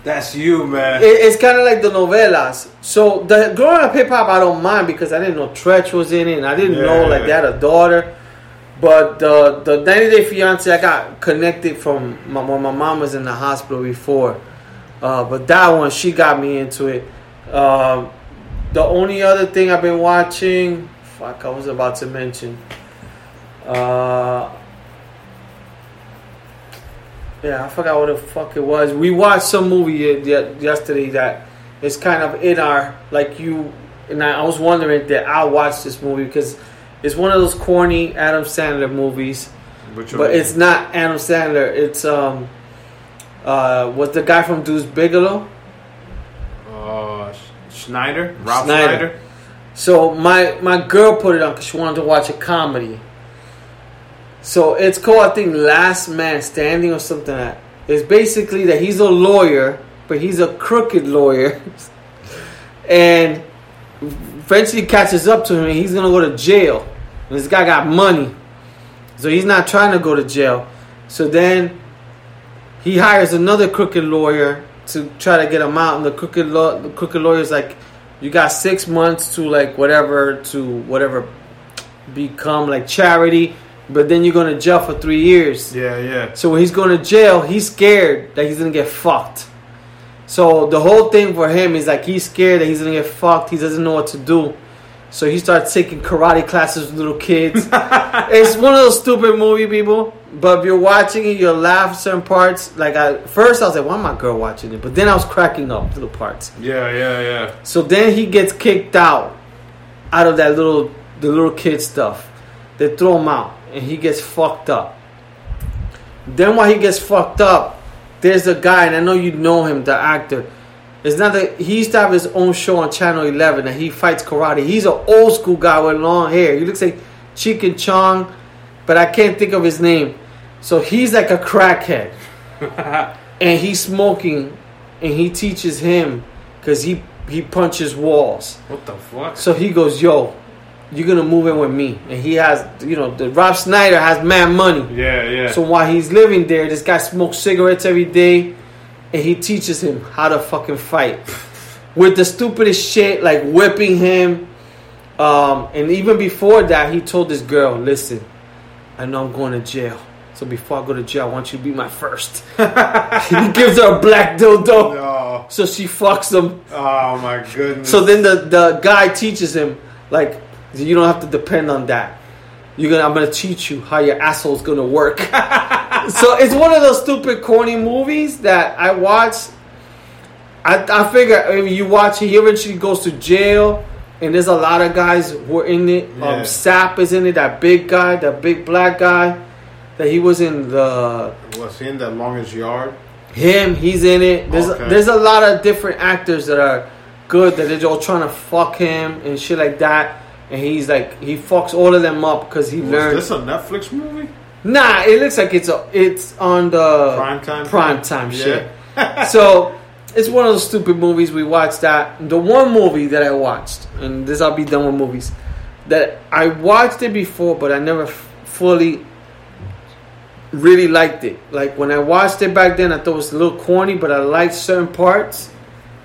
S5: That's you, man.
S4: It, it's kind of like the novelas. So the growing up hip hop, I don't mind because I didn't know Treach was in it, and I didn't know like they had a daughter. But the the 90 Day Fiance, I got connected from my, when my mom was in the hospital before. Uh, but that one, she got me into it. Um, the only other thing I've been watching, fuck, I was about to mention. Uh, yeah, I forgot what the fuck it was. We watched some movie ye- ye- yesterday that is kind of in our like you and I was wondering that I watched this movie because it's one of those corny Adam Sandler movies,
S5: Which
S4: but it's not Adam Sandler. It's um uh what's the guy from Deuce Bigalow?
S5: uh, Schneider, Ralph
S4: Schneider.
S5: Schneider.
S4: So my my girl put it on because she wanted to watch a comedy. So it's called I think Last Man Standing or something like that. It's basically that he's a lawyer, but he's a crooked lawyer, and eventually catches up to him and he's gonna go to jail. And this guy got money, so he's not trying to go to jail. So then he hires another crooked lawyer to try to get him out, and the crooked law, the crooked lawyer's like, you got six months to like whatever to whatever become like charity, but then you're going to jail for three years.
S5: Yeah, yeah.
S4: So when he's going to jail, he's scared that he's gonna get fucked. So the whole thing for him is like he's scared that he's gonna get fucked. He doesn't know what to do. So he starts taking karate classes with little kids. it's one of those stupid movie people. But if you're watching it, you'll laugh certain parts. Like at first, I was like, "Why am I girl watching it?" But then I was cracking up little parts.
S5: Yeah, yeah, yeah.
S4: So then he gets kicked out, out of that little the little kid stuff. They throw him out, and he gets fucked up. Then while he gets fucked up, there's a guy, and I know you know him, the actor. It's not that he used to have his own show on Channel 11 and he fights karate. He's an old school guy with long hair. He looks like Chicken Chong, but I can't think of his name. So he's like a crackhead, and he's smoking, and he teaches him because he he punches walls.
S5: What the fuck?
S4: So he goes, "Yo, you're gonna move in with me," and he has, you know, the Rob Schneider has mad money.
S5: Yeah, yeah.
S4: So while he's living there, this guy smokes cigarettes every day, and he teaches him how to fucking fight with the stupidest shit, like whipping him. Um, and even before that, he told this girl, "Listen, I know I'm going to jail. So before I go to jail, I want you to be my first. he gives her a black dildo.
S2: Oh,
S4: So she fucks him.
S2: oh my goodness.
S4: So then the, the guy teaches him, like, you don't have to depend on that. You're gonna I'm gonna teach you how your asshole's gonna work. so it's one of those stupid corny movies that I watch. I, I figure if you watch it, he eventually goes to jail, and there's a lot of guys who are in it.
S2: Yeah.
S4: Um, Sapp is in it, that big guy, that big black guy, that he was in the
S2: was he in that longest yard?
S4: him. He's in it. There's
S2: Okay.
S4: there's a lot of different actors that are good that they're all trying to fuck him and shit like that. And he's like he fucks all of them up because he
S2: Was
S4: learned.
S2: this a Netflix movie?
S4: Nah, it looks like it's a, it's on the prime time
S2: Yeah.
S4: shit. so it's one of those stupid movies we watched. That the one movie that I watched, and this I'll be done with movies that I watched it before, but I never f- fully really liked it. Like when I watched it back then, I thought it was a little corny, but I liked certain parts,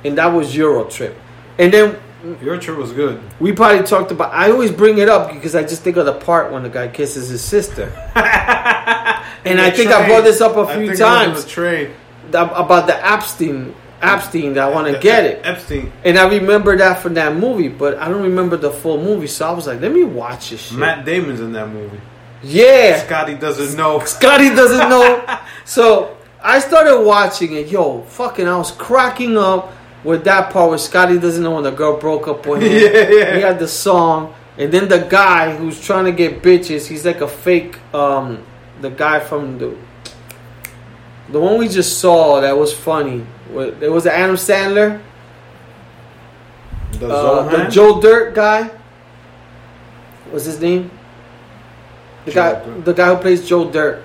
S4: and that was Euro Trip. And then
S2: Euro Trip was good.
S4: we probably talked about. I always bring it up because I just think of the part when the guy kisses his sister. and I think I brought this up a few
S2: think it was
S4: times
S2: the train.
S4: about the Epstein. Epstein, that I want to get it,
S2: Epstein.
S4: and I remember that from that movie, but I don't remember the full movie. So I was like, let me watch this shit.
S2: Matt Damon's in that movie.
S4: yeah,
S2: Scotty doesn't know.
S4: Scotty doesn't know. so I started watching it. Yo, fucking, I was cracking up with that part where Scotty doesn't know when the girl broke up with him.
S2: Yeah, yeah.
S4: He had the song, and then the guy who's trying to get bitches. He's like a fake. Um, the guy from the the one we just saw that was funny. It was Adam Sandler,
S2: The
S4: uh, the Joe Dirt guy. What's his name? The
S2: Joe
S4: guy,
S2: Dirt.
S4: the guy who plays Joe Dirt.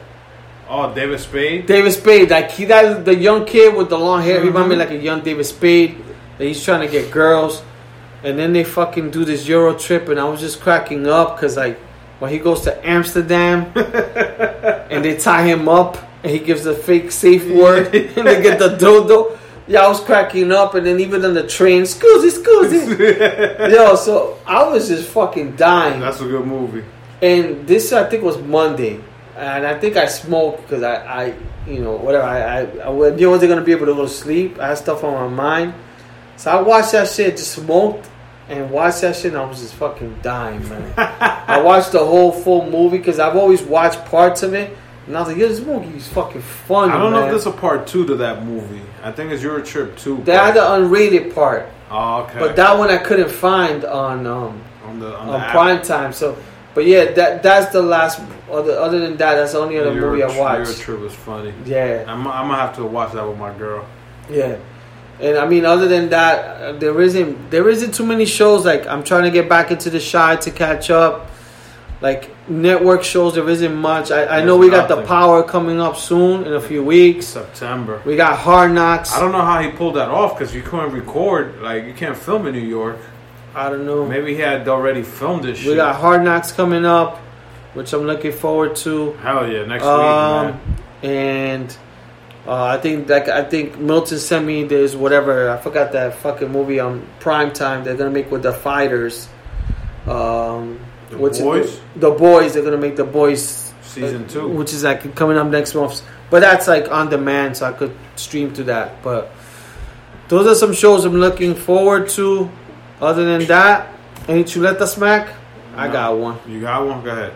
S2: Oh, David Spade.
S4: David Spade, like he that the young kid with the long hair, he reminded me
S2: Mm-hmm.
S4: like a young David Spade. That he's trying to get girls, and then they fucking do this Euro trip, and I was just cracking up because like when he goes to Amsterdam, and they tie him up, and he gives a fake safe word, and they get the dodo. Yeah, I was cracking up, and then even on the train, scusi, scusi. Yo, so I was just fucking dying.
S2: That's a good movie.
S4: And this I think was Monday, and I think I smoked because I, I, you know, whatever. I, I, I you wasn't gonna be able to go to sleep. I had stuff on my mind, so I watched that shit, just smoked, and watched that shit, and I was just fucking dying, man. I watched the whole full movie because I've always watched parts of it, and I was like, "Yo, this movie is fucking funny."
S2: I don't know
S4: man.
S2: if there's a part two to that movie. I think it's Euro Trip too.
S4: They had the unrated part,
S2: Oh, okay.
S4: but that one I couldn't find on um,
S2: on the on, the
S4: on prime time. So, but yeah, that that's the last. Other other than that, that's the only other movie I watched.
S2: Euro Trip was funny.
S4: Yeah,
S2: I'm, I'm gonna have to watch that with my girl.
S4: yeah. And I mean, other than that, there isn't there isn't too many shows. Like I'm trying to get back into the Chi to catch up. Like network shows, there isn't much. I, I know we got the. Power coming up soon in a few weeks.
S2: September.
S4: We got Hard Knocks.
S2: I don't know how he pulled that off because you couldn't record. Like you can't film in New York.
S4: I don't know.
S2: Maybe he had already filmed this shit.
S4: We got Hard Knocks coming up, which I'm looking forward to.
S2: Hell yeah, next
S4: Um,
S2: week, man.
S4: and uh, I think like I think Milton sent me this whatever I forgot that fucking movie on Prime Time they're gonna make with the fighters. Um,
S2: The
S4: what's it-
S2: Boys?
S4: the boys. They're gonna make the boys
S2: Season
S4: uh,
S2: two.
S4: which is like coming up next month. But that's like on demand, so I could stream to that. But those are some shows I'm looking forward to. Other than that, any chuleta smack? I got one.
S2: You got one? Go ahead.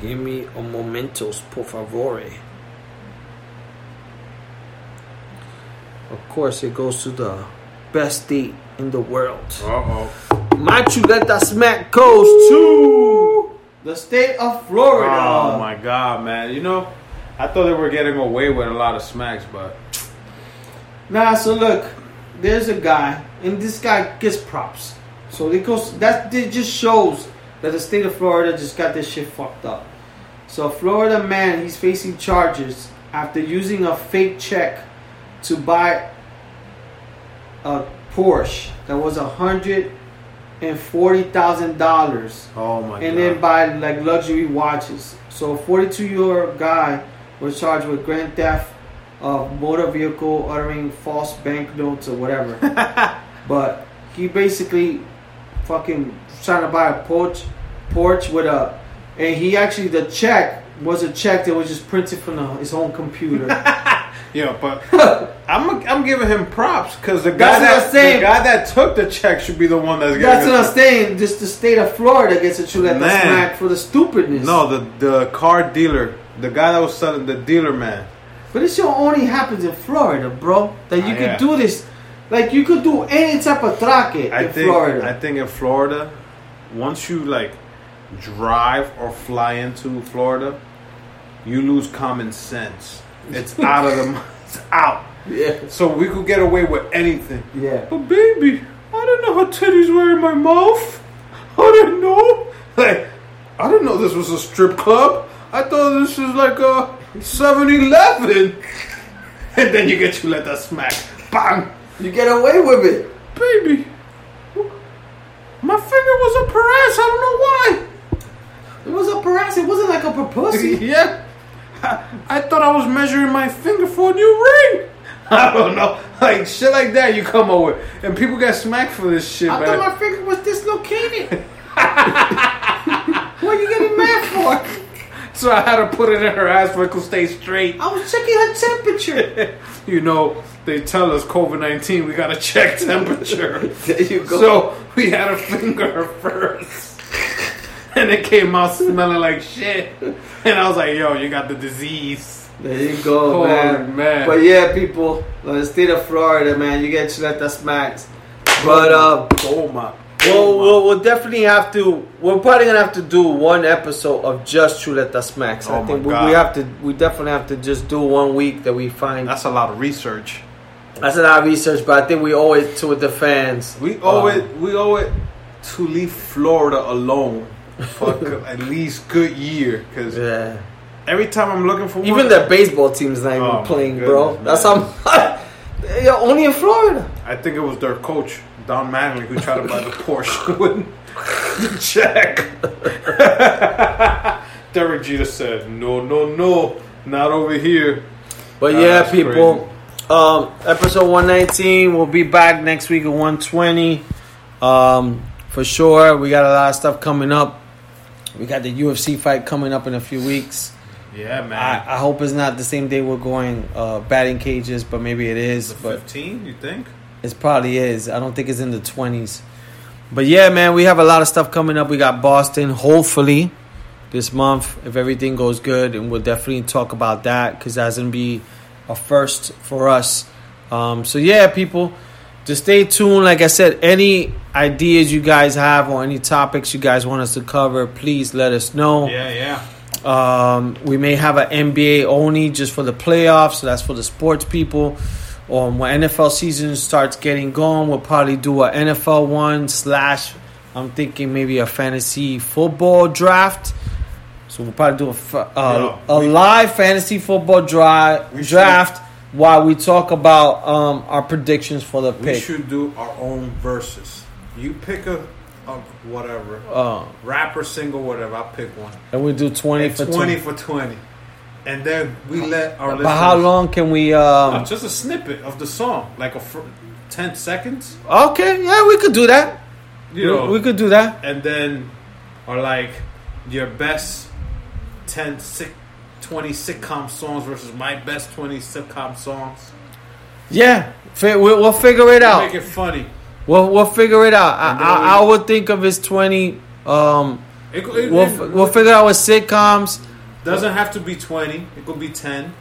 S4: Give me a momentos, por favor. Of course, it goes to the best state in the world.
S2: Uh oh.
S4: My chuleta smack goes to the state of Florida.
S2: Oh my god, man. You know, I thought they were getting away with a lot of smacks, but
S4: Nah, so look, there's a guy, and this guy gets props. So it goes that it just shows that the state of Florida just got this shit fucked up. So Florida man, he's facing charges after using a fake check to buy a Porsche that was a hundred and forty thousand dollars
S2: oh my
S4: and
S2: god.
S4: then buy like luxury watches. So, a 42 year old guy was charged with grand theft of motor vehicle, uttering false banknotes or whatever. but he basically fucking trying to buy a porch, porch with a and he actually the check was a check that was just printed from the, his own computer.
S5: Yeah, but I'm I'm giving him props because the guy
S4: That's
S5: that
S4: saying.
S5: the guy that took the check should be the one that's
S4: That's
S5: getting
S4: what. I'm saying. Just the state of Florida gets a chuleta
S5: Man.
S4: smack for the stupidness.
S5: No, the the car dealer, the guy that was selling the dealer man.
S4: But this shit only happens in Florida, bro. That you
S5: Ah,
S4: could
S5: yeah.
S4: do this, like you could do any type of traque
S5: I
S4: in
S5: think
S4: Florida.
S5: I think in Florida, once you like drive or fly into Florida, you lose common sense. It's out of the it's out.
S4: yeah,
S5: So we could get away with anything.
S4: yeah.
S5: But baby, I don't know how titties were in my mouth. I didn't know. Like, I didn't know this was a strip club. I thought this was like a 7-Eleven. And then you get you let that smack. Bang!
S4: You get away with it.
S5: Baby, my finger was a press. I don't know why.
S4: It was a harass. It wasn't like a pussy.
S5: yeah. I, I thought I was measuring my finger for a new ring. I don't know. Like shit like that you come up with. And people get smacked for this shit,
S4: I
S5: man.
S4: thought my finger was dislocated. what are you getting mad for?
S5: So I had to put it in her ass for it could stay straight.
S4: I was checking her temperature.
S5: You know, they tell us COVID 19, we gotta check temperature.
S4: there you go.
S5: so we had to finger her first. And it came out smelling like shit. And I was like, yo, you got the disease.
S4: There you go,
S5: Oh,
S4: man.
S5: man.
S4: But yeah, people, the state of Florida, man, you get chuleta smacks. But uh,
S5: Oh my.
S4: We'll, we'll, we'll definitely have to. We're probably gonna have to do one episode of just chuleta smacks. I
S5: Oh
S4: think
S5: my
S4: we, we have to. We definitely have to just do one week that we find.
S5: That's a lot of research.
S4: That's a lot of research, but I think we owe it to the fans.
S5: We owe
S4: Um,
S5: it. We owe it to leave Florida alone for at least good year. Because
S4: Yeah.
S5: every time I'm looking for
S4: Even
S5: one,
S4: their baseball team's not even
S5: Oh,
S4: playing, bro.
S5: goodness,
S4: That's how. You're only in Florida.
S5: I think it was their coach Don Mattingly who tried to buy the Porsche with the check. Derek Jeter said, "No, no, no, not over here."
S4: But
S5: Oh,
S4: yeah, people. Um, episode 119. We'll be back next week at 120. Um, for sure. We got a lot of stuff coming up. We got the UFC fight coming up in a few weeks.
S5: Yeah, man.
S4: I, I hope it's not the same day we're going uh, batting cages, but maybe it is. But
S5: Fifteen, you think?
S4: It probably is. I don't think it's in the 20s. But yeah, man, we have a lot of stuff coming up. We got Boston, hopefully, this month, if everything goes good. And we'll definitely talk about that because that's going to be a first for us. Um, so yeah, people, just stay tuned. Like I said, any ideas you guys have or any topics you guys want us to cover, please let us know.
S5: Yeah, yeah.
S4: Um, we may have an NBA only just for the playoffs, so that's for the sports people. Um, when NFL season starts getting going, we'll probably do a NFL one slash. I'm thinking maybe a fantasy football draft. So we'll probably do a uh,
S5: Yeah,
S4: a live fantasy football dri-
S5: We should-
S4: draft while we talk about um, our predictions for the
S5: We
S4: pick.
S5: We should do our own verses. You pick a, a whatever
S4: Uh,
S5: rapper, single, whatever. I'll pick one.
S4: and we do 20
S5: And
S4: for
S5: 20
S4: 20.
S5: for 20. And then we let our
S4: But how long can we?
S5: Uh,
S4: Um,
S5: just a snippet of the song, like a fr- 10 seconds.
S4: okay, yeah, we could do that.
S5: You know,
S4: we, we could do that.
S5: and then, or like your best 10, sick, 20 sitcom songs versus my best 20 sitcom songs.
S4: Yeah, we'll, we'll figure it out.
S5: Make it funny.
S4: We'll we'll figure it out. I, I,
S5: we-
S4: I would think of his twenty. Um,
S5: It, it-
S4: we'll
S5: it
S4: we'll figure out with sitcoms.
S5: Doesn't have to be 20. It could be 10.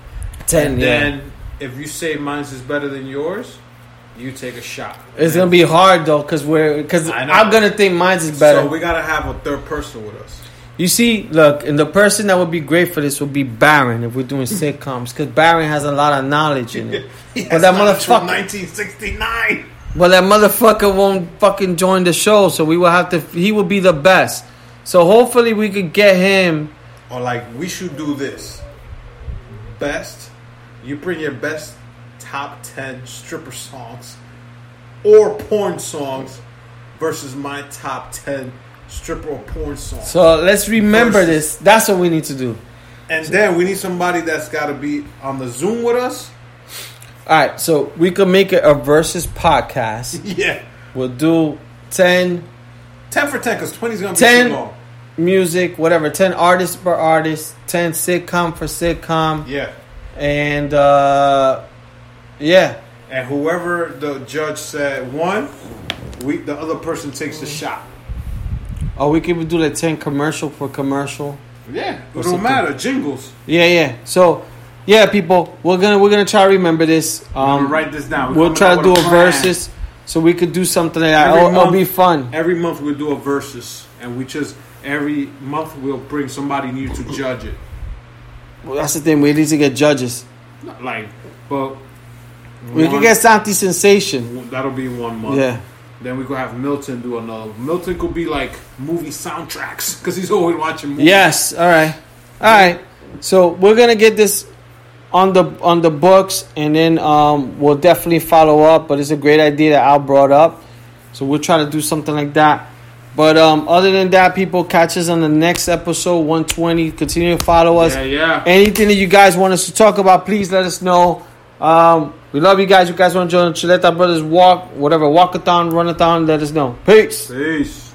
S4: Ten.
S5: And
S4: yeah,
S5: then if you say mine's is better than yours, you take a shot.
S4: it's gonna be hard though because we're
S5: know.
S4: I'm gonna think mine's is better.
S5: So we gotta have a third person with us.
S4: you see, look, and the person that would be great for this would be Baron if we're doing sitcoms because Baron has a lot of knowledge in it. but that motherfucker,
S5: 1969.
S4: but that motherfucker won't fucking join the show. So we will have to. He will be the best. So hopefully we could get him.
S5: Or like we should do this. Best, you bring your best top ten stripper songs or porn songs versus my top ten stripper or porn songs.
S4: So let's remember
S5: Versus-
S4: this. That's what we need to do.
S5: and then we need somebody that's got to be on the Zoom with us.
S4: All right, so we could make it a versus podcast.
S5: Yeah,
S4: We'll do 10,
S5: ten for ten because 20 is gonna be
S4: 10.
S5: too long.
S4: Music, whatever. Ten artists per artist, ten sitcom for sitcom,
S5: Yeah.
S4: and uh, yeah,
S5: And whoever the judge said won, we the other person takes the shot.
S4: Oh, we can do like ten commercial for commercial.
S5: Yeah. It don't matter. Jingles.
S4: Yeah, yeah. So, yeah, people, we're gonna we're gonna try to remember this. Um,
S5: write this down. We're
S4: we'll try to do a
S5: plan.
S4: versus, so we could do something like that.
S5: Every
S4: It'll, it'll be fun.
S5: Every month we'll do a versus, and we just every month we'll bring somebody new to judge it.
S4: Well, that's the thing. We need to get judges.
S5: Not like, but
S4: We
S5: one-
S4: can get Santi Sensation.
S5: That'll be one month.
S4: Yeah.
S5: Then we could have Milton do another. Milton could be like movie soundtracks because he's always watching movies.
S4: Yes. All right. All right. So we're gonna get this on the on the books, and then um, we'll definitely follow up. But it's a great idea that Al brought up, so we'll try to do something like that. But um, other than that, people catch us on the next episode, 120. Continue to follow us.
S5: Yeah, yeah.
S4: Anything that you guys want us to talk about, please let us know. Um, we love you guys. You guys want to join the Chuleta Brothers Walk, whatever, walkathon, runathon, let us know. Peace.
S5: Peace.